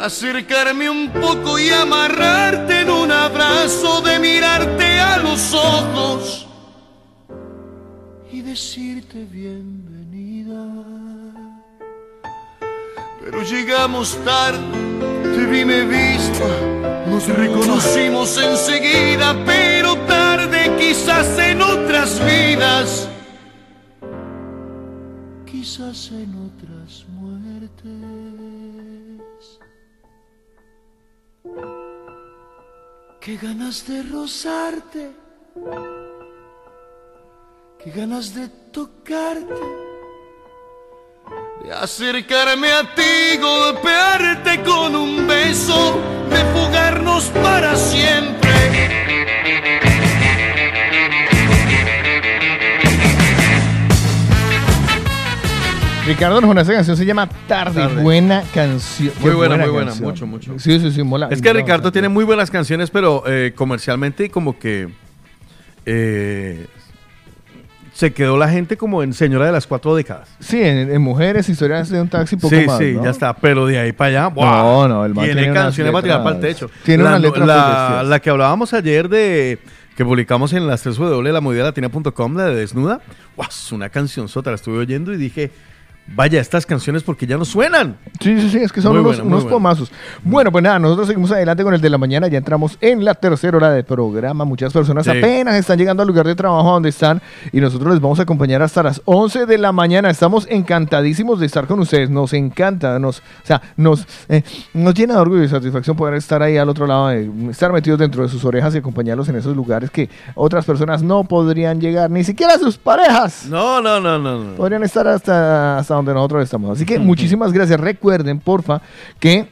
acercarme un poco y amarrarte en un abrazo, de mirarte a los ojos y decirte bienvenida. Pero llegamos tarde, te vi, me viste, nos reconocimos enseguida, pero tarde quizás en otras vidas, quizás en otras muertes. Qué ganas de rozarte, qué ganas de tocarte, de acercarme a ti, golpearte con un beso, de fugarnos para siempre. Ricardo Arjona, esa canción se llama Tarde. Tarde. Buena canción. Muy Qué buena, muy buena, canción. mucho, mucho. Sí, sí, sí, mola. Es que mola Ricardo bastante. tiene muy buenas canciones, pero eh, comercialmente como que... eh, se quedó la gente como en señora de las cuatro décadas. Sí, en, en mujeres, historias de un taxi, poco sí, más. sí, ¿no? ya está. Pero de ahí para allá, ¡buah! No, no, el man Tiene canciones para tirar para el techo. tiene la, unas letras la, la que hablábamos ayer de que publicamos en las 3 W, la latina.com, la de Desnuda. Es una canción sota, la estuve oyendo y dije, vaya, estas canciones porque ya no suenan. Sí, sí, sí, es que son Muy unos, buena, pomazos. Bueno, pues nada, nosotros seguimos adelante con el de la mañana. Ya entramos en la tercera hora del programa. Muchas personas Sí. apenas están llegando al lugar de trabajo donde están y nosotros les vamos a acompañar hasta las 11 de la mañana. Estamos encantadísimos de estar con ustedes. Nos encanta, nos, o sea, nos, eh, nos llena de orgullo y satisfacción poder estar ahí al otro lado, de, estar metidos dentro de sus orejas y acompañarlos en esos lugares que otras personas no podrían llegar, ni siquiera sus parejas No, no, no, no. no. podrían estar hasta, hasta donde nosotros estamos. Así que muchísimas gracias. Recuerden, porfa, que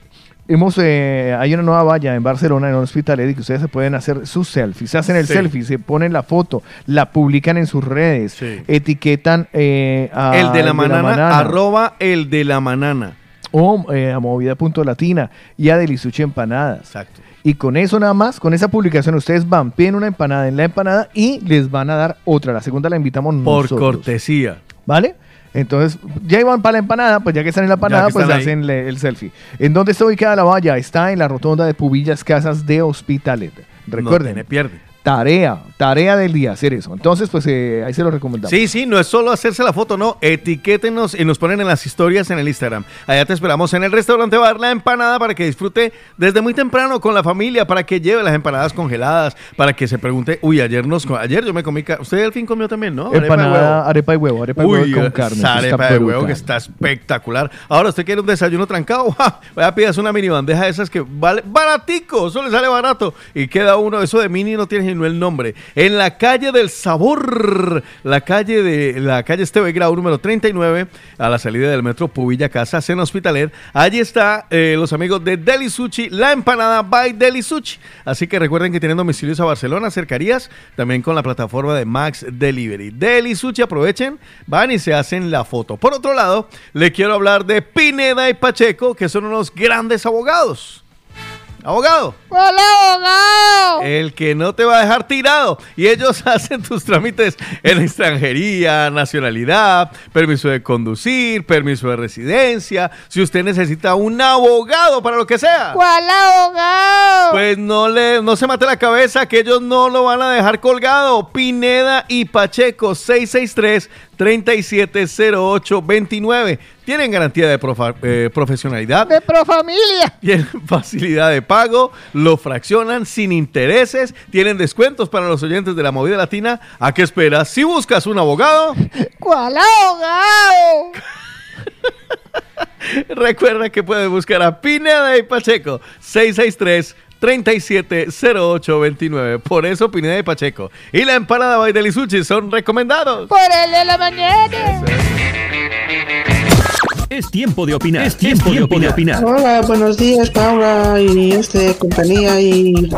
hemos eh, hay una nueva valla en Barcelona, en un hospital, y que ustedes se pueden hacer sus selfies. Se hacen el Sí. selfie, se ponen la foto, la publican en sus redes, etiquetan eh, a el de la manana, arroba el de la manana. o eh, a movida.latina y a Delisuche Empanadas. Exacto. Y con eso nada más, con esa publicación, ustedes van, piden una empanada en la empanada y les van a dar otra. La segunda la invitamos Por nosotros. cortesía. ¿Vale? Entonces, ya iban para la empanada, pues ya que están en la empanada, pues ahí. hacen le- el selfie. ¿En dónde está ubicada la valla? Está en la rotonda de Pubillas Casas de Hospitalet. Recuerden, tiene pierde. Tarea, tarea del día hacer eso. Entonces, pues eh, ahí se lo recomendamos. Sí, sí, no es solo hacerse la foto, no. Etiquétenos y nos ponen en las historias en el Instagram. Allá te esperamos en el restaurante Bar La Empanada para que disfrute desde muy temprano con la familia, para que lleve las empanadas congeladas, para que se pregunte, uy, ayer nos ayer yo me comí, usted al fin comió también, ¿no? Arepa de Empanada, huevo. arepa y huevo, arepa y Uy, huevo con esa carne. está arepa de huevo que está espectacular. Ahora, ¿usted quiere un desayuno trancado? ¡Ja! Vaya, pidas una mini bandeja de esas que vale baratico, eso le sale barato. Y queda uno, eso de mini no tiene ni el nombre. En la calle del sabor, la calle de la calle Esteve Grau número 39, a la salida del metro Pubilla Casa, en Hospitaler. Allí está eh, los amigos de Deli Sushi, la empanada by Deli Sushi. Así que recuerden que tienen domicilios a Barcelona, cercarías, también con la plataforma de Max Delivery. Deli Sushi, aprovechen, van y se hacen la foto. Por otro lado, le quiero hablar de Pineda y Pacheco, que son unos grandes abogados. Abogado. ¡Hola, abogado! El que no te va a dejar tirado. Y ellos hacen tus trámites en extranjería, nacionalidad, permiso de conducir, permiso de residencia. Si usted necesita un abogado para lo que sea. ¿Cuál abogado? Pues no le, no se mate la cabeza que ellos no lo van a dejar colgado. Pineda y Pacheco 663 370829. Tienen garantía de profa- eh, profesionalidad. De Profamilia. Tienen facilidad de pago, lo fraccionan sin intereses, tienen descuentos para los oyentes de la movida latina. ¿A qué esperas? Si buscas un abogado, ¿Cuál abogado? recuerda que puedes buscar a Pineda y Pacheco 663 370829. Por eso Pineda y Pacheco y la empanada by Delisuchi son recomendados. Por el de la mañana. Es tiempo de opinar. Es tiempo, de, opinar. Hola, buenos días, Paula y este compañía y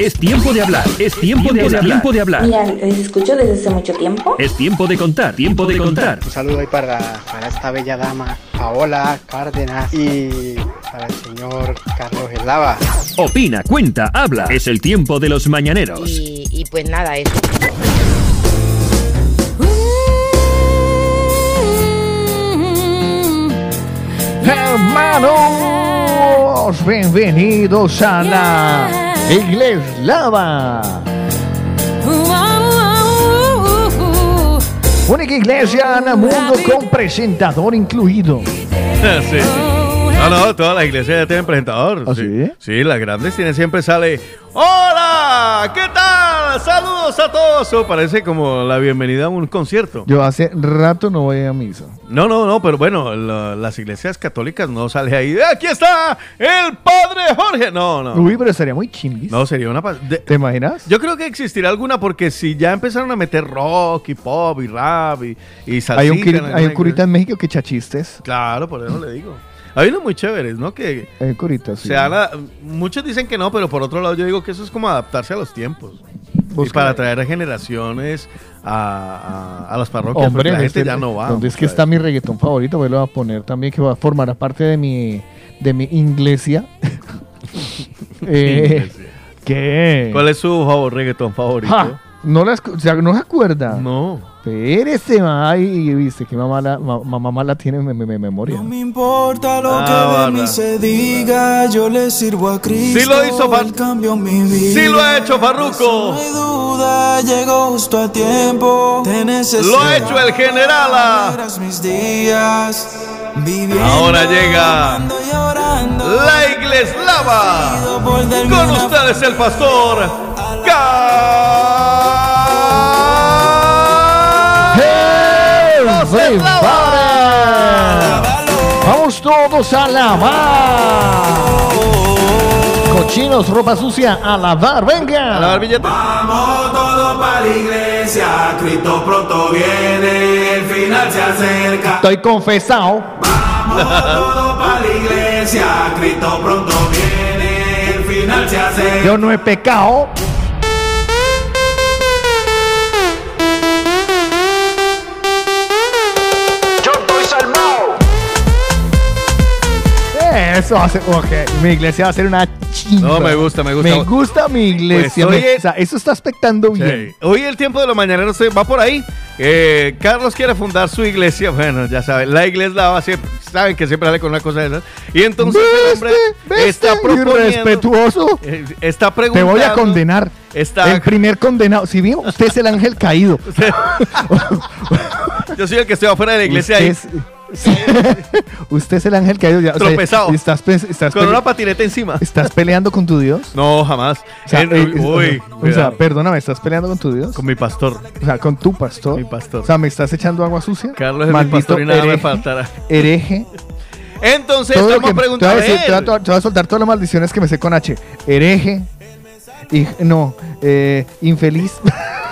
Es tiempo de hablar. Es tiempo de hablar. Tiempo de hablar. Mira, les escucho desde hace mucho tiempo. Es tiempo de contar. Tiempo de contar. Un saludo ahí para, para esta bella dama, Paola Cárdenas, y para el señor Carlos Eslava. Opina, cuenta, habla. Es el tiempo de los mañaneros. Y, y pues nada, eso. Hermanos, bienvenidos a la Iglesia Lava. Única iglesia en el mundo con presentador incluido. Sí. No, no, todas las iglesias ya tienen presentador. ¿Ah, sí? Sí, las grandes tienen siempre sale. ¡Hola! ¿Qué tal? Saludos a todos. Eso parece como la bienvenida a un concierto. Yo hace rato no voy a misa. No, no, no, pero bueno, la- las iglesias católicas no sale ahí. ¡Aquí está el Padre Jorge! No, no. Uy, pero estaría muy chimbis. No, sería una... de- ¿Te imaginas? Yo creo que existirá alguna porque si ya empezaron a meter rock y pop y rap y, y salsita Hay un, hay un curita en México que echa chistes. Claro, por eso le digo. Hay unos muy chéveres, ¿no? Que un curita, sí. se habla- muchos dicen que no, pero por otro lado yo digo que eso es como adaptarse a los tiempos. Y para atraer a generaciones a, a- a las parroquias, Hombre, la este- gente ya no va. ¿Dónde es que está mi reggaetón favorito? Voy a poner también que va a formar parte de mi, de mi iglesia. Eh. ¿Qué? ¿Cuál es su favor, reggaetón favorito? Ja, no, la o sea, ¿no se acuerda? No. Espérese, ma. Ay, viste que mamá la, ma- ma- mamá la tiene en me- memoria. No me importa lo Ah, que de mí se diga, yo le sirvo a Cristo. Sí lo hizo, Far- Él cambió mi vida. Sí lo ha hecho, Farruko. No hay duda, llegó justo a tiempo. Te necesito. Lo ha hecho el generala. Alegras mis días. Viviendo, Ahora llega y la por darme Con ustedes el pastor Carlos ¡Hey, Eslava. Vamos todos a lavar. Cochinos, ropa sucia, a lavar, venga. A lavar billete. Vamos todos para la iglesia, Cristo pronto viene, el final se acerca. Estoy confesado. Vamos todos para la iglesia, Cristo pronto viene, el final se acerca. Yo no he pecado. Eso va a ser. Ok, mi iglesia va a ser una chimba. No, me gusta, me gusta. Me gusta mi iglesia. Pues, me- oye- o sea, eso está expectando bien. Sí. Hoy el tiempo de los mañaneros va por ahí. Eh, Carlos quiere fundar su iglesia. Bueno, ya saben, la iglesia lava siempre, saben que siempre sale con una cosa de esas. Y entonces el hombre está proponiendo. Irrespetuoso. eh, Está Te preguntando. voy a condenar. Está- El primer condenado. Si vio, usted es el ángel caído. Yo soy el que estoy afuera de la iglesia usted, ahí. es. Usted es el ángel caído. Ya, o sea, Tropezado. estás, pe- estás Con una patineta encima. ¿Estás peleando con tu Dios? No, jamás. O sea, En- eh, uy, o sea, perdóname, ¿estás peleando con tu Dios? con mi pastor. O sea, con tu pastor. Mi pastor. O sea, ¿me estás echando agua sucia? Carlos es mi Maldito pastor y nada me hereje, faltará. Hereje. Entonces Todo estamos que- te, voy a preguntando. te, voy a, te voy a soltar todas las maldiciones que me sé con H. Hereje. Y, no, eh, infeliz.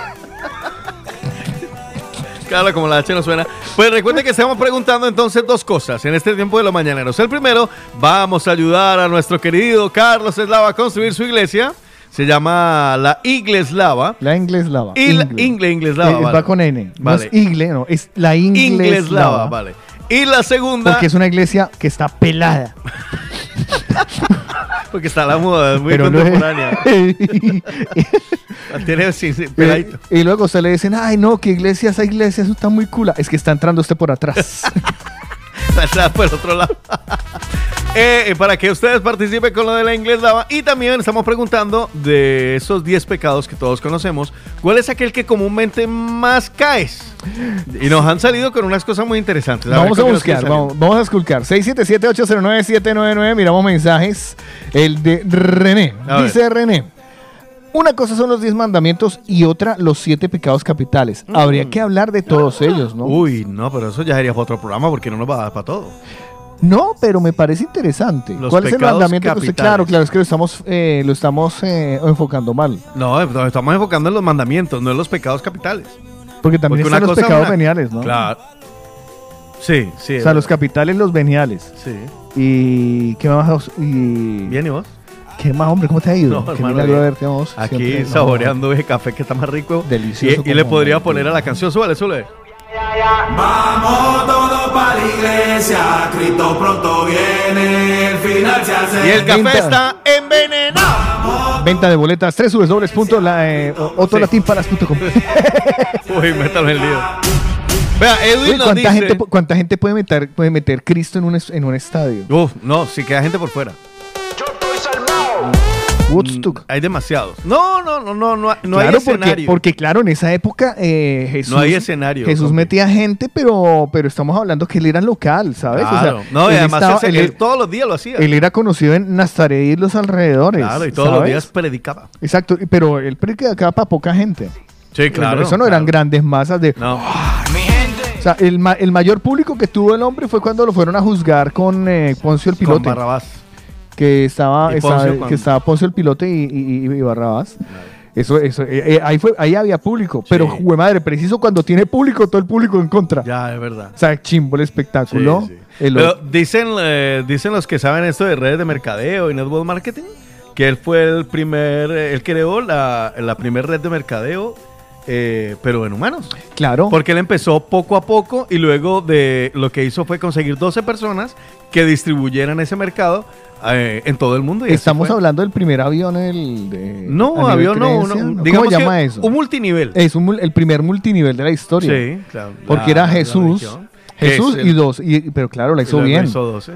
Claro, como la H no suena. Pues recuerden que estamos preguntando entonces dos cosas en este tiempo de los mañaneros. El primero, vamos a ayudar a nuestro querido Carlos Eslava a construir su iglesia. Se llama la Igleslava. La Ingleslava. Y la Ingle. Ingle, Ingleslava, Eh, vale. Va con N. No Vale. es Igle, no, es la Ingleslava. Ingleslava, vale. Y la segunda, Porque es una iglesia que está pelada. porque está la moda, es muy Pero no es- contemporánea. Sí, peladito. y, y luego se le dicen, ay no, que iglesia, esa iglesia, eso está muy cula. Es que está entrando usted por atrás. Está por el otro lado. Eh, eh, para que ustedes participen con lo de la inglés lava. Y también estamos preguntando de esos 10 pecados que todos conocemos, ¿cuál es aquel que comúnmente más caes? Y nos han salido con unas cosas muy interesantes. ver, vamos a ¿con qué nos buscar, vamos, vamos a esculcar. 677-809-799, miramos mensajes. El de René. A ver. Dice René. Una cosa son los 10 mandamientos y otra los 7 pecados capitales. Habría que hablar de todos ellos, ¿no? Uy, no, pero eso ya sería para otro programa porque no nos va a dar para todo. No, pero me parece interesante. Los ¿Cuál es el mandamiento que usted? capitales. Claro, claro, es que lo estamos, eh, lo estamos eh, enfocando mal. No, nos estamos enfocando en los mandamientos, no en los pecados capitales. Porque también Porque están los pecados una- veniales, ¿no? Claro. Sí, sí. O sea, los capitales, los veniales. Sí. Y qué más. Y... Bien, ¿y vos? ¿Qué más, hombre? ¿Cómo te ha ido? No, hermano, milagro verte a vos. Aquí siempre, no. saboreando ese café que está más rico. Delicioso Y, y le podría poner a la canción, súbale, súbale. Vamos todos para la iglesia, Cristo pronto viene, el final se acerca. Y el café Venta. está envenenado. Venta de boletas, tres subes punto la, eh, otolatinpalas.com. Uy, métalo en el lío. Vea, Edwin Uy, nos ¿cuánta, dice... gente, ¿Cuánta gente puede meter, puede meter Cristo en un, en un estadio? Uf, no, si queda gente por fuera. Woodstock. Hay demasiados. No, no, no, no, no, no hay claro, escenario. porque claro, en esa época eh, Jesús, No hay escenario, Jesús compi. metía gente, pero, pero estamos hablando que él era local, ¿sabes? O sea, Claro. no, y además estaba- ese- él, él todos los días lo hacía. él era conocido en Nazaret y los alrededores. claro, y todos los días predicaba. Exacto, pero él predicaba para poca gente. Sí, claro. Eso no eran grandes masas de... No. O sea, el, ma- el mayor público que tuvo el hombre fue cuando lo fueron a juzgar con eh, Poncio el Con Pilote. Barrabás. Que estaba, estaba- Poncio que estaba Poncio el Pilote y, y- y Barrabás. Eso, eso, eh, eh, ahí, fue, ahí había público. Pero, jue madre, preciso cuando tiene público, todo el público en contra. Ya, es verdad. O sea, chimbo el espectáculo. Sí, sí. El- Pero dicen, eh, dicen los que saben esto de redes de mercadeo y network marketing que él fue el primer, eh, él creó la, la primera red de mercadeo, eh, pero en humanos. claro. Porque él empezó poco a poco y luego de lo que hizo fue conseguir 12 personas que distribuyeran ese mercado eh, en todo el mundo. y Estamos hablando del primer avión el de, No, avión no, ¿Cómo digamos llama que eso? un multinivel. Es un el primer multinivel de la historia. Sí, claro. Porque La- era Jesús. Jesús el- y dos. Y, pero claro, la hizo bien. hizo 12.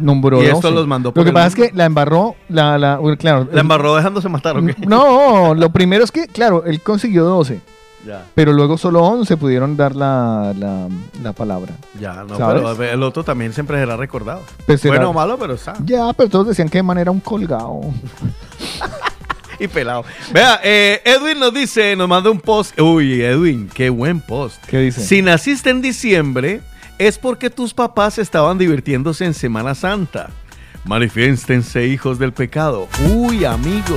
Nombró Y esto 12. los mandó Lo por que el pasa es que la embarró, la, la, bueno, claro. La embarró dejándose matar, ¿o qué? No, lo primero es que, claro, él consiguió 12. Ya. Pero luego solo 11 pudieron dar la, la, la palabra. Ya, no, ¿Sabes? pero el otro también siempre será recordado. Pues será- bueno o malo, pero está. Ya, pero todos decían que Man era un colgado. Y pelado. Vea, eh, Edwin nos dice, nos manda un post. Uy, Edwin, qué buen post. ¿Qué dice? Si naciste en diciembre, es porque tus papás estaban divirtiéndose en Semana Santa. Manifiéstense, hijos del pecado. Uy, amigo.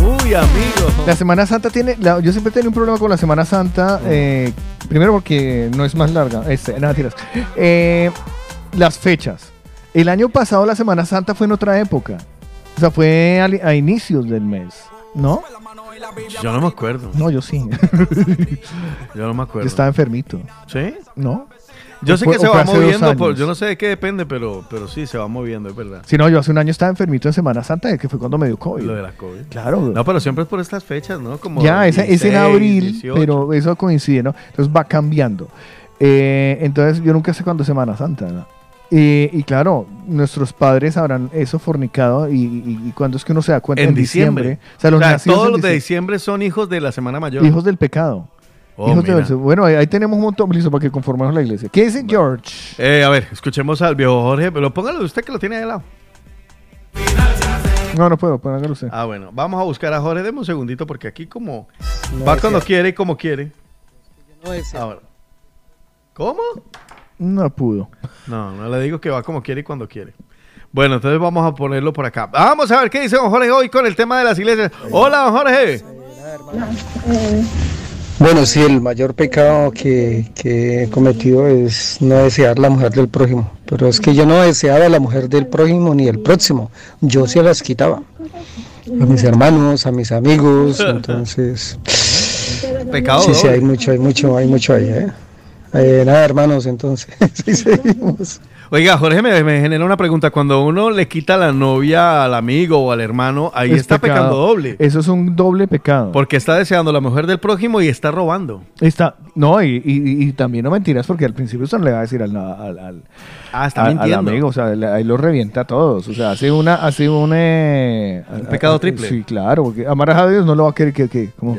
Uy, amigo. La Semana Santa tiene. la- yo siempre he tenido un problema con la Semana Santa. eh, primero porque no es más larga. Este, nada, tiras. Eh, las fechas. El año pasado la Semana Santa fue en otra época. O sea, fue a, inicios del mes. ¿No? Yo no me acuerdo. No, yo sí. Yo no me acuerdo. Yo estaba enfermito. ¿Sí? ¿No? Yo ¿O sé que se va moviendo, por- yo no sé de qué depende, pero, pero sí, se va moviendo, es verdad. Si no, yo hace un año estaba enfermito en Semana Santa, que fue cuando me dio COVID. Lo de la COVID. Claro. No, pero siempre es por estas fechas, ¿no? Como ya, esa- es en 16, abril, 18. pero eso coincide, ¿no? Entonces va cambiando. Eh, entonces yo nunca sé cuándo es Semana Santa, ¿no? Y, y claro, nuestros padres habrán eso fornicado y, y, y cuándo es que uno se da cuenta En diciembre. O sea, los O sea, nacidos todos los de diciembre son hijos de la Semana Mayor. Hijos del pecado. Oh, bueno, ahí, ahí tenemos un montón, listo, para que conformemos la iglesia. ¿Qué dice George? Eh, a ver, escuchemos al viejo Jorge, pero póngalo usted que lo tiene ahí al lado. No, no puedo, póngalo usted. Ah, bueno, vamos a buscar a Jorge, deme un segundito porque aquí como No va cuando quiere y como quiere. No. Ahora. ¿Cómo? No pudo. No, no le digo que va como quiere y cuando quiere. Bueno, entonces vamos a ponerlo por acá. Vamos a ver qué dice don Jorge hoy con el tema de las iglesias. Hola, don Jorge. Bueno, sí, el mayor pecado que, que he cometido es no desear la mujer del prójimo. Pero es que yo no deseaba la mujer del prójimo ni el próximo. Yo se las quitaba. A mis hermanos, a mis amigos. Entonces, Pecado sí, sí, hay mucho, hay mucho, hay mucho ahí. ¿eh? Eh, nada, hermanos, entonces, sí, seguimos. Oiga, Jorge me, me genera una pregunta. Cuando uno le quita la novia al amigo o al hermano, ahí Es está pecado. pecando doble. Eso es un doble pecado. Porque está deseando la mujer del prójimo y está robando. Está, no, y, y- y también no mentiras, porque al principio usted no le va a decir al, al, al- Ah, está al- al amigo, o sea, le- ahí lo revienta a todos. O sea, hace una, hace un, eh, Un pecado a- triple. Sí, claro, porque amarás a Dios no lo va a querer que, que como,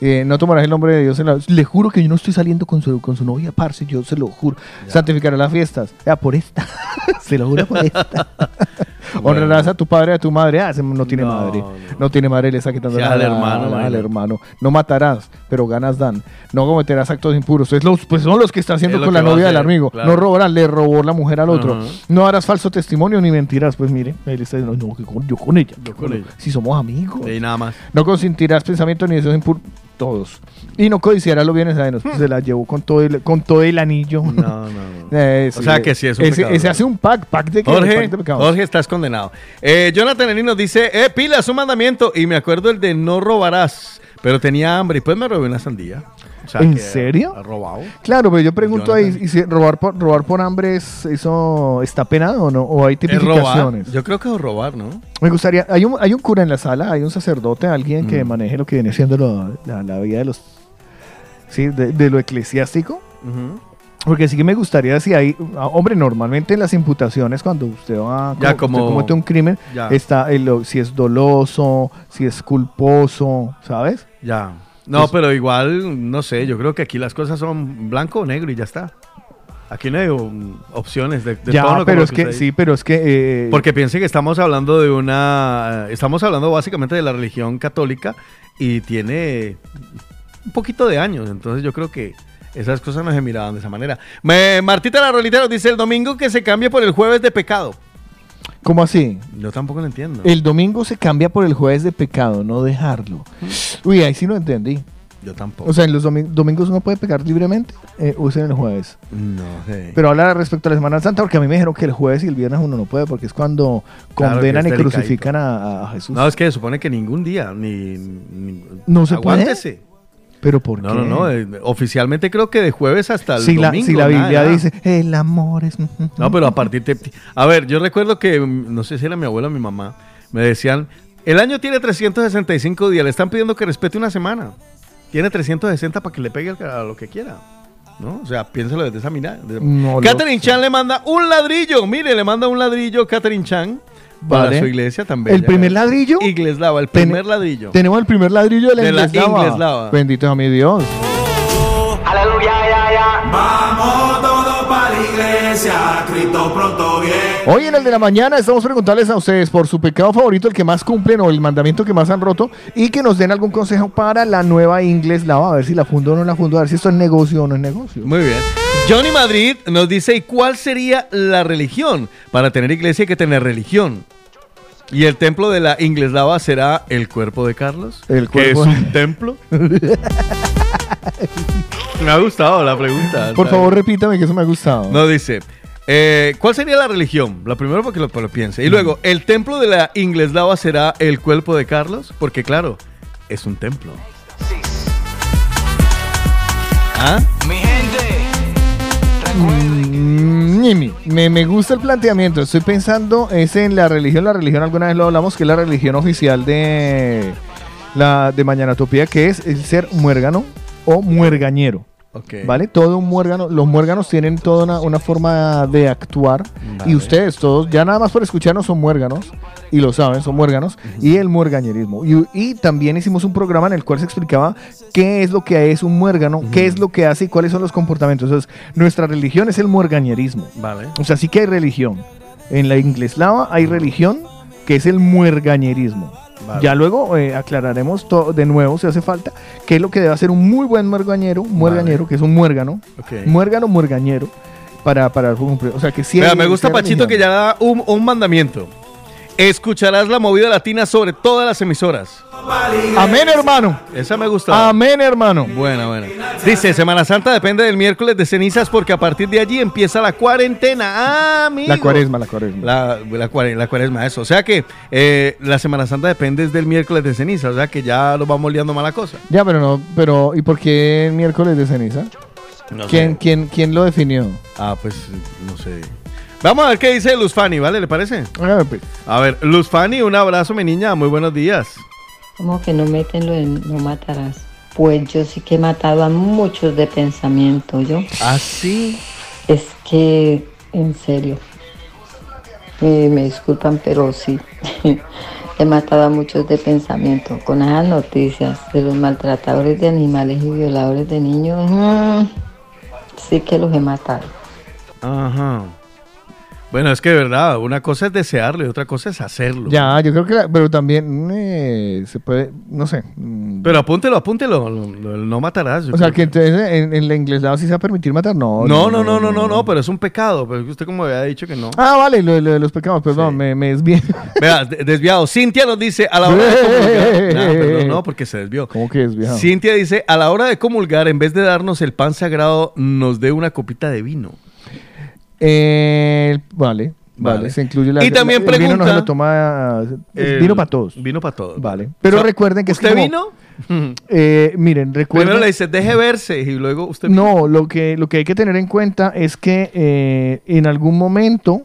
eh, no tomarás el nombre de Dios en la- Le juro que yo no estoy saliendo con su, con su novia, parce, yo se lo juro. Santificará las fiestas. Ya, por esta. se lo juro por esta. Honrarás a tu padre a tu madre. Ah, no tiene No, madre. No. tiene madre, le Sí, la- al hermano, al hermano. No matarás, pero ganas dan. No cometerás actos impuros. Es los, pues son los que está haciendo Es con la novia del amigo. claro. No robarás, le robó la mujer al otro. No harás falso testimonio ni mentirás. Pues mire, él está diciendo, no, yo con ella. Yo con ella. Si somos amigos. Y nada más. No consentirás pensamientos ni deseos impuros. Todos. Y no codiciarás los bienes ajenos. Pues se la llevó con todo el, con todo el anillo. No, no, no. Eh, O sea que sí es un ese, pecado. ese hace un pack, pack de? Jorge, Pack de pecados. Jorge, estás condenado. Eh, Jonathan Elín nos dice, eh, pila, es un mandamiento. Y me acuerdo el de no robarás. Pero tenía hambre y pues me robé una sandía. Sea ¿En serio? Robado. Claro, pero yo pregunto ahí. ¿y si robar por, robar por hambre es, eso está penado o no? ¿O hay robar. tipificaciones? Yo creo que es robar, ¿no? Me gustaría, hay un, hay un cura en la sala, hay un sacerdote, alguien que Mm. maneje lo que viene siendo lo- la, la vida de los, sí, de, de lo eclesiástico. Porque sí que me gustaría si hay, ah, hombre, normalmente en las imputaciones cuando usted va, Ya, como, como- usted comete un crimen, ya. está el, si es doloso, si es culposo, ¿sabes? Ya. No, Pues- pero igual, no sé, yo creo que aquí las cosas son blanco o negro y ya está. Aquí no hay um, opciones de, de ya, tono pero lo es que, sí, pero es que... eh, Porque piense que estamos hablando de una... eh, Estamos hablando básicamente de la religión católica y tiene un poquito de años, entonces yo creo que esas cosas no se miraban de esa manera. Me- Martita la Rolita nos dice el domingo que se cambie por el jueves de pecado. ¿Cómo así? Yo tampoco lo entiendo. El domingo se cambia por el jueves de pecado, no dejarlo. Uy, ahí sí lo entendí. Yo tampoco. O sea, en los domi- domingos uno puede pecar libremente, eh, usen el jueves. No sé. Pero habla respecto a la Semana Santa, porque a mí me dijeron que el jueves y el viernes uno no puede, porque es cuando Claro condenan y crucifican a, a Jesús. No, es que se supone que ningún día, ni... ni- No se puede. ¿Pero por No, qué? no, no. eh, oficialmente creo que de jueves hasta el Si la, si la Biblia nada. dice, el amor es... No, pero a partir de... A ver, yo recuerdo que, mm, no sé si era mi abuela o mi mamá, me decían, el año tiene 365 días, le están pidiendo que respete una semana. Tiene 360 para que le pegue a lo que quiera. ¿No? O sea, piénselo desde esa mirada. No Catherine Chan le manda un ladrillo. Mire, le manda un ladrillo Catherine Chan para Vale. su iglesia también. ¿El primer ladrillo? Igleslava, el Ten- primer ladrillo. Tenemos el primer ladrillo de la, De la Ingleslava. Ingleslava. Bendito sea mi Dios. Aleluya, ya, ya. Vamos todos para la iglesia, Cristo pronto viene. Hoy en el de la mañana estamos preguntarles a ustedes por su pecado favorito, el que más cumplen o el mandamiento que más han roto, y que nos den algún consejo para la nueva Ingleslava, a ver si la fundo o no la fundo, a ver si esto es negocio o no es negocio. Muy bien. Johnny Madrid nos dice, ¿y cuál sería la religión? Para tener iglesia hay que tener religión. ¿Y el templo de la Ingleslava será el cuerpo de Carlos? El ¿Que cuerpo- es un templo? Me ha gustado la pregunta. Por ¿sabes? favor, repítame que eso me ha gustado. No, dice, eh, ¿cuál sería la religión? La primero porque lo, para que lo piense. Y luego, ¿el templo de la Ingleslava será el cuerpo de Carlos? Porque claro, es un templo. ¿Ah? Mi gente. Mm, me, me gusta el planteamiento. Estoy pensando es en la religión. La religión alguna vez lo hablamos, que es la religión oficial de la de Mañana Utopía, que es el ser muérgano o muergañero. Ok. ¿Vale? Todo un muérgano. Los muérganos tienen toda una, una forma de actuar. Vale. Y ustedes todos, ya nada más por escucharnos, son muérganos. Y lo saben, son muérganos. Y el muergañerismo. Y, y también hicimos un programa en el cual se explicaba qué es lo que es un muérgano, qué es lo que hace y cuáles son los comportamientos. Entonces, nuestra religión es el muergañerismo. Vale. O sea, sí que hay religión. En la ingleslava hay religión que es el muergañerismo. Vale. Ya luego eh, aclararemos to- de nuevo, si hace falta, qué es lo que debe hacer un muy buen muergañero, muergañero, que es un muérgano, Ok. muérgano, muergañero, para, para cumplir. O sea, que sí Mira, hay- me gusta Pachito que ya da un, un mandamiento. Escucharás la movida latina sobre todas las emisoras. Amén, hermano. Esa me gusta. Amén, hermano. Buena, buena. Dice, Semana Santa depende del miércoles de cenizas porque a partir de allí empieza la cuarentena. Ah, amigo. La cuaresma, la cuaresma. La, la, cuare- la cuaresma, eso. O sea que eh, la Semana Santa depende del miércoles de ceniza. O sea que ya lo vamos liando mala cosa. Ya, pero no, pero ¿y por qué el miércoles de ceniza? No ¿Quién, sé. quién, ¿Quién lo definió? Ah, pues no sé. Vamos a ver qué dice Luz Fanny, ¿vale? ¿Le parece? Pues. A ver, Luz Fanny, un abrazo, mi niña. Muy buenos días. ¿Cómo que no meten lo de no matarás? Pues yo sí que he matado a muchos de pensamiento, yo. ¿Ah, sí? Es que, en serio, me, me disculpan, pero sí. he matado a muchos de pensamiento. Con esas noticias de los maltratadores de animales y violadores de niños, mm, sí que los he matado. Ajá. Bueno, es que de verdad, una cosa es desearlo y otra cosa es hacerlo. Ya, yo creo que, la- pero también eh, se puede, no sé. mm, Pero apúntelo, apúntelo. lo- lo- No matarás. O sea, que en, en la inglesa sí se va a permitir matar, no. No, no, no, no, no, no, pero es un pecado. Pero usted como había dicho que no. Ah, vale, lo, lo de los pecados, perdón, me, me desvié. Vea, de- desviado. Cintia nos dice a la hora de comulgar. Nah, perdón, no, porque se desvió. ¿Cómo que desviado? Cintia dice, a la hora de comulgar, en vez de darnos el pan sagrado, nos dé una copita de vino. Eh, vale, vale, Vale. se incluye la Y también el vino no se lo toma, es El- vino para todos. Vino para todos. Vale. Pero O sea, recuerden que es ¿Usted como- vino? Eh, miren, recuerden. Primero le dice, deje verse y luego usted... No, lo que, lo que hay que tener en cuenta es que eh, en algún momento,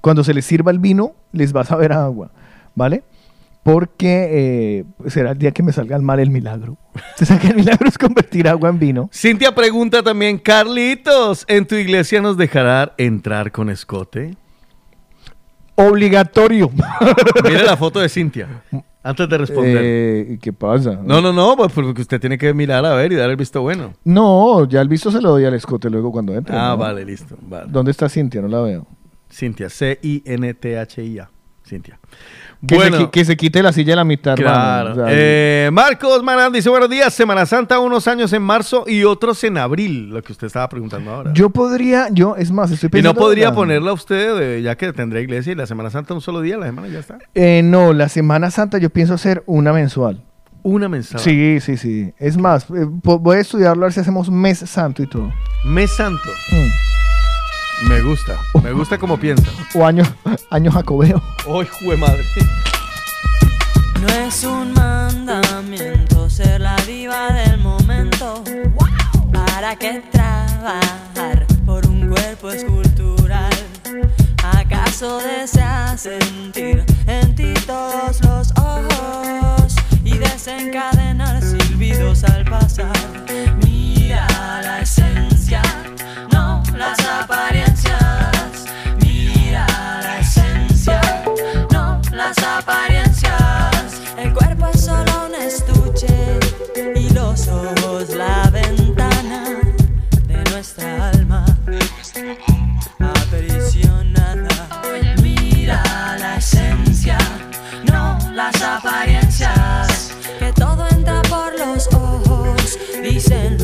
cuando se les sirva el vino, les va a saber a agua, ¿vale? Porque eh, será el día que me salga mal el milagro. Se sabe que el milagro es convertir agua en vino. Cintia pregunta también, Carlitos, ¿en tu iglesia nos dejará entrar con escote? Obligatorio. Mira la foto de Cintia, antes de responder. Eh, ¿Qué pasa? No, no, no, pues porque usted tiene que mirar a ver y dar el visto bueno. No, ya el visto se lo doy al escote luego cuando entre. Ah, ¿no? vale, listo. Vale. ¿Dónde está Cintia? No la veo. Cintia, C-I-N-T-H-I-A. Cintia. Que, bueno, se, qui- que se quite la silla de la mitad, hermano. claro. O sea, Eh, Marcos Marán dice, buenos días, Semana Santa unos años en marzo y otros en abril, lo que usted estaba preguntando ahora. Yo podría, yo, es más, estoy y pensando... no podría la- ponerla usted, eh, ya que tendrá iglesia y la Semana Santa un solo día, la semana ya está. Eh, no, la Semana Santa yo pienso hacer una mensual. Una mensual. Sí, sí, sí. Es más, eh, voy a estudiarlo a ver si hacemos mes santo y todo. Mes Santo. Mm. Me gusta, me gusta como piensa. O año, año jacobeo. ¡Ay, jue madre! No es un mandamiento ser la diva del pregunto, ¿para qué trabajar por un cuerpo escultural? ¿Acaso deseas sentir en ti todos los ojos y desencadenar silbidos al pasar? Mira la esencia, no las apariencias. No las apariencias. El cuerpo es solo un estuche y los ojos la ventana de nuestra alma. Apericionada. Mira la esencia, no las apariencias. Que todo entra por los ojos, dicen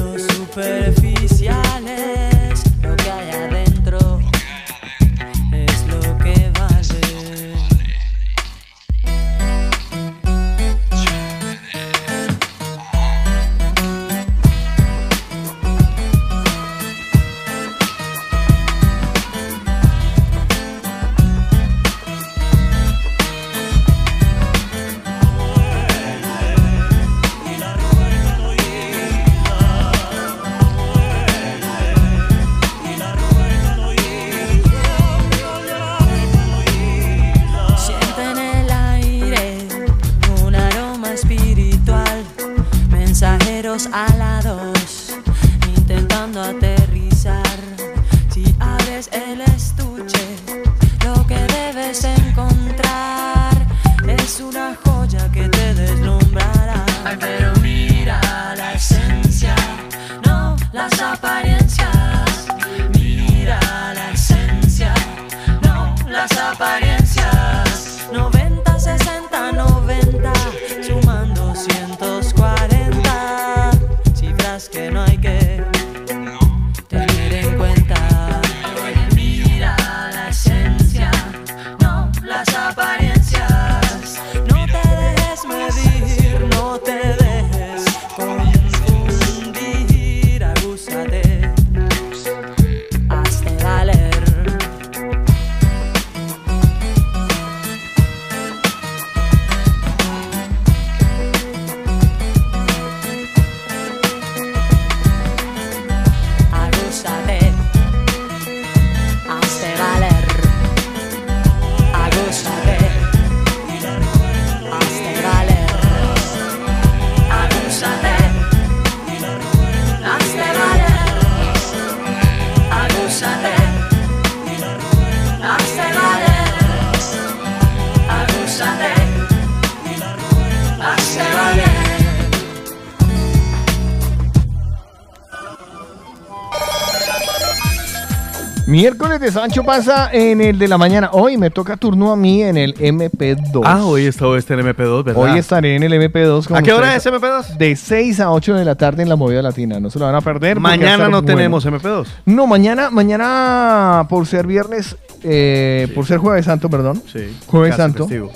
de Sancho pasa en el de la mañana. Hoy me toca turno a mí en el MP2. Ah, hoy está en MP2, ¿verdad? Hoy estaré en el MP2. con ¿A qué hora es MP2? De 6 a 8 de la tarde en la movida latina. No se lo van a perder. Mañana no bueno. tenemos MP2. No, mañana, mañana por ser viernes, eh, por ser jueves santo, perdón. Sí. Jueves santo. festivo.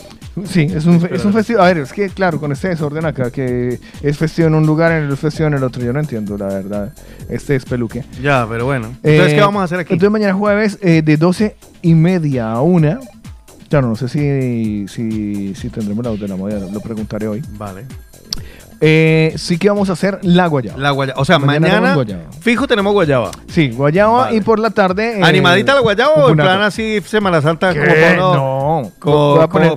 Sí, es un, es un festivo. A ver, es que claro, con este desorden acá, que es festivo en un lugar, en el festivo en el otro, yo no entiendo, la verdad. Este es peluque. Ya, pero bueno. Entonces, Eh, ¿qué vamos a hacer aquí? Entonces mañana jueves eh, de 12 y media a 1. Claro, no sé si, si, si tendremos la voz de la moda, lo preguntaré hoy. Vale. Eh, sí que vamos a hacer la guayaba. La guayaba. O sea, Mañana fijo tenemos guayaba. Sí, guayaba Vale. y por la tarde... eh, ¿Animadita la guayaba o en plan así Semana Santa? ¿Qué? Como para no, No. Como, Voy a poner-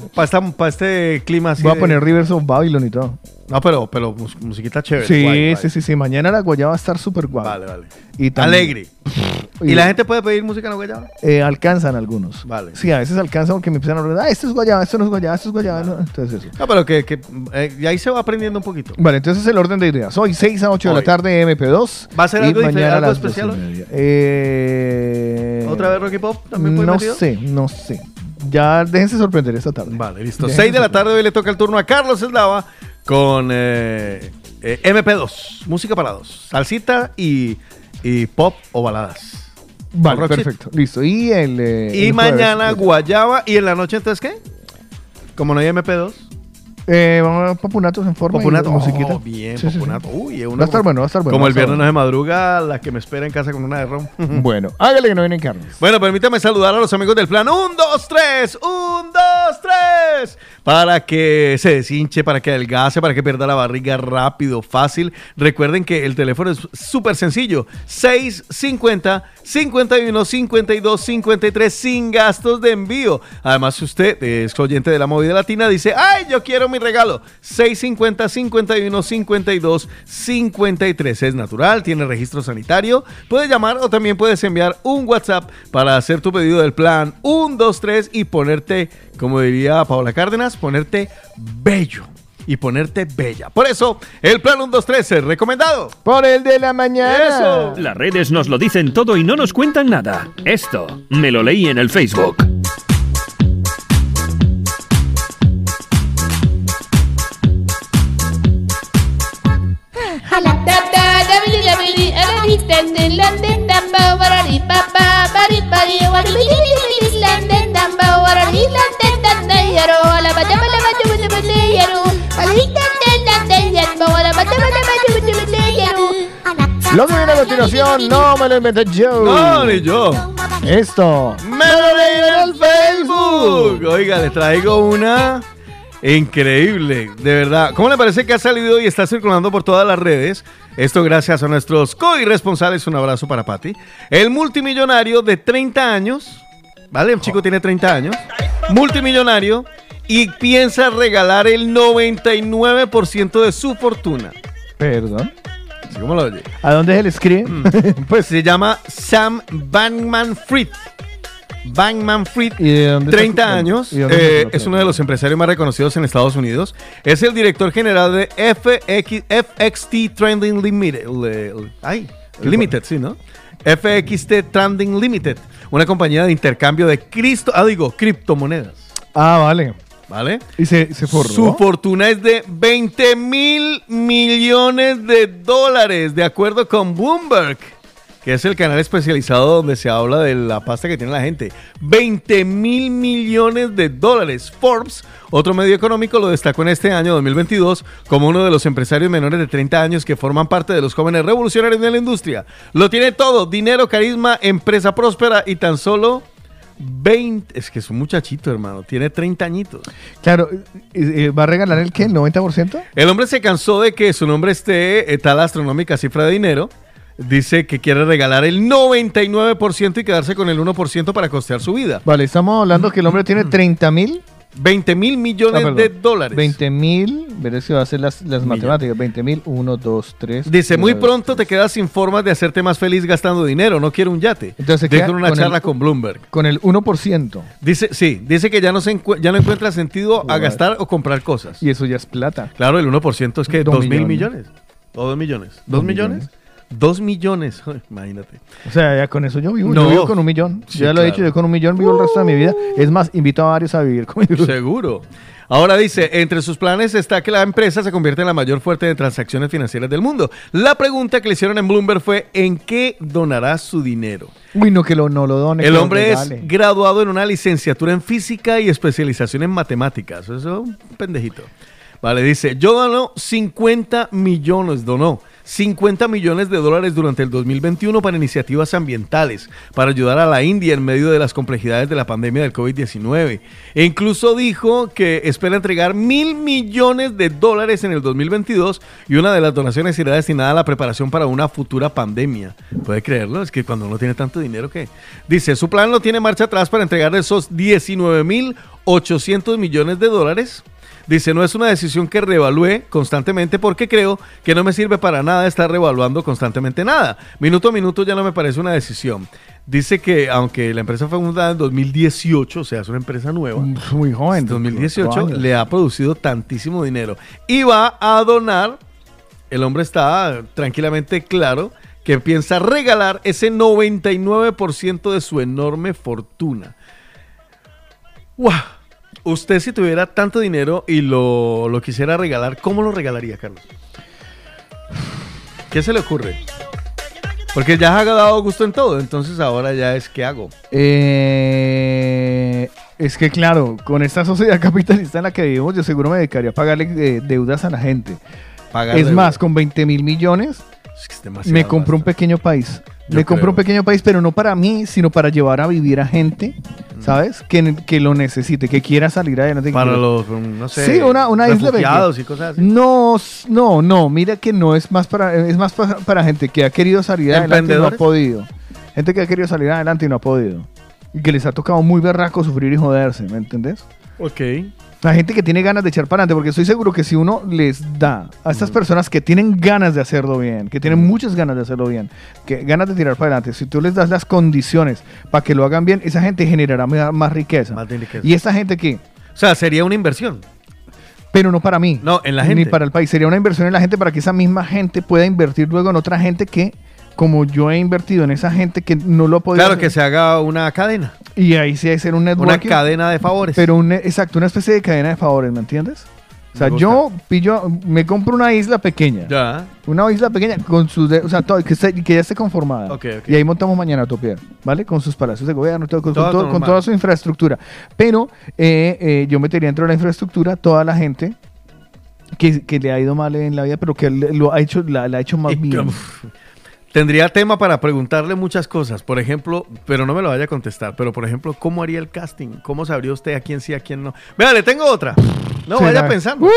para, este clima así. Voy a de- poner Rivers of Babylon y todo. No, pero, pero mus- musiquita chévere. Sí, guay, guay. sí, sí, sí. Mañana la guayaba va a estar súper guay. Vale, vale. Y también- Alegre. ¿Y la gente puede pedir música en la guayaba? Eh, alcanzan algunos. Vale. Sí, a veces alcanzan porque me empiezan a hablar, ah, esto es guayaba, esto no es guayaba, esto es guayaba. no". Entonces eso. No, pero que, que eh, y ahí se va aprendiendo un poquito. Vale, entonces el orden de ideas. Hoy 6 a 8 de la tarde MP2. ¿Va a ser algo mañana algo especial 12 y hoy? Eh, ¿Otra vez Rocky Pop? ¿También puede No metido? sé, no sé. Ya déjense sorprender esta tarde. Vale, listo. Déjense 6 de la tarde hoy le toca el turno a Carlos Eslava con eh, eh, MP2, música para dos. Salsita y, y pop o baladas. Vale, perfecto. Listo. Y el. eh, Y el jueves, mañana eh, guayaba y en la noche entonces ¿qué? Como no hay MP2. Eh, vamos a Papunatos en forma. y Popunato. musiquita. Oh, bien, Sí, sí, sí. Popunato. Uy, es una Va a estar bueno, va a estar bueno. Como el viernes no se madruga, la que me espera en casa con una de ron. bueno. Bueno, hágale que no vienen carnes. Bueno, permítame saludar a los amigos del plan. Un, dos, tres. Un, dos, tres. Para que se deshinche, para que adelgace, para que pierda la barriga rápido, fácil. Recuerden que el teléfono es súper sencillo. 650 51 52 53 sin gastos de envío. Además, si usted es oyente de la movida latina, dice, ay, yo quiero mi regalo. 650 51 52 53. Es natural, tiene registro sanitario. Puedes llamar o también puedes enviar un WhatsApp para hacer tu pedido del plan 1, 2, 3 y ponerte, como diría Paola Cárdenas, ponerte bello y ponerte bella. Por eso, el plan 1, 2, 3 es recomendado. Por el de la mañana. Eso. Las redes nos lo dicen todo y no nos cuentan nada. Esto me lo leí en el Facebook. Lo que viene a continuación no me lo inventé yo. No, ni yo. Esto. Me lo leí en el Facebook. Oiga, les traigo una increíble, de verdad. ¿Cómo le parece que ha salido y está circulando por todas las redes? Esto gracias a nuestros co-irresponsables. Un abrazo para Patti. El multimillonario de 30 años, ¿vale? El chico tiene 30 años. Multimillonario y piensa regalar el 99% de su fortuna. Perdón. Como lo oye. ¿A dónde se le escribe? Pues se llama Sam Bankman Fried. Bankman Fried, ¿Y de dónde 30 se- años, eh, es uno de los empresarios más reconocidos en Estados Unidos. Es el director general de FX, FXT Trending Limited. ay, Limited, sí, ¿no? FXT Trending Limited, una compañía de intercambio de cristo, ah, digo, criptomonedas. Ah, vale. ¿Vale? ¿Y se, se? Su fortuna es de 20 mil millones de dólares, de acuerdo con Bloomberg, que es el canal especializado donde se habla de la pasta que tiene la gente. 20 mil millones de dólares. Forbes, otro medio económico, lo destacó en este año 2022 como uno de los empresarios menores de 30 años que forman parte de los jóvenes revolucionarios de la industria. Lo tiene todo, dinero, carisma, empresa próspera y tan solo 20, es que es un muchachito, hermano, tiene 30 añitos. Claro, ¿y- y ¿va a regalar el qué? ¿El 90%? El hombre se cansó de que su nombre esté eh, tal astronómica cifra de dinero. Dice que quiere regalar el 99% y quedarse con el 1% para costear su vida. Vale, estamos hablando que el hombre tiene 30 mil. 20 mil millones Ah, de dólares. 20 mil, veré si va a hacer las, las matemáticas. 20 mil, 1, 2, 3. Dice, muy pronto te quedas sin formas de hacerte más feliz gastando dinero. No quiero un yate. Entonces en una con charla el- con Bloomberg. Con el 1%. Dice, sí, dice que ya no, se ya no encuentra sentido a gastar o comprar cosas. Y eso ya es plata. Claro, el 1% es que Dos 2 mil millones. millones. O 2 millones. ¿2 Dos millones? millones. 2 millones. Imagínate. O sea, ya con eso yo vivo. No. Yo vivo con un millón. Sí, ya lo he dicho, yo con un millón vivo el resto de mi vida. Es más, invito a varios a vivir conmigo. Seguro. Ahora dice, entre sus planes está que la empresa se convierta en la mayor fuerte de transacciones financieras del mundo. La pregunta que le hicieron en Bloomberg fue, ¿en qué donará su dinero? Uy, no, que lo, no lo done. El hombre es graduado en una licenciatura en física y especialización en matemáticas. Eso es un pendejito. Vale, dice, yo dono 50 millones, donó 50 millones de dólares durante el 2021 para iniciativas ambientales, para ayudar a la India en medio de las complejidades de la pandemia del COVID-19. E incluso dijo que espera entregar mil millones de dólares en el 2022 y una de las donaciones irá destinada a la preparación para una futura pandemia. ¿Puede creerlo? Es que cuando uno tiene tanto dinero que... Dice, su plan no tiene marcha atrás para entregar esos 19 mil 800 millones de dólares. Dice, no es una decisión que reevalúe constantemente porque creo que no me sirve para nada estar reevaluando constantemente nada. Minuto a minuto ya no me parece una decisión. Dice que aunque la empresa fue fundada en 2018, o sea, es una empresa nueva. Muy joven. 2018 cuatro años. le ha producido tantísimo dinero. Y va a donar, el hombre está tranquilamente claro, que piensa regalar ese 99% de su enorme fortuna. ¡Wow! Usted si tuviera tanto dinero y lo, lo quisiera regalar, ¿cómo lo regalaría, Carlos? ¿Qué se le ocurre? Porque ya ha dado gusto en todo, entonces ahora ya es ¿qué hago? Eh, es que claro, con esta sociedad capitalista en la que vivimos, yo seguro me dedicaría a pagarle eh, deudas a la gente. Es deuda. más, con 20 mil millones, Es que es me compro un pequeño país. Yo me compro creo. un pequeño país, pero no para mí, sino para llevar a vivir a gente ¿sabes? Que, que lo necesite, que quiera salir adelante. Para los, no sé, Sí, una, una isla y cosas así. No, no, no, mira que no es más para, es más para, para gente que ha querido salir adelante y no ha podido. Gente que ha querido salir adelante y no ha podido. Y que les ha tocado muy berraco sufrir y joderse, ¿me entendés? Ok. La gente que tiene ganas de echar para adelante, porque estoy seguro que si uno les da a estas personas que tienen ganas de hacerlo bien, que tienen muchas ganas de hacerlo bien, que ganas de tirar para adelante, si tú les das las condiciones para que lo hagan bien, esa gente generará más, riqueza. Más riqueza. Y esta gente que... O sea, sería una inversión. Pero no para mí. No, en la Ni gente. para el país. Sería una inversión en la gente para que esa misma gente pueda invertir luego en otra gente que, como yo he invertido en esa gente que no lo ha podido Claro, hacer. que se haga una cadena. Y ahí sí hay que hacer un Una networking. cadena de favores. Pero un, exacto, una especie de cadena de favores, ¿me entiendes? O sea, yo pillo, me compro una isla pequeña. Ya. Una isla pequeña con sus, de- o sea, todo, que, ya esté conformada. Y ahí montamos mañana Utopía, ¿vale? Con sus palacios de gobierno, todo, con, Todo con todo- normal. con toda su infraestructura. Pero eh, eh, yo metería dentro de la infraestructura toda la gente que, que le ha ido mal en la vida, pero que lo ha hecho, la, la ha hecho más bien. Tendría tema para preguntarle muchas cosas. Por ejemplo, pero no me lo vaya a contestar. Pero, por ejemplo, ¿cómo haría el casting? ¿Cómo sabría usted a quién sí, a quién no? Vea, le tengo otra. No, vaya la- pensando.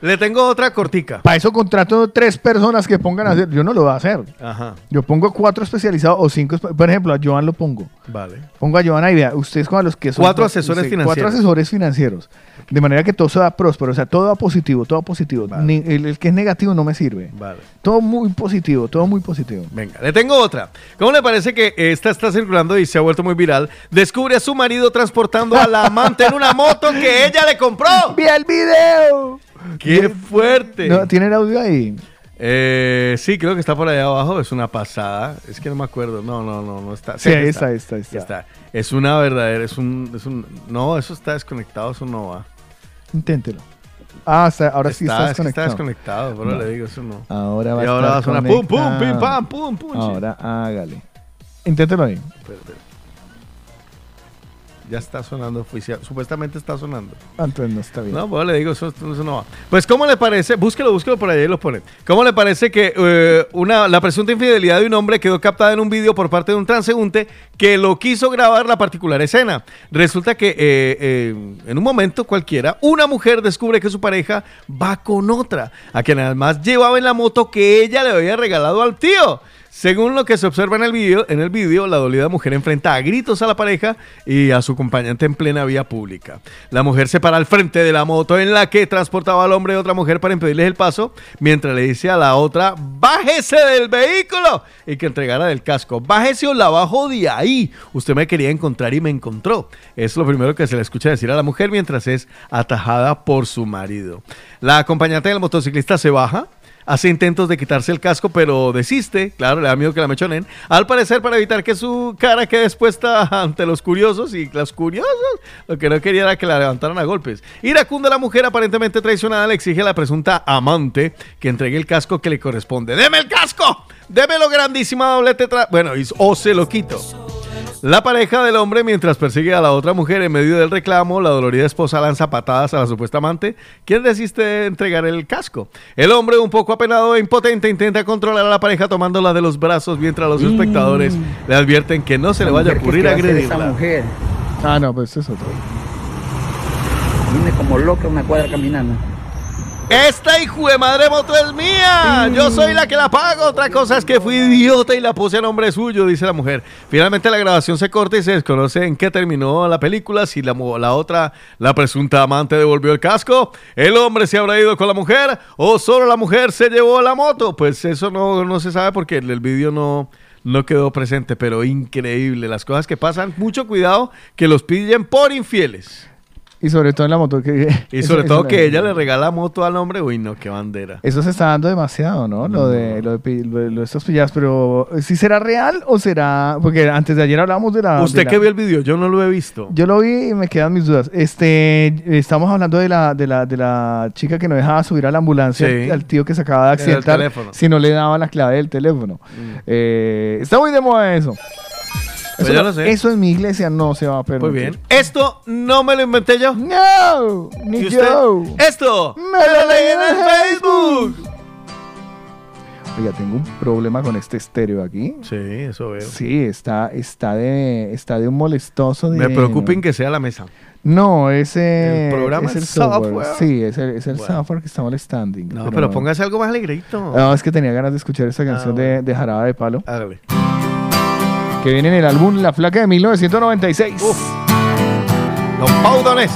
Le tengo otra cortica. Para eso contrato tres personas que pongan a hacer. Yo no lo voy a hacer. Ajá. Yo pongo cuatro especializados o cinco. Por ejemplo, a Joan lo pongo. Vale. Pongo a Joan ahí, vea, ustedes con los que son. Cuatro asesores financieros. Cuatro asesores financieros. De manera que todo sea próspero, o sea, todo va positivo, todo positivo. Ni- el, el que es negativo no me sirve. Vale. Todo muy positivo, todo muy positivo. Venga, le tengo otra. ¿Cómo le parece que esta está circulando y se ha vuelto muy viral? Descubre a su marido transportando a la amante en una moto que ella le compró. ¡Vi el video! ¡Qué fuerte! No, ¿Tiene el audio ahí? Eh, sí, creo que está por allá abajo. Es una pasada. Es que no me acuerdo. No, no, no, no está. Sí, ahí está, está, ahí está. Es una verdadera. Es un, es un. No, eso está desconectado. Eso no va. Inténtelo. Ah, está- ahora sí Está- está es que está desconectado. desconectado, pero No. le digo, eso no. Ahora va Y a ahora va a sonar pum, pum, pim, pam, pum, pum. sí. Ahora hágale. Inténtelo ahí. Ya está sonando oficial. Supuestamente está sonando. Ah, Entonces no está bien. No, pues le digo, eso, eso no va. Pues, ¿cómo le parece? Búsquelo, búsquelo por ahí y lo pone. ¿Cómo le parece que eh, una, la presunta infidelidad de un hombre quedó captada en un vídeo por parte de un transeúnte que lo quiso grabar la particular escena? Resulta que eh, eh, en un momento cualquiera, una mujer descubre que su pareja va con otra, a quien además llevaba en la moto que ella le había regalado al tío. Según lo que se observa en el video, en el video, la dolida mujer enfrenta a gritos a la pareja y a su acompañante en plena vía pública. La mujer se para al frente de la moto en la que transportaba al hombre de otra mujer para impedirles el paso, mientras le dice a la otra, bájese del vehículo y que entregara del casco. Bájese o la bajo de ahí. Usted me quería encontrar y me encontró. Es lo primero que se le escucha decir a la mujer mientras es atajada por su marido. La acompañante del motociclista se baja. Hace intentos de quitarse el casco, pero desiste. Claro, le da miedo que la mechonen. Al parecer, para evitar que su cara quede expuesta ante los curiosos. Y los curiosos lo que no quería era que la levantaran a golpes. Iracunda, la mujer aparentemente traicionada, le exige a la presunta amante que entregue el casco que le corresponde. ¡Deme el casco! ¡Démelo, grandísima doblete! tra-". Bueno, o se lo quito. La pareja del hombre, mientras persigue a la otra mujer en medio del reclamo, la dolorida esposa lanza patadas a la supuesta amante, quien desiste entregar el casco. El hombre, un poco apenado e impotente, intenta controlar a la pareja tomándola de los brazos mientras los espectadores le advierten que no se le vaya a ocurrir agredirla. mujer? Ah, no, pues eso es otro. Viene como loca una cuadra caminando. Esta hijo de madre moto es mía. Yo soy la que la pago. Otra cosa es que fui idiota y la puse a nombre suyo, dice la mujer. Finalmente la grabación se corta y se desconoce en qué terminó la película. Si la, la otra, la presunta amante, devolvió el casco, el hombre se habrá ido con la mujer o solo la mujer se llevó la moto. Pues eso no, no se sabe porque el, el vídeo no, no quedó presente, pero increíble. Las cosas que pasan, mucho cuidado que los pillen por infieles. Y sobre todo en la moto. Que, Y sobre eso- todo eso- que ella le regala moto al hombre. Uy, no, qué bandera. Eso se está dando demasiado, ¿no? Lo de, lo de, lo de- lo de estos pillados, pero ¿sí será real o será...? Porque antes de ayer hablábamos de la... ¿Usted de la- que vio el video? Yo no lo he visto. Yo lo vi y me quedan mis dudas. Este, estamos hablando de la, de la, de la chica que no dejaba subir a la ambulancia Sí. al, al tío que se acaba de accidentar si no le daba la clave del teléfono. Eh, está muy de moda eso. Pues Eso, ya no- lo sé. eso en mi iglesia no se va a permitir. Muy bien. Esto no me lo inventé yo. No, ni ¿Y usted? yo. Esto Me lo leí en el Facebook. Oiga, tengo un problema con este estéreo aquí. Sí, eso veo. Sí, está, está, de, está de un molestoso. De... Me preocupen que sea la mesa. No, ese El programa es el software. software. Sí, es el, es el Bueno. software que está molestando. No, pero, póngase algo más alegrito. No, es que tenía ganas de escuchar esta canción Ah, de, de Jaraba de Palo. Hágale. Que viene en el álbum La Flaca de 1996. Los paudones.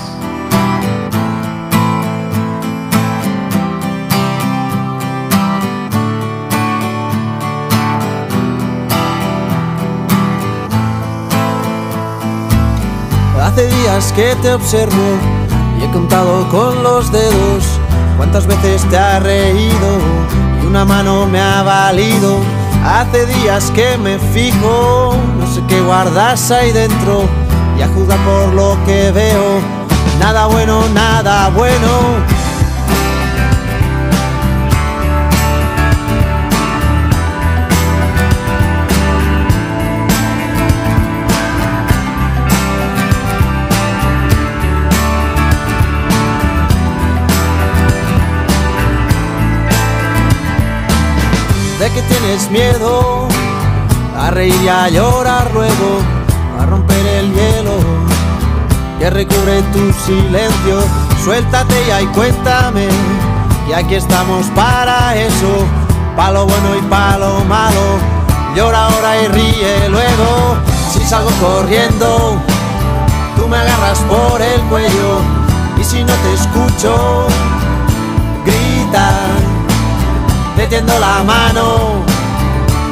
Hace días que te observo y he contado con los dedos cuántas veces te has reído y una mano me ha valido. Hace días que me fijo, no sé qué guardas ahí dentro y a juzgar por lo que veo, nada bueno, nada bueno. Que tienes miedo a reír y a llorar luego, a romper el hielo que recubre tu silencio. Suéltate ya y cuéntame, y aquí estamos para eso, pa' lo bueno y pa' lo malo. Llora ahora y ríe luego, si salgo corriendo, tú me agarras por el cuello, y si no te escucho, grita te tiendo la mano,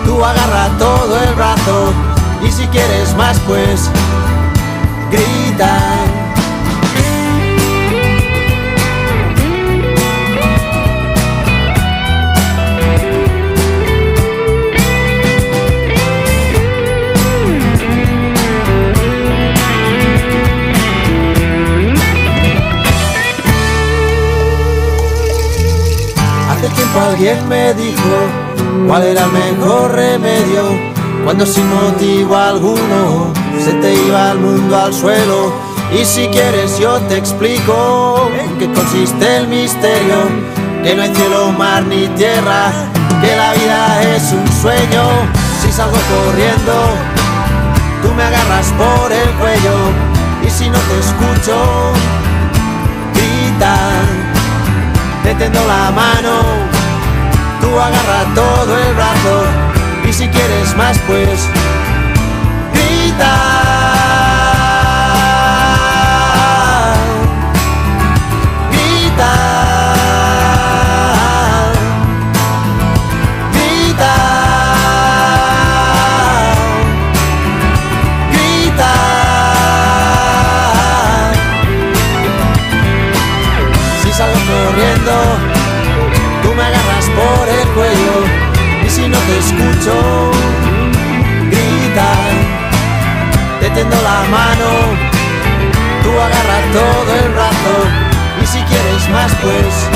tú agarra todo el brazo y si quieres más pues grita. Alguien me dijo cuál era el mejor remedio cuando sin motivo alguno se te iba el mundo al suelo. Y si quieres yo te explico en qué consiste el misterio, que no hay cielo, mar ni tierra, que la vida es un sueño. Si salgo corriendo, tú me agarras por el cuello y si no te escucho, grita te tendo la mano, tú agarra todo el brazo y si quieres más pues grita. Escucho, grita, te tendo la mano, tú agarras todo el brazo y si quieres más pues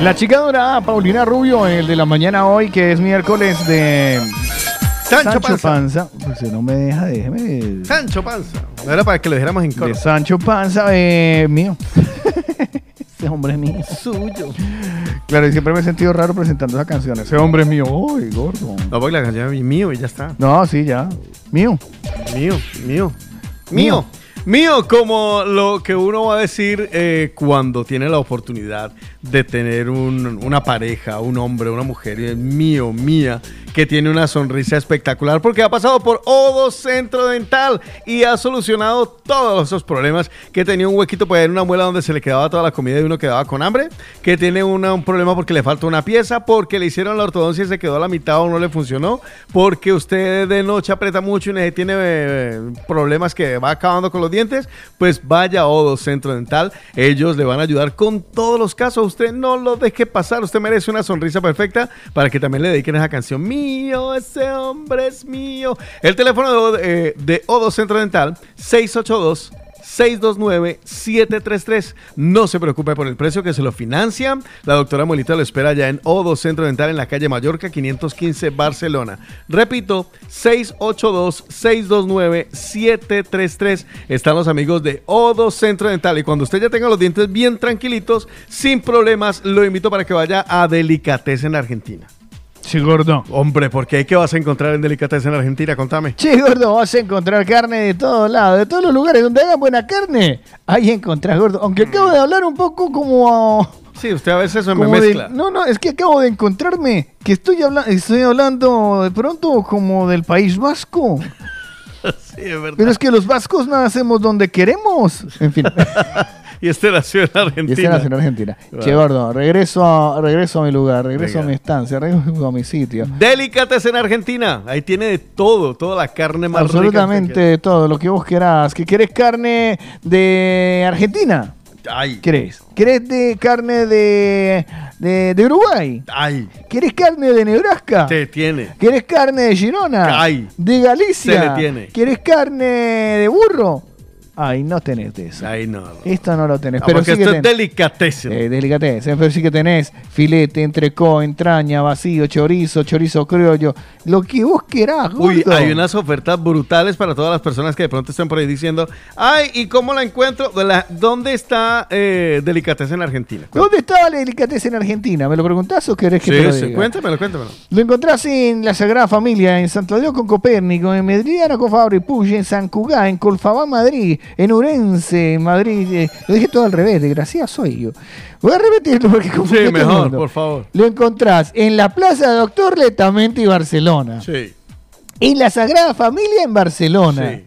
La chica dorada, Paulina Rubio, el de la mañana hoy, que es miércoles de Sancho Panza. Pues no me deja, déjeme. Sancho Panza. No era para que lo dijéramos en coro. De Sancho Panza, eh, mío. Ese hombre es mío. Suyo. Claro, y siempre me he sentido raro presentando esa canción. Ese hombre es mío. Uy, gordo. No, porque la canción es mío y ya está. No, sí, ya. Mío. Mío, mío. Mío. Mío, como lo que uno va a decir eh, cuando tiene la oportunidad de tener un- una pareja, un hombre, una mujer, mío, mía, que tiene una sonrisa espectacular porque ha pasado por Odo Centro Dental y ha solucionado todos esos problemas, que tenía un huequito para en una muela donde se le quedaba toda la comida y uno quedaba con hambre, que tiene una- un problema porque le falta una pieza, porque le hicieron la ortodoncia y se quedó a la mitad o no le funcionó, porque usted de noche aprieta mucho y ne- tiene eh, problemas que va acabando con los dientes, pues vaya a Odo Centro Dental. Ellos le van a ayudar con todos los casos. Usted no lo deje pasar. Usted merece una sonrisa perfecta para que también le dediquen esa canción. Mío, ese hombre es mío. El teléfono de, Odo- eh, Centro Dental, 682. 629-733. No se preocupe por el precio que se lo financia. La doctora Molita lo espera ya en Odo Centro Dental en la calle Mallorca 515 Barcelona. Repito, 682-629-733. Están los amigos de Odo Centro Dental. Y cuando usted ya tenga los dientes bien tranquilitos, sin problemas, lo invito para que vaya a Delicatessen en Argentina. Sí, gordo. Hombre, ¿por qué? ¿Qué vas a encontrar en Delicatessen en Argentina? Contame. Che, gordo, vas a encontrar carne de todos lados, de todos los lugares donde hagan buena carne. Ahí encontrás, gordo. Aunque acabo de hablar un poco como... Sí, usted a veces eso me de- mezcla. no, no, es que acabo de encontrarme que estoy, habla- estoy hablando de pronto como del País Vasco. Sí, es verdad. Pero es que los vascos nacemos donde queremos. En fin. y este nació en Argentina. Y este nació en Argentina. Wow. Che, gordo, regreso a, regreso a mi lugar, regreso Venga. a mi estancia, regreso a mi sitio. Delicatessen en Argentina. Ahí tiene de todo, toda la carne más Absolutamente de todo, lo que vos querás. ¿Que querés carne de Argentina? Ay, ¿Querés? ¿Querés de carne de, de, de Uruguay? ay, ¿Querés carne de Nebraska? te tiene. ¿Querés carne de Girona? Ay. ¿De Galicia? Se le tiene. ¿Querés carne de burro? Ay, no tenés de eso. Ay, no. Esto no lo tenés. No, pero porque sí que esto es tenés. delicatessen. Eh, delicatessen, pero sí que tenés filete, entrecó, entraña, vacío, chorizo, chorizo criollo, lo que vos querás, Uy, gordo. hay unas ofertas brutales para todas las personas que de pronto estén por ahí diciendo, ay, ¿y cómo la encuentro? ¿Dónde está eh, Delicatessen en Argentina? ¿Dónde estaba la delicatessen en Argentina? ¿Me lo preguntás o querés que Sí, te lo sí, diga? cuéntamelo, cuéntamelo. Lo encontrás en la Sagrada Familia, en Santo Dios con Copérnico, en Medriana con Fabri Puy, en San Cugá, en Colfabá, Madrid, en Urense, en Madrid. eh, lo dije todo al revés, desgraciado soy yo. Voy a repetirlo porque confundí Sí, mejor, por favor. Lo encontrás en la Plaza Doctor Letamente y Barcelona. Sí. En la Sagrada Familia en Barcelona. Sí.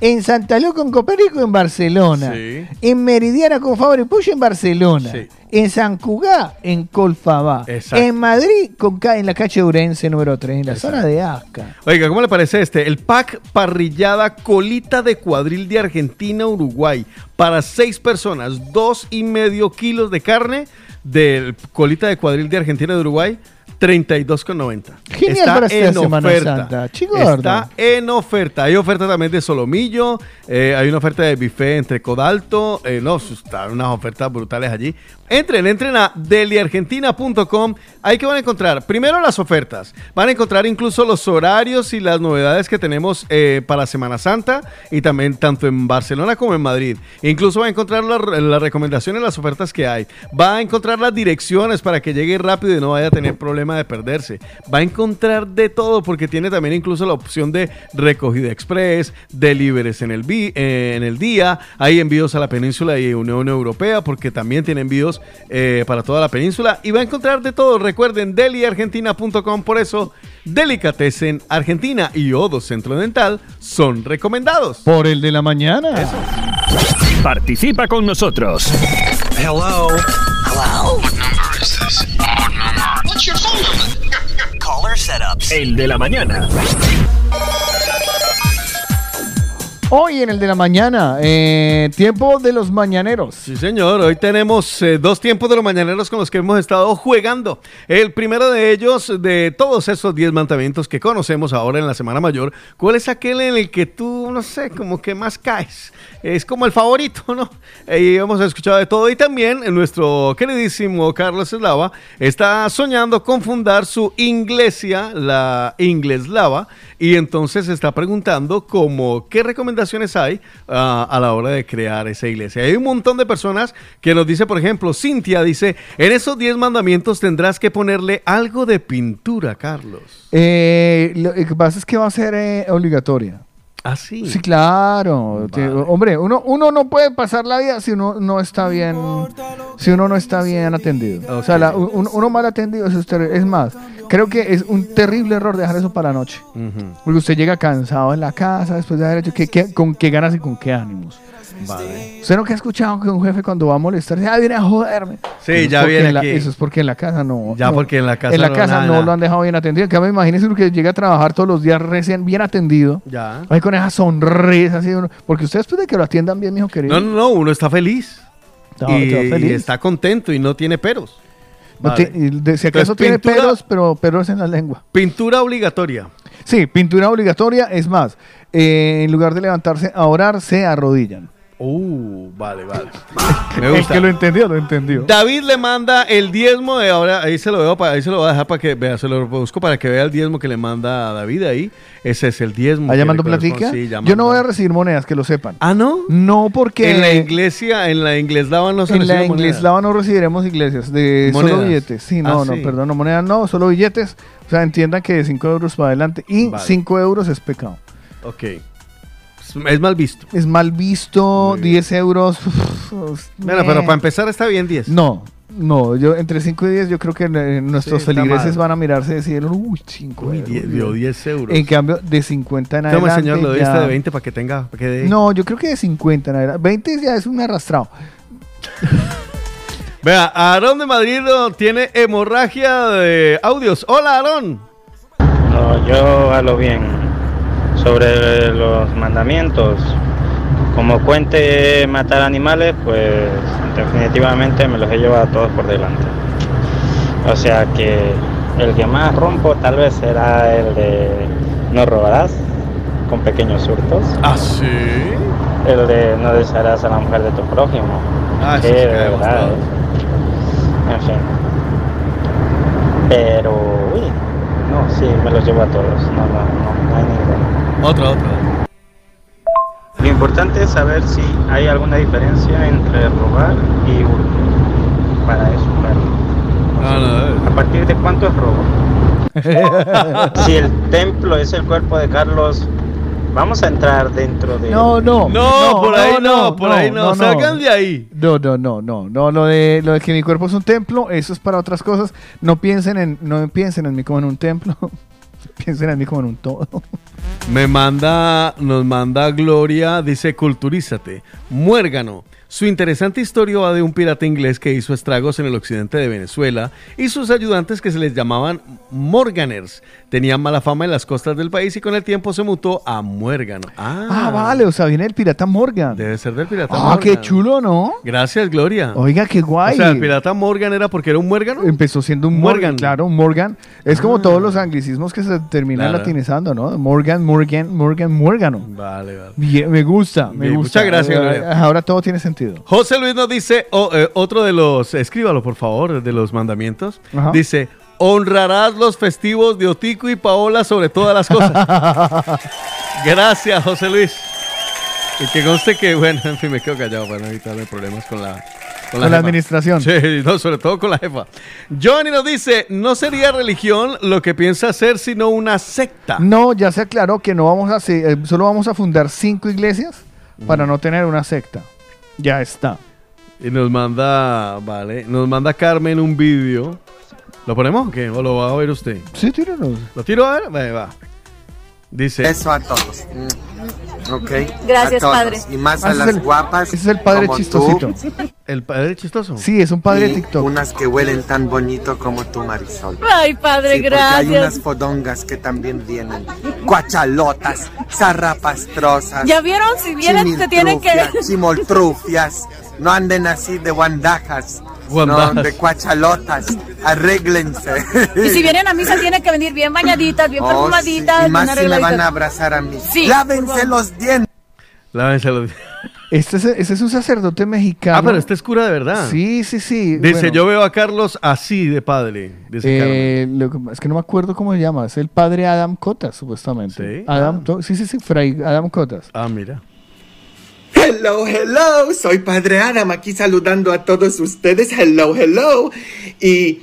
En Santa Luz con Copérico en Barcelona. Sí. En Meridiana con Fabri Puy en Barcelona. Sí. En San Cugá en Colfabá. Exacto. En Madrid con en la calle Urense número 3, en la zona de Asca. Oiga, ¿cómo le parece este? El pack parrillada colita de cuadril de Argentina, Uruguay. Para seis personas, dos y medio kilos de carne del colita de cuadril de Argentina de Uruguay. 32,90. Genial Está para esta en Semana oferta. Santa. Chico. Está en oferta. Hay oferta también de solomillo. eh, hay una oferta de buffet entre codalto. eh, no, están unas ofertas brutales allí. Entren, entren a deliargentina.com. Ahí que van a encontrar primero las ofertas. Van a encontrar incluso los horarios y las novedades que tenemos eh, para Semana Santa y también tanto en Barcelona como en Madrid. Incluso va a encontrar las recomendaciones, las ofertas que hay. Va a encontrar las direcciones para que llegue rápido y no vaya a tener problema de perderse. Va a encontrar de todo porque tiene también incluso la opción de recogida express, deliveries en el, vi- eh, en el día. Hay envíos a la península y Unión Europea porque también tiene envíos eh, para toda la península. Y va a encontrar de todo. Recuerden, deliargentina.com. Por eso, Delicatessen Argentina y Odo Centro Dental son recomendados. Por el de la mañana. Participa con nosotros. Hello. Hello. What number is this? El de la mañana. Hoy en el de la mañana, eh, tiempo de los mañaneros. Sí, señor. Hoy tenemos eh, dos tiempos de los mañaneros con los que hemos estado jugando. El primero de ellos, de todos esos 10 mandamientos que conocemos ahora en la Semana Mayor, ¿cuál es aquel en el que tú, no sé, como que más caes? Es como el favorito, ¿no? Y hemos escuchado de todo. Y también nuestro queridísimo Carlos Eslava está soñando con fundar su iglesia, la Ingleslava, y entonces está preguntando como qué hay ah, a la hora de crear esa iglesia. Hay un montón de personas que nos dice, por ejemplo, Cintia dice, en esos 10 mandamientos tendrás que ponerle algo de pintura, Carlos. Eh, lo que pasa es que va a ser eh, obligatoria. Ah, sí. Sí, claro. Hombre, uno, uno no puede pasar la vida si uno no está bien, si uno no está bien atendido. O sea, la- un- uno mal atendido es, usted- es más. Creo que es un terrible error dejar eso para la noche. Porque usted llega cansado en la casa después de haber hecho, ¿qué- qué- ¿con qué ganas y con qué ánimos? Vale. ¿Usted no que ha escuchado que un jefe cuando va a molestar, ah, viene a joderme? Sí, Eso es ya viene la- aquí. eso es porque en la casa no. Ya no- porque en la casa En la no, casa nada, no lo han dejado bien atendido. En cambio, imagínese uno que llega a trabajar todos los días recién bien atendido. Ya. Ahí con esa sonrisa así uno. Porque usted después de que lo atiendan bien, mijo querido. No, no, no, uno está feliz. Y, está feliz. y está contento y no tiene peros. No Vale. de- si acaso Entonces, tiene pintura- pelos, pero pelos en la lengua. Pintura obligatoria. Sí, pintura obligatoria. Es más, eh, en lugar de levantarse a orar, se arrodillan. Uh, vale, vale. Me El gusta. que lo entendió, lo entendió. David le manda el diezmo de ahora, ahí se lo veo, para, ahí se lo voy a dejar para que vea, se lo busco para que vea el diezmo que le manda a David ahí. Ese es el diezmo. ¿Ah, llamando platica? Sí, ya Yo no voy a recibir monedas, que lo sepan. Ah, ¿no? No, porque En la iglesia, en la ingleslava no se en la ingleslava no recibiremos iglesias, de solo Monedas. billetes. Sí, no, Ah, no, sí. perdón, no monedas, no, solo billetes. O sea, entiendan que de 5 euros para adelante y Vale. 5 euros es pecado. Ok. Es- mal visto. Es mal visto, 10 euros. Bueno, pero para empezar está bien 10. No, no, yo entre 5 y 10 yo creo que eh, nuestros Sí, está feligreses mal. van a mirarse y decir, uy, 5 Uy, euros. 10, dio 10 euros. En cambio, de 50 en Toma, adelante. señor, le doy ya- este de 20 para que tenga, para que dé. No, yo creo que de 50 en adelante. 20 ya es un arrastrado. Vea, Aarón de Madrid oh, tiene hemorragia de audios. Hola, Aarón. No, yo hablo bien sobre los mandamientos. Como cuente matar animales, pues definitivamente me los he llevado a todos por delante. O sea que el que más rompo tal vez será el de no robarás con pequeños hurtos. Ah, sí. El de no desearás a la mujer de tu prójimo. Ah, sí, de verdad. ¿eh? En fin. Pero, uy, no, sí, me los llevo a todos. No, no, no, no hay. Otro, otro. Lo importante es saber si hay alguna diferencia entre robar y hurto. Para eso, claro. ¿A partir de cuánto es robo? si el templo es el cuerpo de Carlos, vamos a entrar dentro de... No, no. No, por ahí no, por ahí no. Salgan de ahí. No, no, no, no, no. Lo de, lo de que mi cuerpo es un templo, eso es para otras cosas. No piensen en, no piensen en mí como en un templo. piensen en mí como en un todo. Me manda, nos manda Gloria, dice culturízate. Muérgano. Su interesante historia va de un pirata inglés que hizo estragos en el occidente de Venezuela y sus ayudantes que se les llamaban Morganers. Tenían mala fama en las costas del país y con el tiempo se mutó a Muérgano. Ah, Ah, vale, o sea, viene el pirata Morgan. debe ser del pirata Ah, Morgan. qué chulo, ¿no? Gracias, Gloria. Oiga, qué guay. O sea, el pirata Morgan era porque era un muérgano. Empezó siendo un Morgan, Morgan. claro, Morgan. Es como todos los anglicismos que se terminan Claro. latinizando, ¿no? Morgan, Morgan, Morgan, Morgano. Vale, vale. Bien, me gusta, me Bien, gusta. muchas gracias, Gloria. Ahora todo tiene sentido. José Luis nos dice oh, eh, otro de los, escríbalo por favor, de los mandamientos. Ajá. Dice, honrarás los festivos de Otico y Paola sobre todas las cosas. Gracias, José Luis. Y que conste que, bueno, en fin, me quedo callado para no evitarme problemas con la... Con la administración. Sí, no, sobre todo con la jefa. Johnny nos dice, no sería religión lo que piensa hacer, sino una secta. No, ya se aclaró que no vamos a eh, solo vamos a fundar cinco iglesias para no tener una secta. Ya está. Y nos manda, vale, nos manda Carmen un vídeo. ¿Lo ponemos o qué? ¿O lo va a ver usted? Sí, tíranos. ¿Lo tiro a ver? Va, va. Dice. Beso a todos. ¿ok? Gracias, A todos, padre. Y más a las el- guapas. ese es el padre como chistosito. tú. ¿El padre chistoso? Sí, es un padre y de TikTok. Unas que huelen tan bonito como tú, Marisol. Ay, padre, Sí, porque hay unas gracias. fodongas que también vienen. Cuachalotas, zarrapastrosas. Ya vieron, si vienen, se tienen que- Chimoltrufias. No anden así de guandajas. No, de cuachalotas. Arréglense. Y si vienen a misa, tienen que venir bien bañaditas, bien Oh, perfumaditas. sí, Y más si me van a abrazar a mí. Sí, Lávense los dientes. Lávense los Este es, ese es un sacerdote mexicano. Ah, pero este es cura de verdad. Sí, sí, sí. Dice, Bueno, yo veo a Carlos así de padre. Dice eh, lo que- es que no me acuerdo cómo se llama. Es el padre Adam Cotas, supuestamente. Adam, to- sí, sí, sí, Fray Adam Cotas. Ah, mira. Hello, hello, soy Padre Adam aquí saludando a todos ustedes. Hello, hello. Y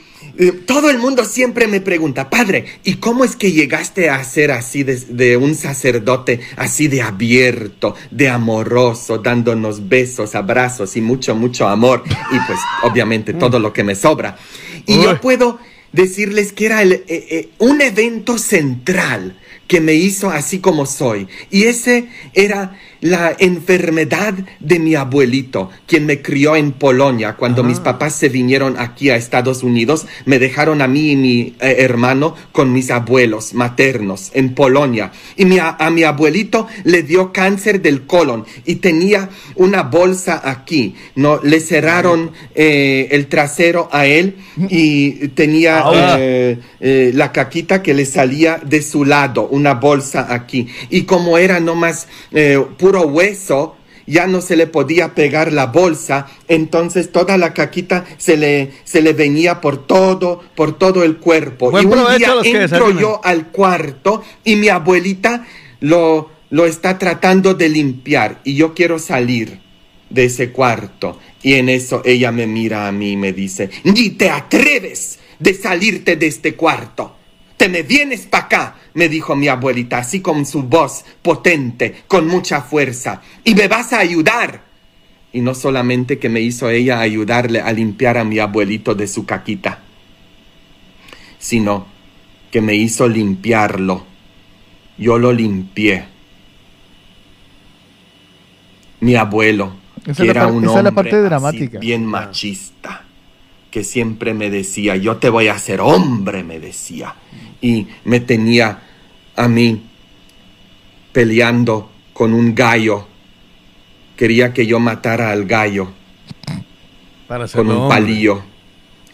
todo el mundo siempre me pregunta, Padre, ¿y cómo es que llegaste a ser así de, de un sacerdote, así de abierto, de amoroso, dándonos besos, abrazos y mucho, mucho amor? Y pues obviamente todo lo que me sobra. Y yo puedo decirles que era el, eh, eh, un evento central que me hizo así como soy. Y ese era la enfermedad de mi abuelito, quien me crió en Polonia. Cuando mis papás se vinieron aquí a Estados Unidos, me dejaron a mí y mi eh, hermano con mis abuelos maternos en Polonia. Y mi, a, a mi abuelito le dio cáncer del colon y tenía una bolsa aquí. No, le cerraron eh, el trasero a él y tenía eh, la caquita que le salía de su lado, una bolsa aquí. Y como era nomás eh, puro hueso, ya no se le podía pegar la bolsa, entonces toda la caquita se le, se le venía por todo, por todo el cuerpo. Buen y un día entro yo al cuarto y mi abuelita lo, lo está tratando de limpiar y yo quiero salir de ese cuarto. Y en eso ella me mira a mí y me dice, ni te atreves de salirte de este cuarto. Te me vienes para acá, me dijo mi abuelita, así con su voz potente, con mucha fuerza, y me vas a ayudar. Y no solamente que me hizo ella ayudarle a limpiar a mi abuelito de su caquita, sino que me hizo limpiarlo. Yo lo limpié. Mi abuelo, Esa que la era un esa es la hombre parte dramática. bien machista, que siempre me decía, yo te voy a hacer hombre, me decía. Y me tenía a mí peleando con un gallo. Quería que yo matara al gallo Para con un hombre. palillo.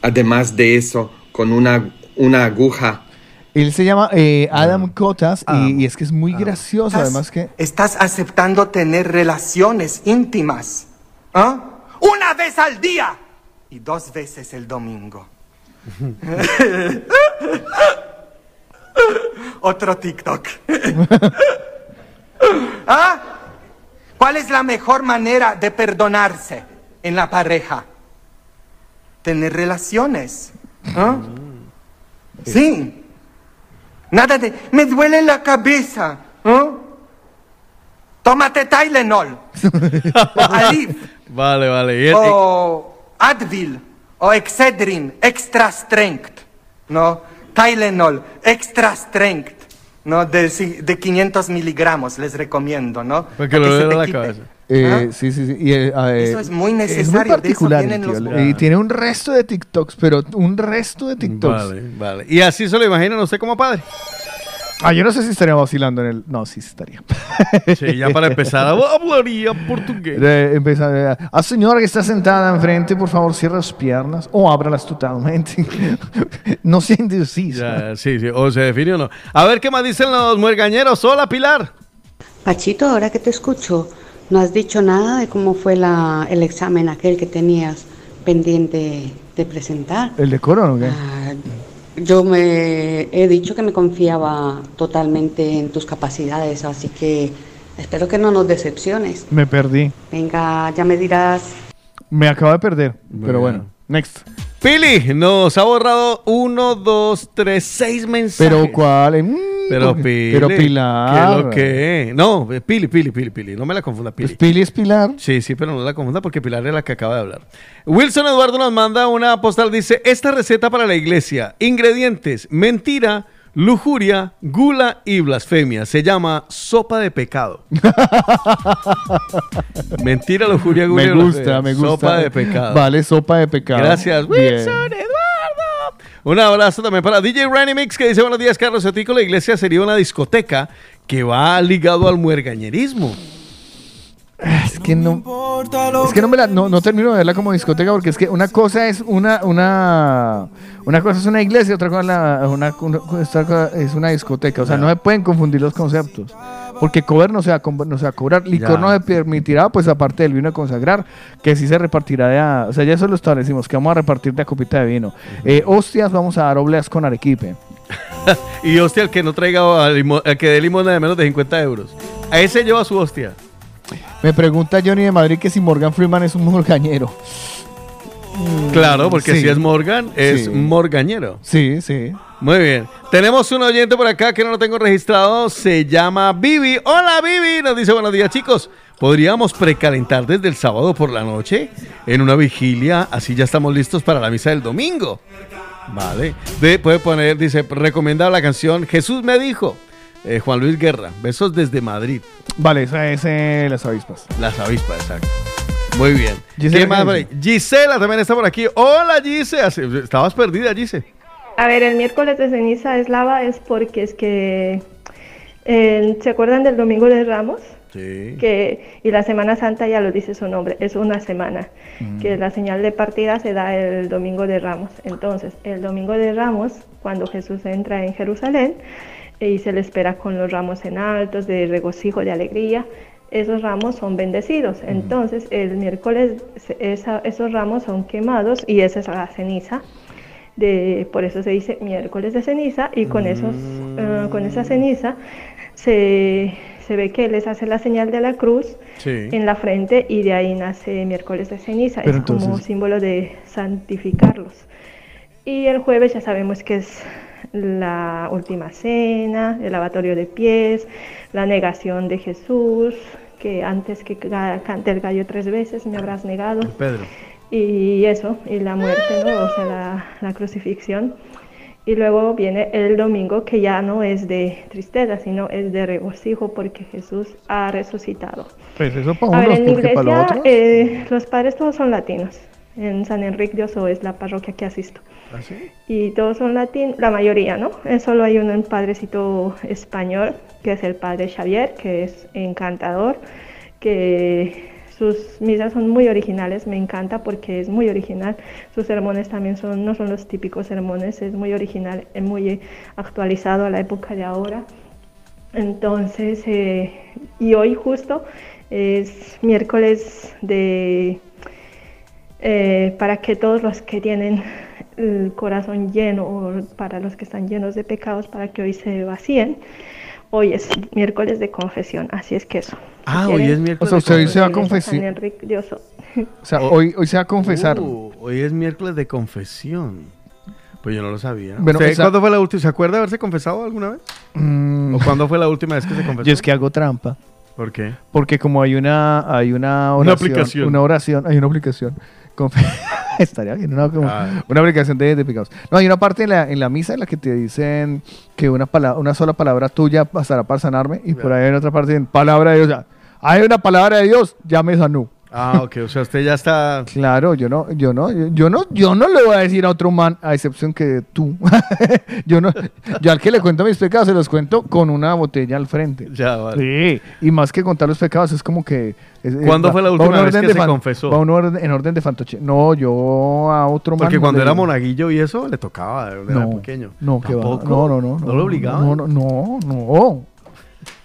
Además de eso, con una, una aguja. Él se llama eh, Adam Cotas y, y es que es muy gracioso, además que... Estás aceptando tener relaciones íntimas. ¿Ah? Una vez al día y dos veces el domingo. Otro TikTok. ¿Ah? ¿Cuál es la mejor manera de perdonarse en la pareja? Tener relaciones. ¿Ah? Sí. Nada de, me duele la cabeza. ¿ah? Tómate Tylenol. Aleve. Vale, vale. Y el- O Advil. O Excedrin. Extra Strength. ¿No? Tylenol. Extra Strength. ¿No? De, de 500 miligramos les recomiendo, ¿no? Porque lo que se te la quite. cabeza. Eh, ¿Ah? Sí, sí, sí. y, eh, ah, eh, Eso es muy Es muy necesario, de eso particular, los. Y tiene un resto de TikToks, pero un resto de TikToks. Vale, vale. Y así se lo imaginan usted como padre. Ah, yo no sé si estaría vacilando en el... No, sí estaría. Sí, ya para empezar, hablaría portugués. De empezar, eh, a señora que está sentada enfrente, por favor, cierre las piernas o ábralas totalmente. no sea indecisa. Sí, sí, o se define o no. A ver qué más dicen los muergañeros. Hola, Pilar. Pachito, ahora que te escucho, no has dicho nada de cómo fue la, el examen aquel que tenías pendiente de presentar. ¿El decoro no qué? Ah, Yo me he dicho que me confiaba totalmente en tus capacidades, así que espero que no nos decepciones. Me perdí. Venga, ya me dirás. Me acabo de perder. Pero Bueno. bueno, next. Pili nos ha borrado uno, dos, tres, seis mensajes. Pero cuál? Mm, Pero porque- Pili. Pero Pilar. ¿Qué es lo que? No, eh, Pili, Pili, Pili, Pili. No me la confunda, Pili. Pues Pili es Pilar. Sí, sí, pero no la confunda porque Pilar es la que acaba de hablar. Wilson Eduardo nos manda una postal, dice, esta receta para la iglesia, ingredientes, mentira, lujuria, gula y blasfemia. Se llama sopa de pecado. Mentira, lujuria, gula Me y gusta, blasfemia. me gusta. Sopa de pecado. Vale, sopa de pecado. Gracias, Bien. Wilson Eduardo. Un abrazo también para DJ Randy Mix que dice buenos días, Carlos Otico. La iglesia sería una discoteca que va ligado al muergañerismo. Es que no. Es que no, me la, no, no termino de verla como discoteca porque es que una cosa es una una una cosa es una iglesia, otra cosa la- una, una- cosa es una discoteca. O sea, no se pueden confundir los conceptos. Porque cover no se va no se va a cobrar, licor no se permitirá, pues aparte del vino de consagrar, que sí se repartirá de a, o sea, ya eso lo establecimos, que vamos a repartir de a copita de vino. Eh, hostias, vamos a dar obleas con arequipe. Y hostia, el que no traiga el que dé limosna de menos de 50 euros. A ese lleva su hostia. Me pregunta Johnny de Madrid que si Morgan Freeman es un morgañero. Claro, porque Sí. si es Morgan, es Sí. morgañero. Sí, sí. Muy bien. Tenemos un oyente por acá que no lo tengo registrado. Se llama Vivi. Hola, Vivi. Nos dice buenos días, chicos. ¿Podríamos precalentar desde el sábado por la noche en una vigilia? Así ya estamos listos para la misa del domingo. Vale. De- puede poner, dice, recomienda la canción Jesús me dijo. Eh, Juan Luis Guerra. Besos desde Madrid. Vale, esa es eh, las avispas. Las avispas, exacto. Muy bien. Gisela, ¿Qué más ¿qué por ahí? Gisela también está por aquí. Hola, Gise. Así- Estabas perdida, Gise. A ver, el miércoles de ceniza es lava es porque es que eh, ¿se acuerdan del Domingo de Ramos? Sí. Que, y la Semana Santa ya lo dice su nombre, es una semana, que la señal de partida se da el Domingo de Ramos. Entonces, el Domingo de Ramos, cuando Jesús entra en Jerusalén y se le espera con los ramos en altos, de regocijo, de alegría, esos ramos son bendecidos. Entonces, el miércoles esa- esos ramos son quemados y esa es la ceniza. De, por eso se dice miércoles de ceniza y con, esos, eh, con esa ceniza se, se ve que les hace la señal de la cruz Sí. en la frente y de ahí nace miércoles de ceniza. Pero es como entonces- símbolo de santificarlos. Y el jueves ya sabemos que es la última cena, el lavatorio de pies, la negación de Jesús, que antes que ca- cante el gallo tres veces me habrás negado. Pedro. Y eso, y la muerte, ¿no? O sea, la, la crucifixión. Y luego viene el domingo, que ya no es de tristeza, sino es de regocijo, porque Jesús ha resucitado. Pues eso para A ver, en mi para iglesia otros. eh, los padres todos son latinos. En San Enrique de Oso es la parroquia que asisto. Y todos son latinos, la mayoría, ¿no? Solo hay un padrecito español, que es el padre Xavier, que es encantador, que sus misas son muy originales, me encanta porque es muy original. Sus sermones también son, no son los típicos sermones, es muy original, es muy actualizado a la época de ahora. Entonces, eh, y hoy justo es miércoles de eh, para que todos los que tienen el corazón lleno o para los que están llenos de pecados, para que hoy se vacíen. Hoy es miércoles de confesión, así es que eso. Ah, Si hoy quieren, es miércoles O sea, hoy se va a confesar. Oso. O sea, hoy, hoy se va a confesar. Uh, hoy es miércoles de confesión. Pues yo no lo sabía. Bueno, ¿Usted esa- ¿Cuándo fue la última? ¿Se acuerda de haberse confesado alguna vez? Mm. ¿O cuándo fue la última vez que se confesó? Yo es que hago trampa. ¿Por qué? Porque como hay una, hay una oración, Una aplicación. una oración, hay una aplicación. Estaría bien, una, como- Ah. una aplicación de, de pecados. No, hay una parte en la, en la misa en la que te dicen que una, pala- una sola palabra tuya bastará para sanarme. Y por ahí hay otra parte en palabra de Dios. ya, Hay una palabra de Dios, ya me sanó. Ah, ok. O sea, usted ya está... Claro, yo no, yo no, yo, no, yo no le voy a decir a otro man, a excepción que tú. yo no, yo al que le cuento mis pecados se los cuento con una botella al frente. Ya, vale. Sí, y más que contar los pecados es como que... es- ¿Cuándo va- fue la última vez que se fan- confesó? Va un orden, en orden de fantoche. No, yo a otro man Porque cuando era monaguillo y eso, le tocaba de era No, pequeño. No, que va. No, no, no. ¿No lo obligaban? No, no, no, no.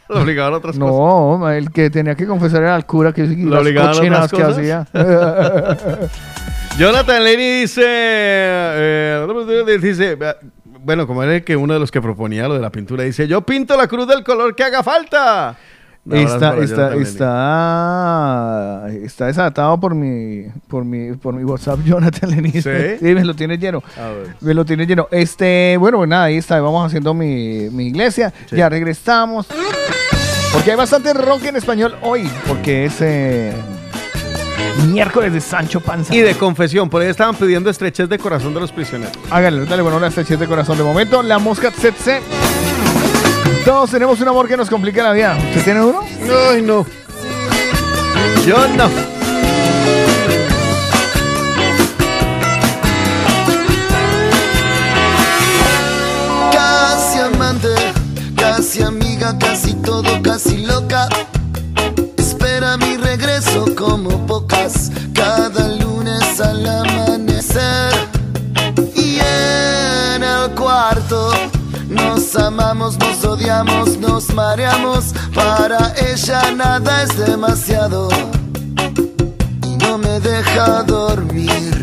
Lo obligaban a otras cosas. No, el que tenía que confesar era el cura que ¿Lo las otras que hacía. Jonathan Lenny dice, eh, dice, bueno, como era el que uno de los que proponía lo de la pintura, dice, yo pinto la cruz del color que haga falta. Está, está, está, está desatado por mi, por mi, por mi WhatsApp, Jonathan Lenis. ¿Sí? me lo tiene lleno. A ver. Me lo tiene lleno. Este, bueno, pues nada, ahí está, vamos haciendo mi, mi iglesia. Sí. Ya regresamos. Porque hay bastante rock en español hoy, porque es, eh, Miércoles de Sancho Panza. Y de confesión, por ahí estaban pidiendo estrechez de corazón de los prisioneros. Háganlo, dale, bueno, la estrechez de corazón de momento. La mosca tsetse. Todos tenemos un amor que nos complica la vida. ¿Usted tiene uno? Ay, no. Yo no. Casi amante, casi amiga, casi todo, casi loca. Espera mi regreso como pocas, cada lunes al amanecer. Nos odiamos, nos mareamos. Para ella nada es demasiado y no me deja dormir.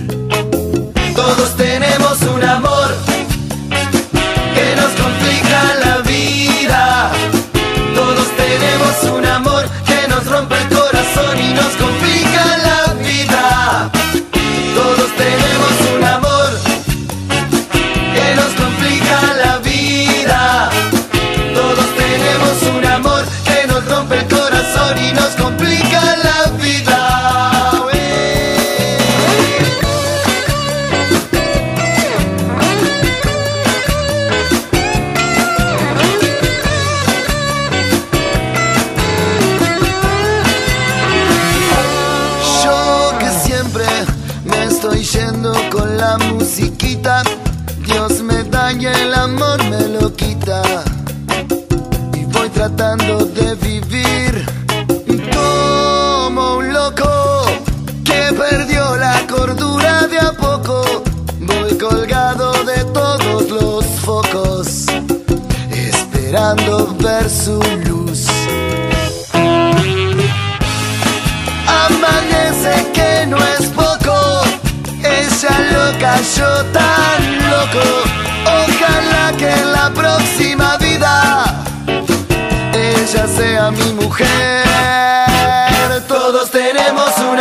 Tan loco. Ojalá que en la próxima vida ella sea mi mujer. Todos tenemos un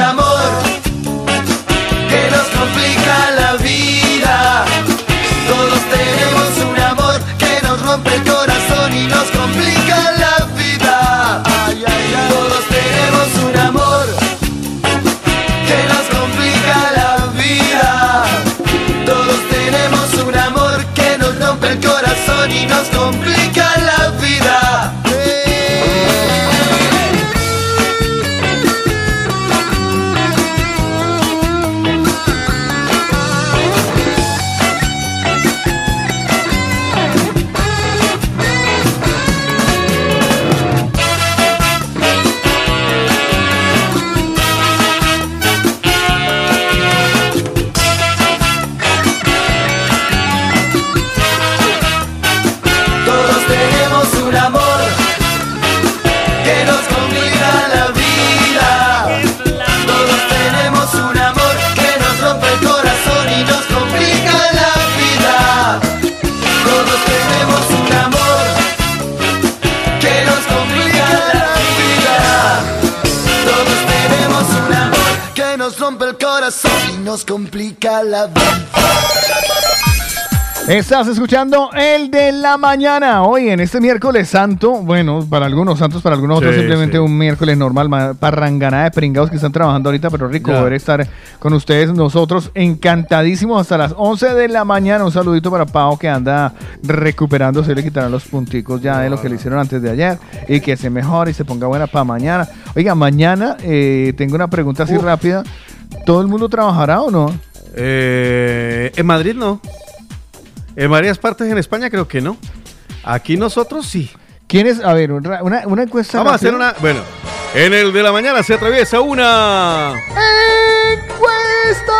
Estás escuchando el de la mañana. Hoy en este miércoles santo, bueno, para algunos santos, para algunos otros simplemente sí. un miércoles normal, ma- parranganada de pringados que están trabajando ahorita, pero rico poder estar con ustedes, nosotros encantadísimos hasta las 11 de la mañana. Un saludito para Pau que anda recuperándose, le quitarán los punticos ya de lo que le hicieron antes de ayer y que se mejore y se ponga buena para mañana. Oiga, mañana eh, tengo una pregunta así rápida. ¿Todo el mundo trabajará o no? Eh, en Madrid no. En varias partes en España creo que no. Aquí nosotros sí. ¿Quién es? A ver, una, una- una encuesta. Vamos a hacer una. Bueno, en el de la mañana se atraviesa una. ¡Encuesta!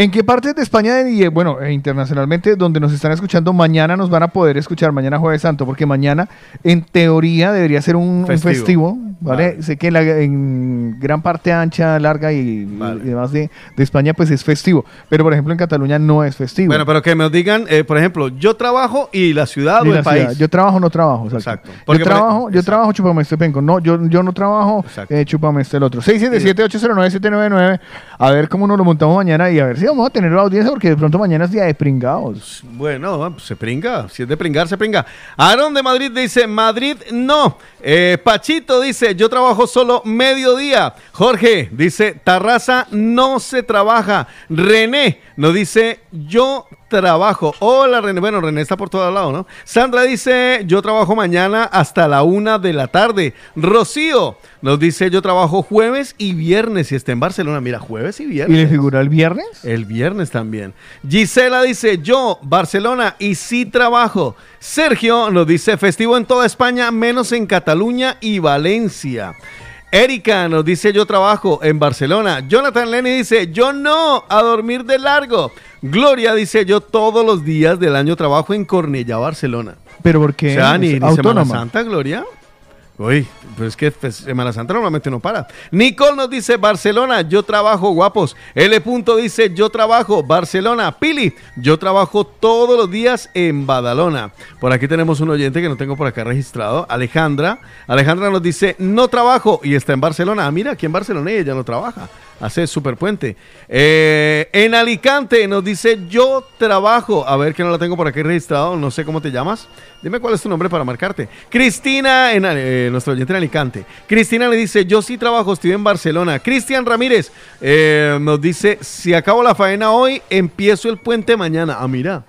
¿En qué partes de España y eh, bueno, e internacionalmente donde nos están escuchando mañana nos van a poder escuchar mañana jueves santo? Porque mañana en teoría debería ser un un festivo. ¿vale? Sé que la- en gran parte ancha, larga y, y demás de, de España, pues es festivo. Pero, por ejemplo, en Cataluña no es festivo. Bueno, pero que me digan, eh, por ejemplo, yo trabajo y la ciudad Ni o el país. ciudad. Yo trabajo, no trabajo. Exacto. Porque yo trabajo, yo trabajo, chúpame este penco. No, yo, yo no trabajo, eh, chúpame este el otro. 677-809-799. A ver cómo nos lo montamos mañana y a ver si vamos a tener la audiencia, porque de pronto mañana es día de pringados. Bueno, se pringa. Si es de pringar, se pringa. Aaron de Madrid dice, Madrid no. Eh, Pachito dice, yo trabajo solo mediodía. Jorge dice, Tarraza no se trabaja. René nos dice, yo trabajo. Hola René. Bueno, René está por todos lados, ¿no? Sandra dice, yo trabajo mañana hasta la una de la tarde. Rocío nos dice, yo trabajo jueves y viernes y está en Barcelona. Mira, jueves y ¿Y viernes. le figura el viernes? El viernes también. Gisela dice, yo, Barcelona, y sí trabajo. Sergio nos dice, festivo en toda España, menos en Cataluña y Valencia. Erika nos dice, yo trabajo en Barcelona. Jonathan Lenny dice, yo no, a dormir de largo. Gloria dice, yo todos los días del año trabajo en Cornellá, Barcelona. Pero porque O sea, ni, es ni Semana. Santa, Gloria. Uy, pero es que pues, Semana Santa normalmente no para. Nicole nos dice Barcelona, yo trabajo guapos. L. Punto dice yo trabajo Barcelona. Pili, yo trabajo todos los días en Badalona. Por aquí tenemos un oyente que no tengo por acá registrado, Alejandra. Alejandra nos dice no trabajo y está en Barcelona. Ah, mira, aquí en Barcelona ella no trabaja. Hace super puente. Eh, en Alicante nos dice yo trabajo. A ver que no la tengo por aquí registrado. No sé cómo te llamas. Dime cuál es tu nombre para marcarte. Cristina, en, eh, nuestro oyente en Alicante. Cristina le dice, yo sí trabajo, estoy en Barcelona. Cristian Ramírez eh, nos dice, si acabo la faena hoy, empiezo el puente mañana. Ah, mira.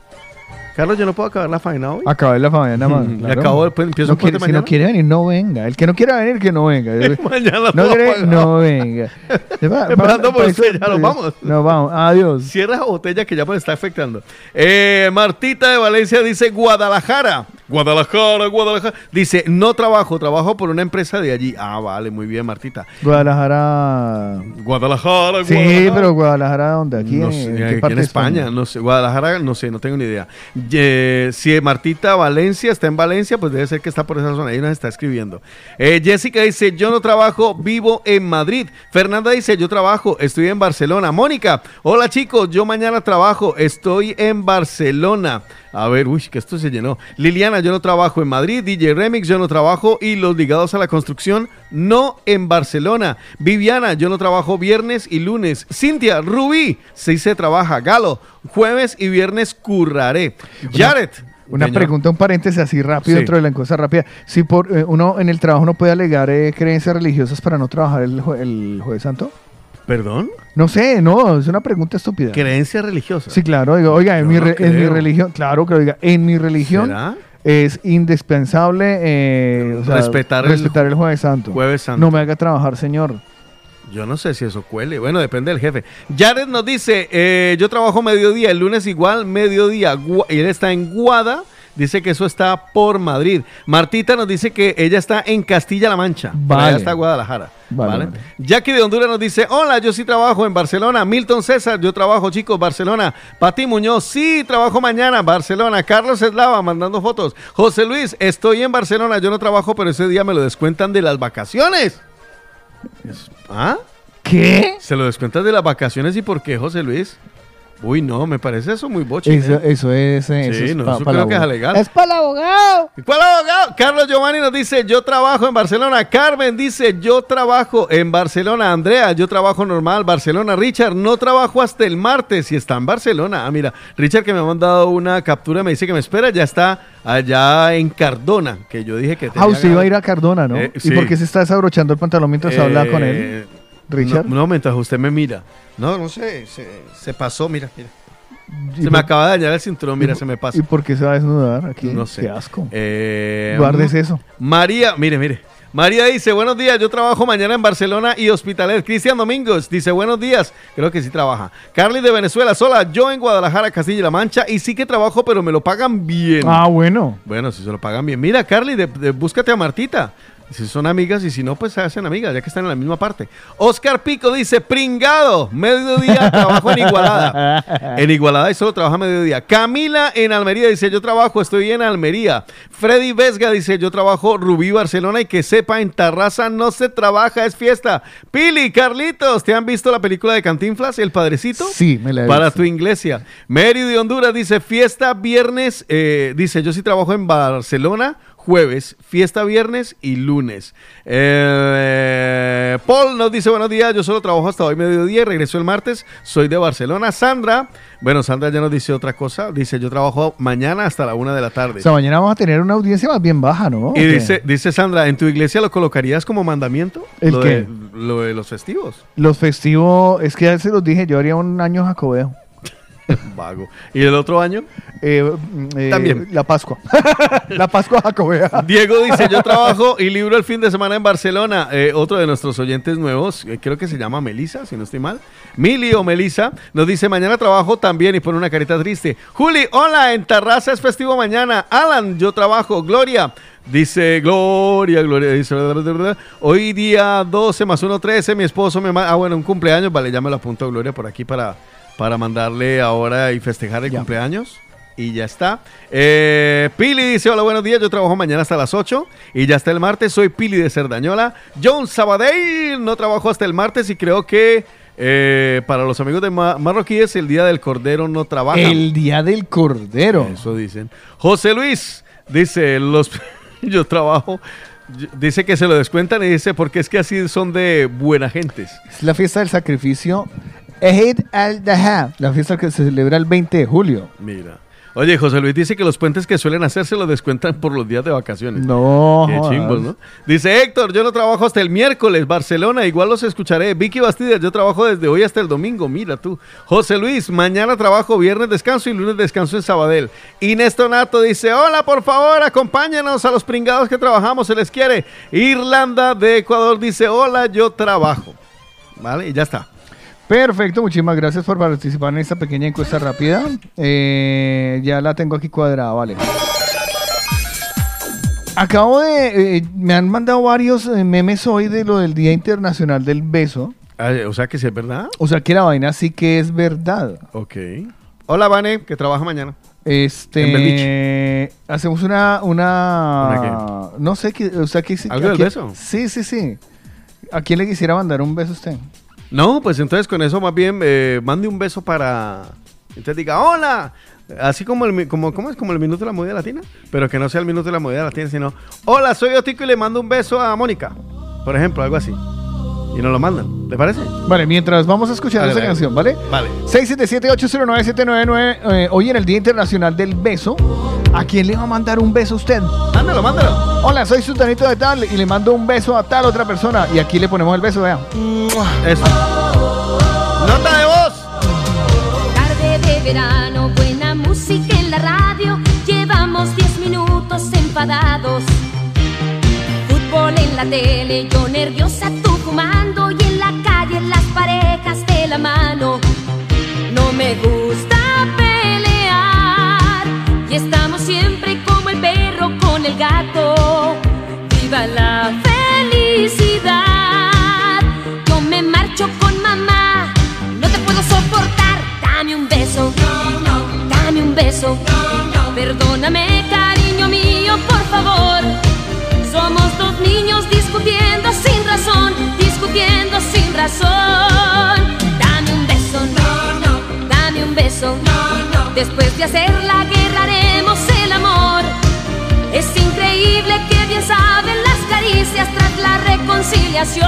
Carlos, yo no puedo acabar la faena hoy. Acabé la mañana más. Mm, acabo el puente, empiezo no quiere- Si no quiere venir, no venga. El que no quiera venir, que no venga. Mañana no quiere, no venga. Esperando por pues, usted, ya nos pues, vamos. Nos vamos. Adiós. Cierra la botella que ya me está afectando. Eh, Martita de Valencia dice Guadalajara. Guadalajara, Guadalajara. Dice, no trabajo, trabajo por una empresa de allí. Ah, vale, muy bien, Martita. Guadalajara. Guadalajara, Sí, Guadalajara. pero Guadalajara, ¿dónde? Aquí No en, sé, ¿en qué aquí parte en de España, no sé, Guadalajara, no sé, no tengo ni idea. Si Martita Valencia está en Valencia, pues debe ser que está por esa zona, ahí nos está escribiendo. Eh, Jessica dice, yo no trabajo, vivo en Madrid. Fernanda dice, yo trabajo, estoy en Barcelona. Mónica, hola chicos, yo mañana trabajo, estoy en Barcelona. A ver, uy, que esto se llenó. Liliana, yo no trabajo en Madrid. DJ Remix, yo no trabajo. Y los ligados a la construcción, no en Barcelona. Viviana, yo no trabajo viernes y lunes. Cintia, Rubí, sí se trabaja. Galo, jueves y viernes curraré. Jared. Una Señor. pregunta, un paréntesis así rápido Sí. dentro de la encuesta rápida. Si por eh, uno en el trabajo no puede alegar eh, creencias religiosas para no trabajar el, jue- el jueves santo. ¿Perdón? No sé, no, es una pregunta estúpida. Creencia religiosa. Sí, claro. Oiga, oiga, en, mi, no en mi religión, claro que oiga, en mi religión ¿Será? es indispensable eh, o sea, Respetar el respetar el jueves santo. Jueves Santo. No me haga trabajar, señor. Yo no sé si eso cuele. Bueno, depende del jefe. Jared nos dice, eh, yo trabajo mediodía, el lunes igual, mediodía. Él está en Guada. Dice que eso está por Madrid. Martita nos dice que ella está en Castilla-La Mancha. Por allá Vale. está Guadalajara. Vale, ¿vale? vale. Jackie de Honduras nos dice, hola, yo sí trabajo en Barcelona. Milton César, yo trabajo, chicos, Barcelona. Pati Muñoz, sí, trabajo mañana, Barcelona. Carlos Eslava, mandando fotos. José Luis, estoy en Barcelona, yo no trabajo, pero ese día me lo descuentan de las vacaciones. ¿Ah? ¿Qué? Se lo descuentas de las vacaciones y por qué, José Luis. Uy, no, me parece eso muy boche. Eso, eso es. eh, eso Sí, es no, pa- eso pa creo que es legal. Es para el abogado. ¿Cuál abogado? Carlos Giovanni nos dice, yo trabajo en Barcelona. Carmen dice, yo trabajo en Barcelona. Andrea, yo trabajo normal. Barcelona. Richard, no trabajo hasta el martes y está en Barcelona. Ah, mira, Richard que me ha mandado una captura, me dice que me espera, ya está allá en Cardona, que yo dije que Ah, tenía usted iba a ir a Cardona, ¿no? Eh, ¿Y sí. por qué se está desabrochando el pantalón mientras habla con él? Richard. No, no, mientras usted me mira. No, no sé, se, se pasó, mira, mira. ¿Y Se me acaba de dañar el cinturón, mira, ¿Y se me pasa. ¿Y por qué se va a desnudar aquí? No sé. Qué asco. Eh, Guardes eso. María, mire, mire. María dice, buenos días, yo trabajo mañana en Barcelona y Hospitalet. Cristian Domingos dice, buenos días, creo que sí trabaja. Carly de Venezuela, sola, yo en Guadalajara, Castilla-La Mancha, y sí que trabajo, pero me lo pagan bien. Ah, bueno. Bueno, si se lo pagan bien. Mira, Carly, de- de- búscate a Martita. Si son amigas y si no, pues se hacen amigas, ya que están en la misma parte. Oscar Pico dice, pringado, mediodía trabajo en Igualada. En Igualada y solo trabaja mediodía. Camila en Almería dice, yo trabajo, estoy en Almería. Freddy Vesga dice, yo trabajo Rubí Barcelona y que sepa, en Tarraza no se trabaja, es fiesta. Pili, Carlitos, ¿te han visto la película de Cantinflas, El Padrecito? Sí, me la he Para visto. tu iglesia. Mary de Honduras dice, fiesta viernes, eh, dice, yo sí trabajo en Barcelona, jueves, fiesta viernes y lunes. Eh, Paul nos dice, buenos días, yo solo trabajo hasta hoy mediodía, regreso el martes, soy de Barcelona. Sandra, bueno, Sandra ya nos dice otra cosa, dice, yo trabajo mañana hasta la una de la tarde. O sea, mañana vamos a tener una audiencia más bien baja, ¿no? Y dice, dice Sandra, ¿en tu iglesia lo colocarías como mandamiento? ¿El lo qué? De, lo de los festivos. Los festivos, es que ya se los dije, yo haría un año jacobeo. Vago. ¿Y el otro año? Eh, eh, También. La Pascua. la Pascua jacobea. Diego dice, yo trabajo y libro el fin de semana en Barcelona. Eh, otro de nuestros oyentes nuevos, creo que se llama Melisa, si no estoy mal. Mili o Melisa, nos dice, mañana trabajo también y pone una carita triste. Juli, hola, en Tarraza es festivo mañana. Alan, yo trabajo. Gloria, dice, Gloria, Gloria, dice, hoy día 12 más 1, 13, mi esposo me manda, ah, bueno, un cumpleaños, vale, ya me lo apunto Gloria por aquí para, para mandarle ahora y festejar el cumpleaños. Y ya está. Eh, Pili dice, hola, buenos días, yo trabajo mañana hasta las 8 y ya está el martes, soy Pili de Cerdañola. John Sabadell, no trabajo hasta el martes y creo que eh, para los amigos de Ma- marroquíes el Día del Cordero no trabaja. El Día del Cordero. Eso dicen. José Luis dice, los yo trabajo, dice que se lo descuentan y dice, porque es que así son de buena gentes. Es la fiesta del sacrificio Eid al-Daha, la fiesta que se celebra el 20 de julio. Mira. Oye, José Luis dice que los puentes que suelen hacer se lo descuentan por los días de vacaciones. No. Qué chimbos, ¿no? Dice Héctor, yo no trabajo hasta el miércoles, Barcelona, igual los escucharé. Vicky Bastidas, yo trabajo desde hoy hasta el domingo, mira tú. José Luis, mañana trabajo, viernes descanso y lunes descanso en Sabadell. Inés Tonato dice, hola, por favor, acompáñanos a los pringados que trabajamos, se les quiere. Irlanda de Ecuador dice, hola, yo trabajo. ¿Vale? Y ya está. Perfecto, muchísimas gracias por participar en esta pequeña encuesta rápida. Eh, ya la tengo aquí cuadrada, vale. Acabo de... eh, me han mandado varios eh, memes hoy de lo del Día Internacional del Beso. Ah, o sea que sí es verdad. O sea que la vaina sí que es verdad. Ok. Hola, Vane, que trabaja mañana. Este... Hacemos una... una ¿Una no sé, qué, o sea que... sí- ¿Algo del beso? Sí, sí, sí. ¿A quién le quisiera mandar un beso a usted? No, pues entonces con eso más bien eh, mande un beso para... Entonces diga, hola. Así como el, como, ¿cómo es? Como el minuto de la movida latina. Pero que no sea el minuto de la movida latina, sino, hola, soy Otico y le mando un beso a Mónica. Por ejemplo, algo así. Y nos lo mandan. ¿Le parece? Vale, mientras vamos a escuchar Dale, esa dale. canción, ¿vale? Vale. 677-809-799. eh, hoy en el Día Internacional del Beso. ¿A quién le va a mandar un beso a usted? Mándalo, mándalo. Hola, soy Sultanito de tal y le mando un beso a tal otra persona. Y aquí le ponemos el beso, vea. Eso. Nota de voz. Tarde de verano, buena música en la radio. Llevamos 10 minutos enfadados. Fútbol en la tele, yo nerviosa, tú Me gusta pelear. Y estamos siempre como el perro con el gato. Viva la felicidad. Yo me marcho con mamá. No te puedo soportar. Dame un beso. Dame un beso. Perdóname, cariño mío, por favor. Somos dos niños discutiendo sin razón, discutiendo sin razón. Después de hacer la guerra haremos el amor. Es increíble que bien saben las caricias tras la reconciliación.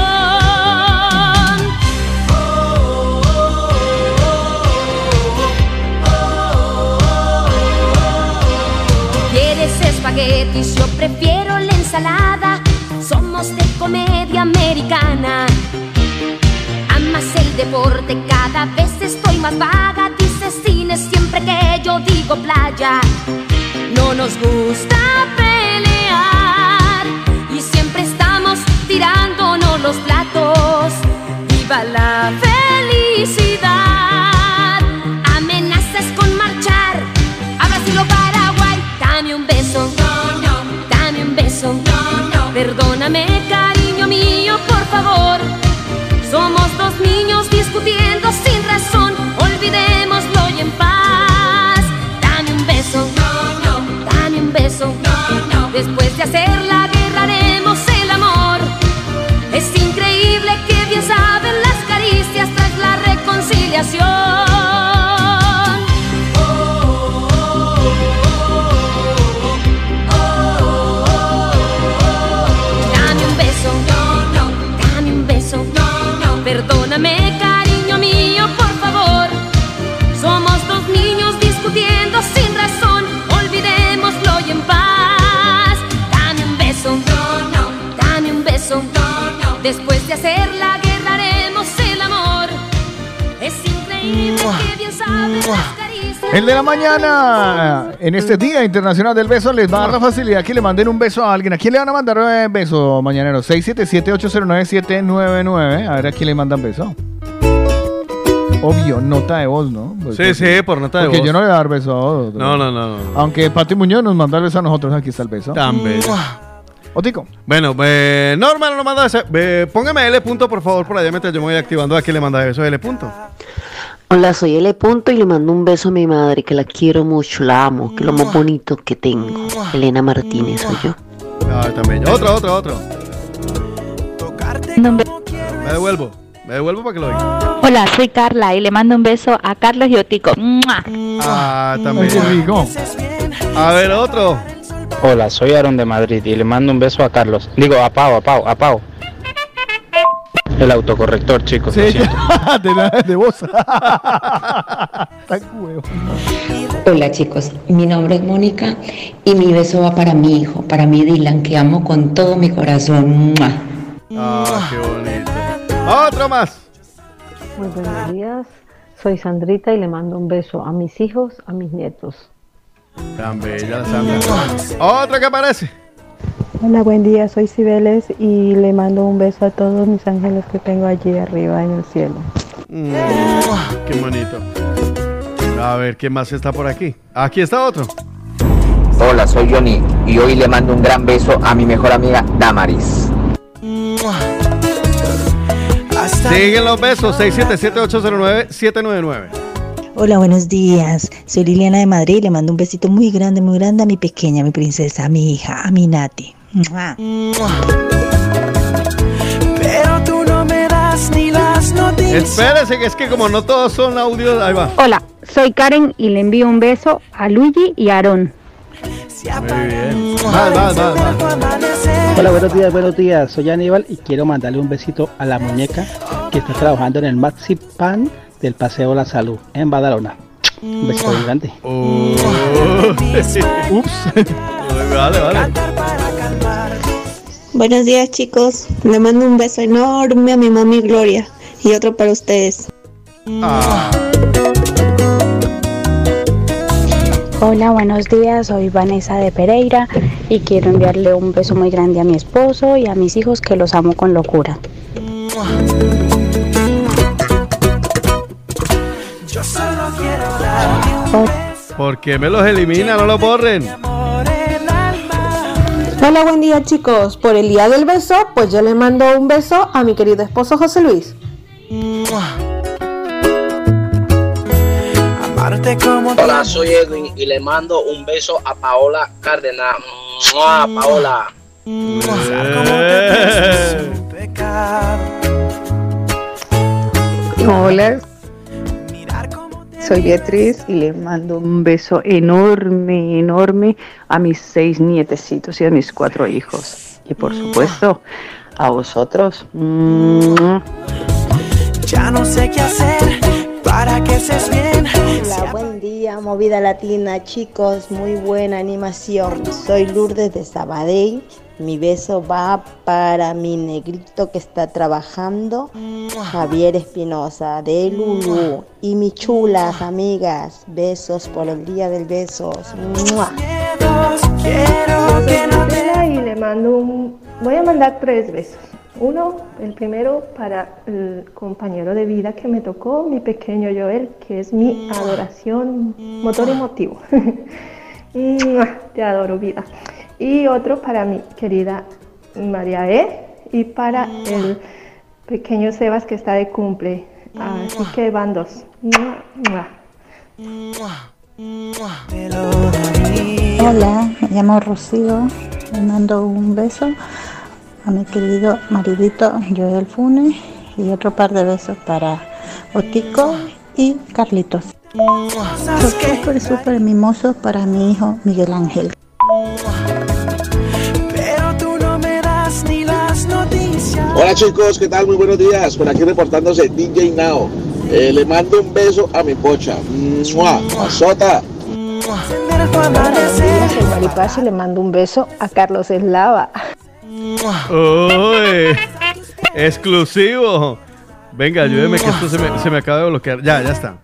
¿Quieres espaguetis? Yo prefiero la ensalada. Somos de comedia americana. Amas el deporte, cada vez estoy más vaga. Cine siempre que yo digo playa. No nos gusta pelear y siempre estamos tirándonos los platos. Viva la felicidad. Amenazas con marchar a Brasil o Paraguay. Dame un beso. Dame un beso. Perdón Perdóname, cariño mío, por favor. Somos dos niños discutiendo sin razón. Olvidémoslo Después de hacer la guerra haremos el amor. Es increíble que bien saben las caricias tras la reconciliación. Después de hacer la guerra haremos el amor. Es increíble que bien saben las caricias. El de la mañana, en este Día Internacional del Beso, les va a dar la facilidad que le manden un beso a alguien. ¿A quién le van a mandar un beso, mañanero? 677-809-799. A ver a quién le mandan beso. Obvio, nota de voz, ¿no? Pues, Sí, sí, por nota de porque voz. yo no le voy a dar beso a otro. No, no, no. no. Aunque Pati Muñoz nos manda el beso a nosotros, aquí está el beso. Tan bello. Otico. Bueno, eh, Norma no manda ese. eh, póngame L punto, por favor, por allá mientras yo me voy activando. ¿A quién le manda eso? L punto. Hola, soy L. Punto y le mando un beso a mi madre, que la quiero mucho, la amo, que es lo más bonito que tengo. Elena Martínez soy yo. Ah, también. Otro, otro, otro. Me devuelvo. Me devuelvo para que lo oiga. Hola, soy Carla y le mando un beso a Carlos y Otico. ¡Mua! Ah, también. A ver, otro. Hola, soy Aaron de Madrid y le mando un beso a Carlos. Digo, a Pau, a Pau, a Pau. El autocorrector, chicos. lo siento. de, la- de voz. Hola chicos, mi nombre es Mónica y mi beso va para mi hijo, para mi Dylan, que amo con todo mi corazón. Ah, qué bonito. Otro más. Muy buenos días, soy Sandrita y le mando un beso a mis hijos, a mis nietos. Tan bella la Sandra. Otro que aparece. Hola, buen día, soy Cibeles y le mando un beso a todos mis ángeles que tengo allí arriba en el cielo. Mm, qué bonito. A ver, ¿qué más está por aquí? Aquí está otro. Hola, soy Johnny y hoy le mando un gran beso a mi mejor amiga Damaris. Siguen los besos. 677-809-799. Hola, buenos días. Soy Liliana de Madrid y le mando un besito muy grande, muy grande a mi pequeña, a mi princesa, a mi hija, a mi Nati. ¡Mua! Pero tú no me das ni las noticias. Espérese, que es que como no todos son audios, ahí va. Hola, soy Karen y le envío un beso a Luigi y a Aarón. Muy bien. Va, va, va, va. Hola, buenos días, buenos días. Soy Aníbal y quiero mandarle un besito a la muñeca que está trabajando en el Maxi Pan del Paseo La Salud en Badalona. Un besito muy grande. Ups. vale, vale. Buenos días chicos, le mando un beso enorme a mi mami Gloria y otro para ustedes. Ah. Hola, buenos días. Soy Vanessa de Pereira y quiero enviarle un beso muy grande a mi esposo y a mis hijos que los amo con locura. ¿Por qué me los elimina? No los borren. Hola, buen día chicos. Por el día del beso, pues yo le mando un beso a mi querido esposo José Luis. Hola, soy Edwin y le mando un beso a Paola Cárdenas. ¡Mua, Paola. Hola, soy Beatriz y le mando un beso enorme, enorme a mis seis nietecitos y a mis cuatro hijos. Y por supuesto, a vosotros. Ya no sé qué hacer para que estés bien. Hola, buen día, movida latina, chicos, muy buena animación. Soy Lourdes de Sabadell. Mi beso va para mi negrito que está trabajando, Javier Espinosa de Lulu. Y mis chulas amigas, besos por el día del besos. ¡Mua! Quiero que no y le mando un... Voy a mandar tres besos. Uno, el primero para el compañero de vida que me tocó, mi pequeño Joel, que es mi adoración, motor y motivo. Te adoro vida. Y otro para mi querida María E. Y para el pequeño Sebas que está de cumple. Así que van dos. Mua, mua. Hola, me llamo Rocío. Le mando un beso a mi querido maridito Joel Fune y otro par de besos para Otico y Carlitos. Súper, súper mimoso para mi hijo Miguel Ángel. Hola chicos, ¿qué tal? Muy buenos días. Por aquí reportándose DJ Now. Eh, le mando un beso a mi pocha. ¡Mua! Soy Maripaz y le mando un beso a Carlos Eslava. Uy, exclusivo. Venga, ayúdeme que esto se me, se me acaba de bloquear. Ya, ya está.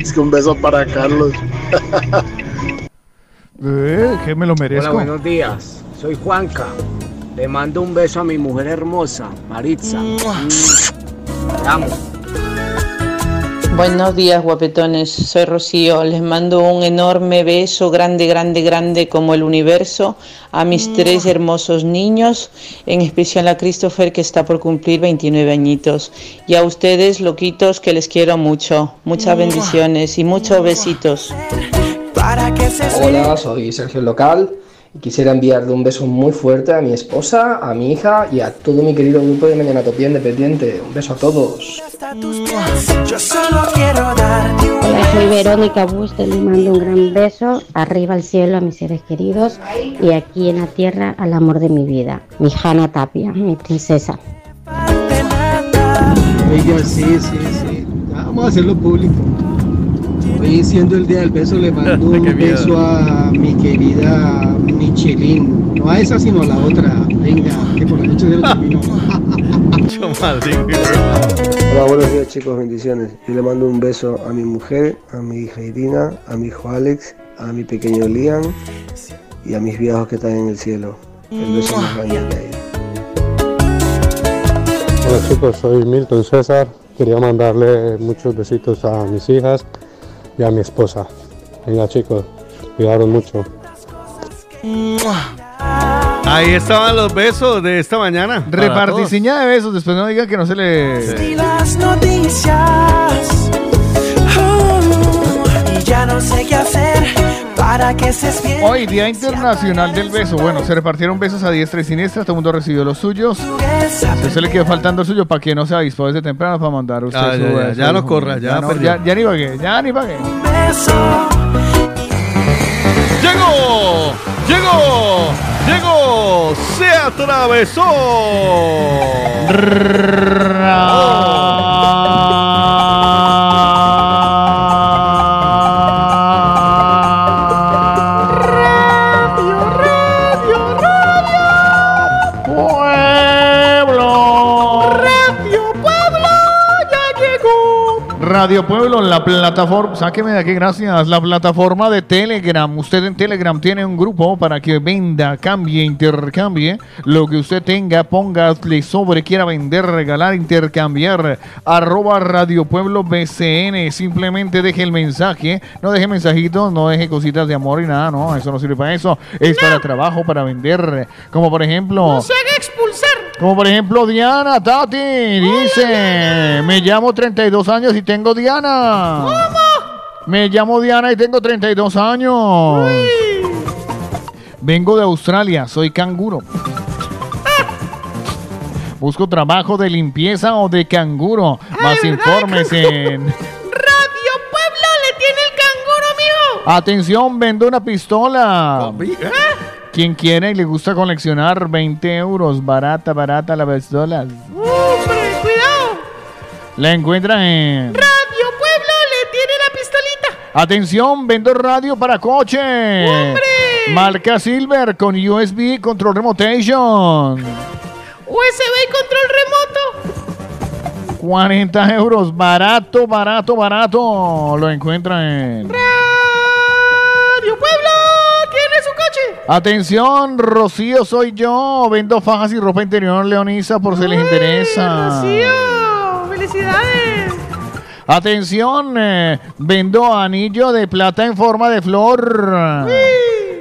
es que un beso para Carlos. Eh, que me lo merezco. Hola, buenos días. Soy Juanca. Le mando un beso a mi mujer hermosa, Maritza. Mm. Te amo. Buenos días, guapetones. Soy Rocío. Les mando un enorme beso, grande, grande, grande como el universo, a mis tres hermosos niños, en especial a Christopher, que está por cumplir 29 añitos. Y a ustedes, loquitos, que les quiero mucho. Muchas bendiciones y muchos besitos. Hola, soy Sergio Local y quisiera enviarle un beso muy fuerte a mi esposa, a mi hija y a todo mi querido grupo de Mañana Topía Independiente. Un beso a todos. Yo solo quiero darte un Hola, soy Verónica Buste, le mando un gran beso, arriba al cielo a mis seres queridos y aquí en la tierra al amor de mi vida, mi Hanna Tapia, mi princesa. Oiga, sí, sí, sí. Vamos a hacerlo público. Hoy siendo el día del beso, le mando un beso a mi querida Michelin. No a esa, sino a la otra. Venga, que por la noche se lo termino. Hola, buenos días chicos, bendiciones. Yo le mando un beso a mi mujer, a mi hija Irina, a mi hijo Alex, a mi pequeño Liam y a mis viejos que están en el cielo. El beso más grande que hay. Hola chicos, soy Milton César. Quería mandarle muchos besitos a mis hijas y a mi esposa. Venga chicos, cuidaros mucho. Ahí estaban los besos de esta mañana. Reparticiña de besos, después no digan que no se le... Y las noticias. Oh, y ya no sé qué hacer para que se bien. Hoy, Día Internacional del Beso. Bueno, se repartieron besos a diestra y siniestra, todo el mundo recibió los suyos. Si a usted le quedó faltando el suyo, para que no se avispó desde temprano para mandar usted Ah, su ya, ya, beso. ya no corra, ya no, perdió. ya, ya ni pagué, ya ni pagué. ¡Llegó! ¡Llegó! ¡Se atravesó! Radio Pueblo, la plataforma, sáqueme de aquí, gracias, la plataforma de Telegram. Usted en Telegram tiene un grupo para que venda, cambie, intercambie lo que usted tenga, póngale sobre, quiera vender, regalar, intercambiar. Arroba Radio Pueblo BCN, simplemente deje el mensaje, no deje mensajitos, no deje cositas de amor y nada, no, eso no sirve para eso, es para trabajo, para vender, como por ejemplo... No se haga expulsar. Como por ejemplo Diana Tati dice, me llamo 32 años y tengo Diana. Me llamo Diana y tengo 32 años. Vengo de Australia, soy canguro. Busco trabajo de limpieza o de canguro. Más informes en... Radio Pueblo le tiene el canguro, amigo. Atención, vendo una pistola. Quien quiere y le gusta coleccionar 20 euros. Barata, barata la pistola. ¡Hombre, cuidado! La encuentra en... Radio Pueblo le tiene la pistolita. Atención, vendo radio para coche. Marca Silver con USB Control Remotation. USB y control remoto. 40 euros. Barato, barato, barato. Lo encuentra en... Radio Atención, Rocío, soy yo. Vendo fajas y ropa interior leonisa por si les interesa. Rocío, felicidades. Atención, eh, vendo anillo de plata en forma de flor.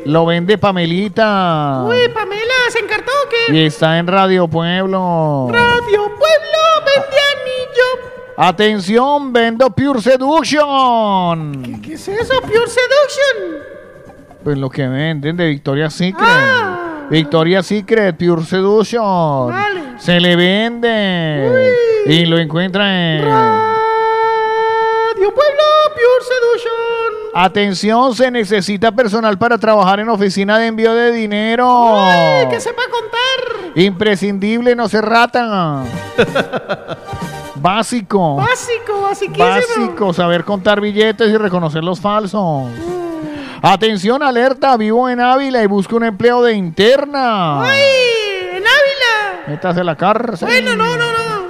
Lo vende Pamelita. Uy, Pamela, ¿se encartó o qué? Y está en Radio Pueblo. Radio Pueblo, vende anillo. Atención, vendo Pure Seduction. ¿Qué es eso, Pure Seduction? Pues lo que venden de Victoria's Secret. Ah. Victoria's Secret, Pure Seduction. Vale. Se le vende. Y lo encuentra en... Radio Pueblo, Pure Seduction. Atención, se necesita personal para trabajar en oficina de envío de dinero. Ay, que sepa contar. Imprescindible, no se rata. Básico. Básico, basiquísimo. Básico, saber contar billetes y reconocer los falsos. Atención, alerta, vivo en Ávila y busco un empleo de interna. ¡Ay! ¡En Ávila! Métase a la cárcel. Bueno, no, no, no.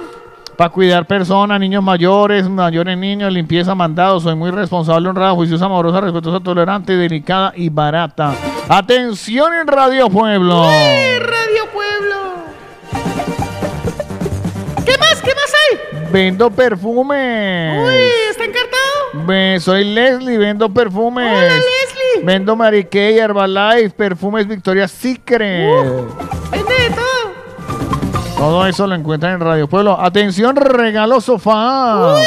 Para cuidar personas, niños mayores, mayores niños, limpieza, mandado. Soy muy responsable, honrada, juiciosa, amorosa, respetuosa, tolerante, delicada y barata. Atención en Radio Pueblo. ¡Uy, Radio Pueblo! ¿Qué más? ¿Qué más hay? Vendo perfumes. Uy, ¿está encartado? Me- soy Leslie, vendo perfumes. Hola, Leslie. Vendo Mary Kay, Herbalife, perfumes Victoria's Secret. Vende de todo. Todo eso lo encuentran en Radio Pueblo. Atención, regalo sofá. Uy,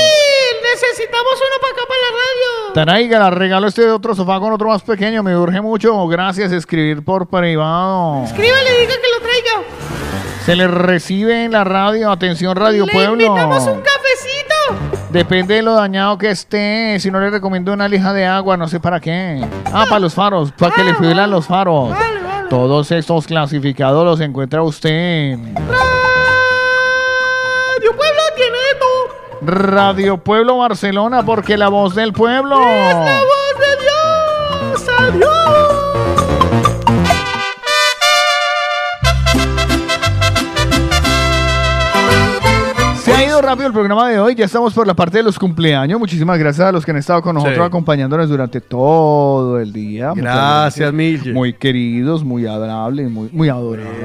necesitamos uno para acá, para la radio. Tráigala, regalo este otro sofá con otro más pequeño. Me urge mucho. Gracias, escribir por privado. Escríbale, diga que lo traiga. Se le recibe en la radio. Atención, Radio Le Pueblo. invitamos un cafecito. Depende de lo dañado que esté. Si no le recomiendo una lija de agua, no sé para qué. Ah, para los faros, para que le fuelan los faros. Todos estos clasificados los encuentra usted Radio Pueblo tiene todo. Radio Pueblo Barcelona, porque la voz del pueblo. Es la voz de Dios. Adiós. Rápido el programa de hoy, ya estamos por la parte de los cumpleaños. Muchísimas gracias a los que han estado con nosotros Sí. acompañándonos durante todo el día. Gracias, Mille. Muy queridos, muy adorables, muy, muy adorables.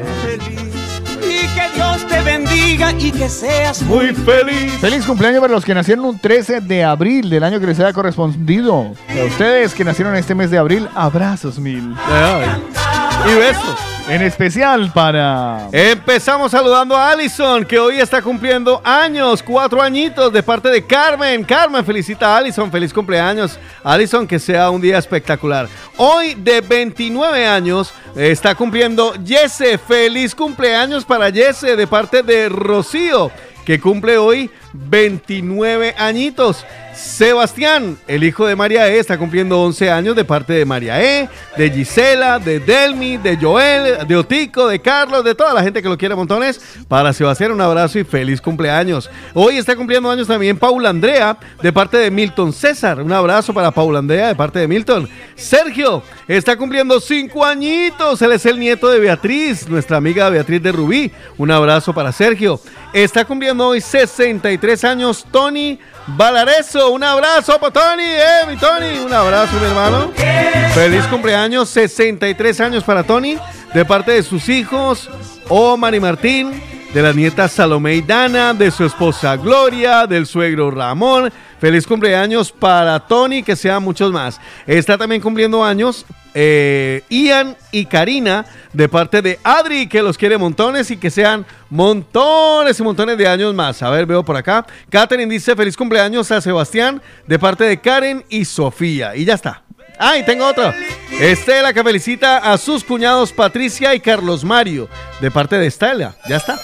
Y que Dios te bendiga y que seas muy feliz. Feliz cumpleaños para los que nacieron un 13 de abril del año que les haya correspondido. Para ustedes que nacieron este mes de abril, abrazos mil. Y besos. En especial para... Empezamos saludando a Allison, que hoy está cumpliendo años, cuatro añitos, de parte de Carmen. Carmen, felicita a Allison, feliz cumpleaños. Allison, que sea un día espectacular. Hoy, de 29 años, está cumpliendo Jesse. Feliz cumpleaños para Jesse, de parte de Rocío, que cumple hoy 29 añitos. Sebastián, el hijo de María E, está cumpliendo 11 años de parte de María E, de Gisela, de Delmi, de Joel, de Otico, de Carlos, de toda la gente que lo quiere montones. Para Sebastián, un abrazo y feliz cumpleaños. Hoy está cumpliendo años también Paula Andrea, de parte de Milton César. Un abrazo para Paula Andrea, de parte de Milton. Sergio, está cumpliendo 5 añitos. Él es el nieto de Beatriz, nuestra amiga Beatriz de Rubí. Un abrazo para Sergio. Está cumpliendo hoy 63 años Tony Valareso. Un abrazo para Tony, eh, mi Tony. Un abrazo, mi hermano. Feliz cumpleaños, 63 años para Tony, de parte de sus hijos, Omar y Martín, de la nieta Salomé y Dana, de su esposa Gloria, del suegro Ramón. Feliz cumpleaños para Tony, que sean muchos más. Está también cumpliendo años eh, Ian y Karina, de parte de Adri, que los quiere montones y que sean montones y montones de años más. A ver, veo por acá. Catherine dice feliz cumpleaños a Sebastián, de parte de Karen y Sofía. Y ya está. Ah, tengo otro. Estela que felicita a sus cuñados Patricia y Carlos Mario, de parte de Estela. Ya está.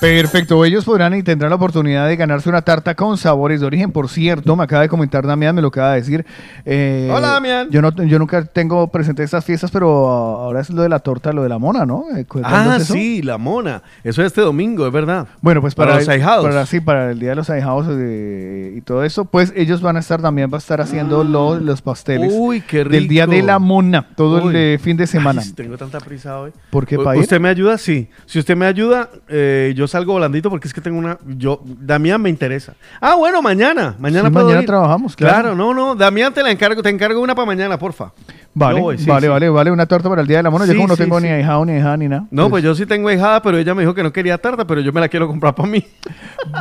Perfecto, ellos podrán y tendrán la oportunidad de ganarse una tarta con sabores de origen. Por cierto, me acaba de comentar Damián, me lo acaba de decir. eh, Hola, Damián. Yo, no, yo nunca tengo presente estas fiestas, pero ahora es lo de la torta, lo de la mona, ¿no? Eh, ¿cu- cuándo Ah, es sí, la mona. Eso es este domingo, es verdad. Bueno, pues para, Para los ahijados. Para, sí, para el Día de los Ahijados eh, y todo eso, pues ellos van a estar, también va a estar haciendo los, los pasteles Uy, qué del Día rico. de la Mona, todo Uy. el eh, fin de semana. Ay, tengo tanta prisa hoy. ¿Por qué, U- pa' ir? ¿Usted me ayuda? Sí. Si usted me ayuda, eh, yo yo salgo volandito porque es que tengo una. Yo, Damián me interesa. Ah, bueno, mañana. Mañana Sí, puedo mañana ir. trabajamos, claro. no, no. Damián te la encargo, te encargo una para mañana, porfa. Vale, Yo voy, sí, vale, sí. vale, vale, una torta para el Día de la Mona. Yo como no tengo ni ahijado, ni ahijada, ni nada. No, pues yo sí tengo hijada, pero ella me dijo que no quería tarta, pero yo me la quiero comprar para mí.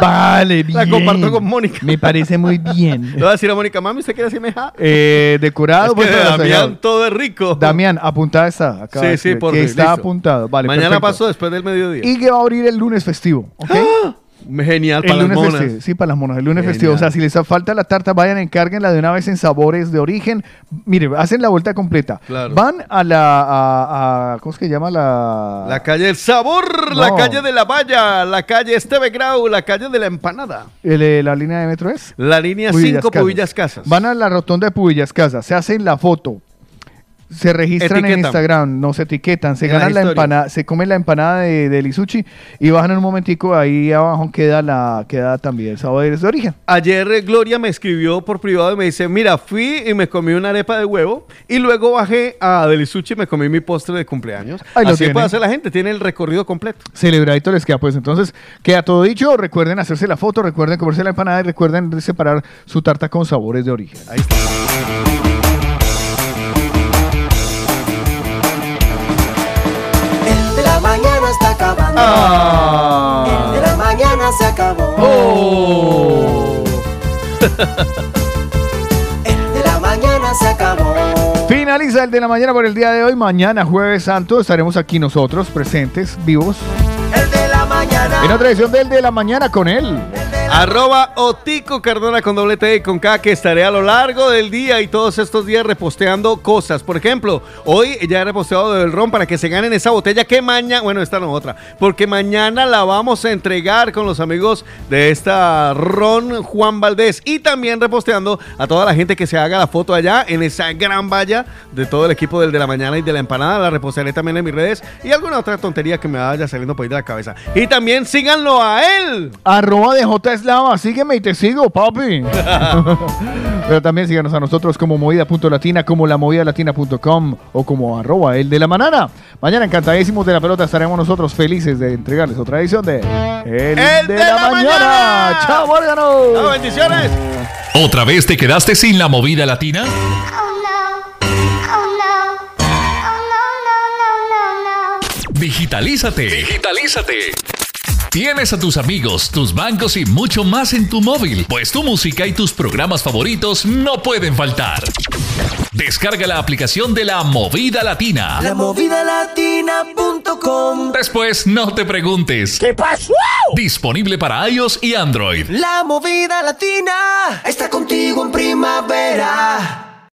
Vale, bien. La comparto con Mónica. Me parece muy bien. Le voy a decir a Mónica, mami, ¿usted quiere decirme hijada? Eh, decorado, Es pues, que Damián todo es rico. Damián, apuntada está. Acá Sí, sí, por Que está listo. apuntado. Vale, Mañana perfecto. paso después del mediodía. Y que va a abrir el lunes festivo, ¿ok? Genial, El para las lunes monas. festivo, sí, para las monas. El lunes Genial. festivo. O sea, si les falta la tarta, vayan, encárguenla de una vez en sabores de origen. Mire, hacen la vuelta completa. Claro. Van a la. A, a- ¿Cómo es que llama la.? La calle El Sabor, la calle de la Valla, la calle Esteve Grau, la calle de la Empanada. el, eh, la línea de metro es? La línea Pubillas 5 Casas. Pubillas Casas. Van a la rotonda de Pubillas Casas, se hacen la foto, se registran en. Instagram, no se etiquetan, se En ganan la empanada, se comen la empanada de, de Lisuchi y bajan en un momentico, ahí abajo queda la queda también sabores de origen. Ayer eh, Gloria me escribió por privado y me dice, mira, fui y me comí una arepa de huevo y luego bajé a Delisuchi y me comí mi postre de cumpleaños. Ahí Así puede hacer la gente, tiene el recorrido completo. Celebradito les queda, pues entonces queda todo dicho. Recuerden hacerse la foto, recuerden comerse la empanada y recuerden separar su tarta con sabores de origen. Ahí está. Ah. El de la mañana se acabó. Oh. El de la mañana se acabó. Finaliza el de la mañana por el día de hoy. Mañana, jueves santo, estaremos aquí nosotros, presentes, vivos, mañana. en otra edición del de la mañana con él. Arroba Otico Cardona con doble T y con K que estaré a lo largo del día y todos estos días reposteando cosas. Por ejemplo, hoy ya he reposteado del ron para que se ganen esa botella que mañana, bueno, esta no otra, porque mañana la vamos a entregar con los amigos de esta ron Juan Valdés y también reposteando a toda la gente que se haga la foto allá en esa gran valla de todo el equipo del de la mañana y de la empanada. La repostearé también en mis redes y alguna otra tontería que me vaya saliendo por ahí de la cabeza. Y también síganlo a él. Arroba de J Eslava, sígueme y te sigo, papi. Pero también síganos a nosotros como movida.latina, como la latina.com o como arroba el de la manana. Mañana encantadísimos de la pelota estaremos nosotros felices de entregarles otra edición de El, de, la, mañana. Chao, Morgano. Chao, bendiciones. ¿Otra vez te quedaste sin la movida latina? Digitalízate. Digitalízate. Tienes a tus amigos, tus bancos y mucho más en tu móvil, pues tu música y tus programas favoritos no pueden faltar. Descarga la aplicación de la Movida Latina. Lamovidalatina.com Después no te preguntes. ¿Qué pasó? Disponible para iOS y Android. La movida latina está contigo en primavera.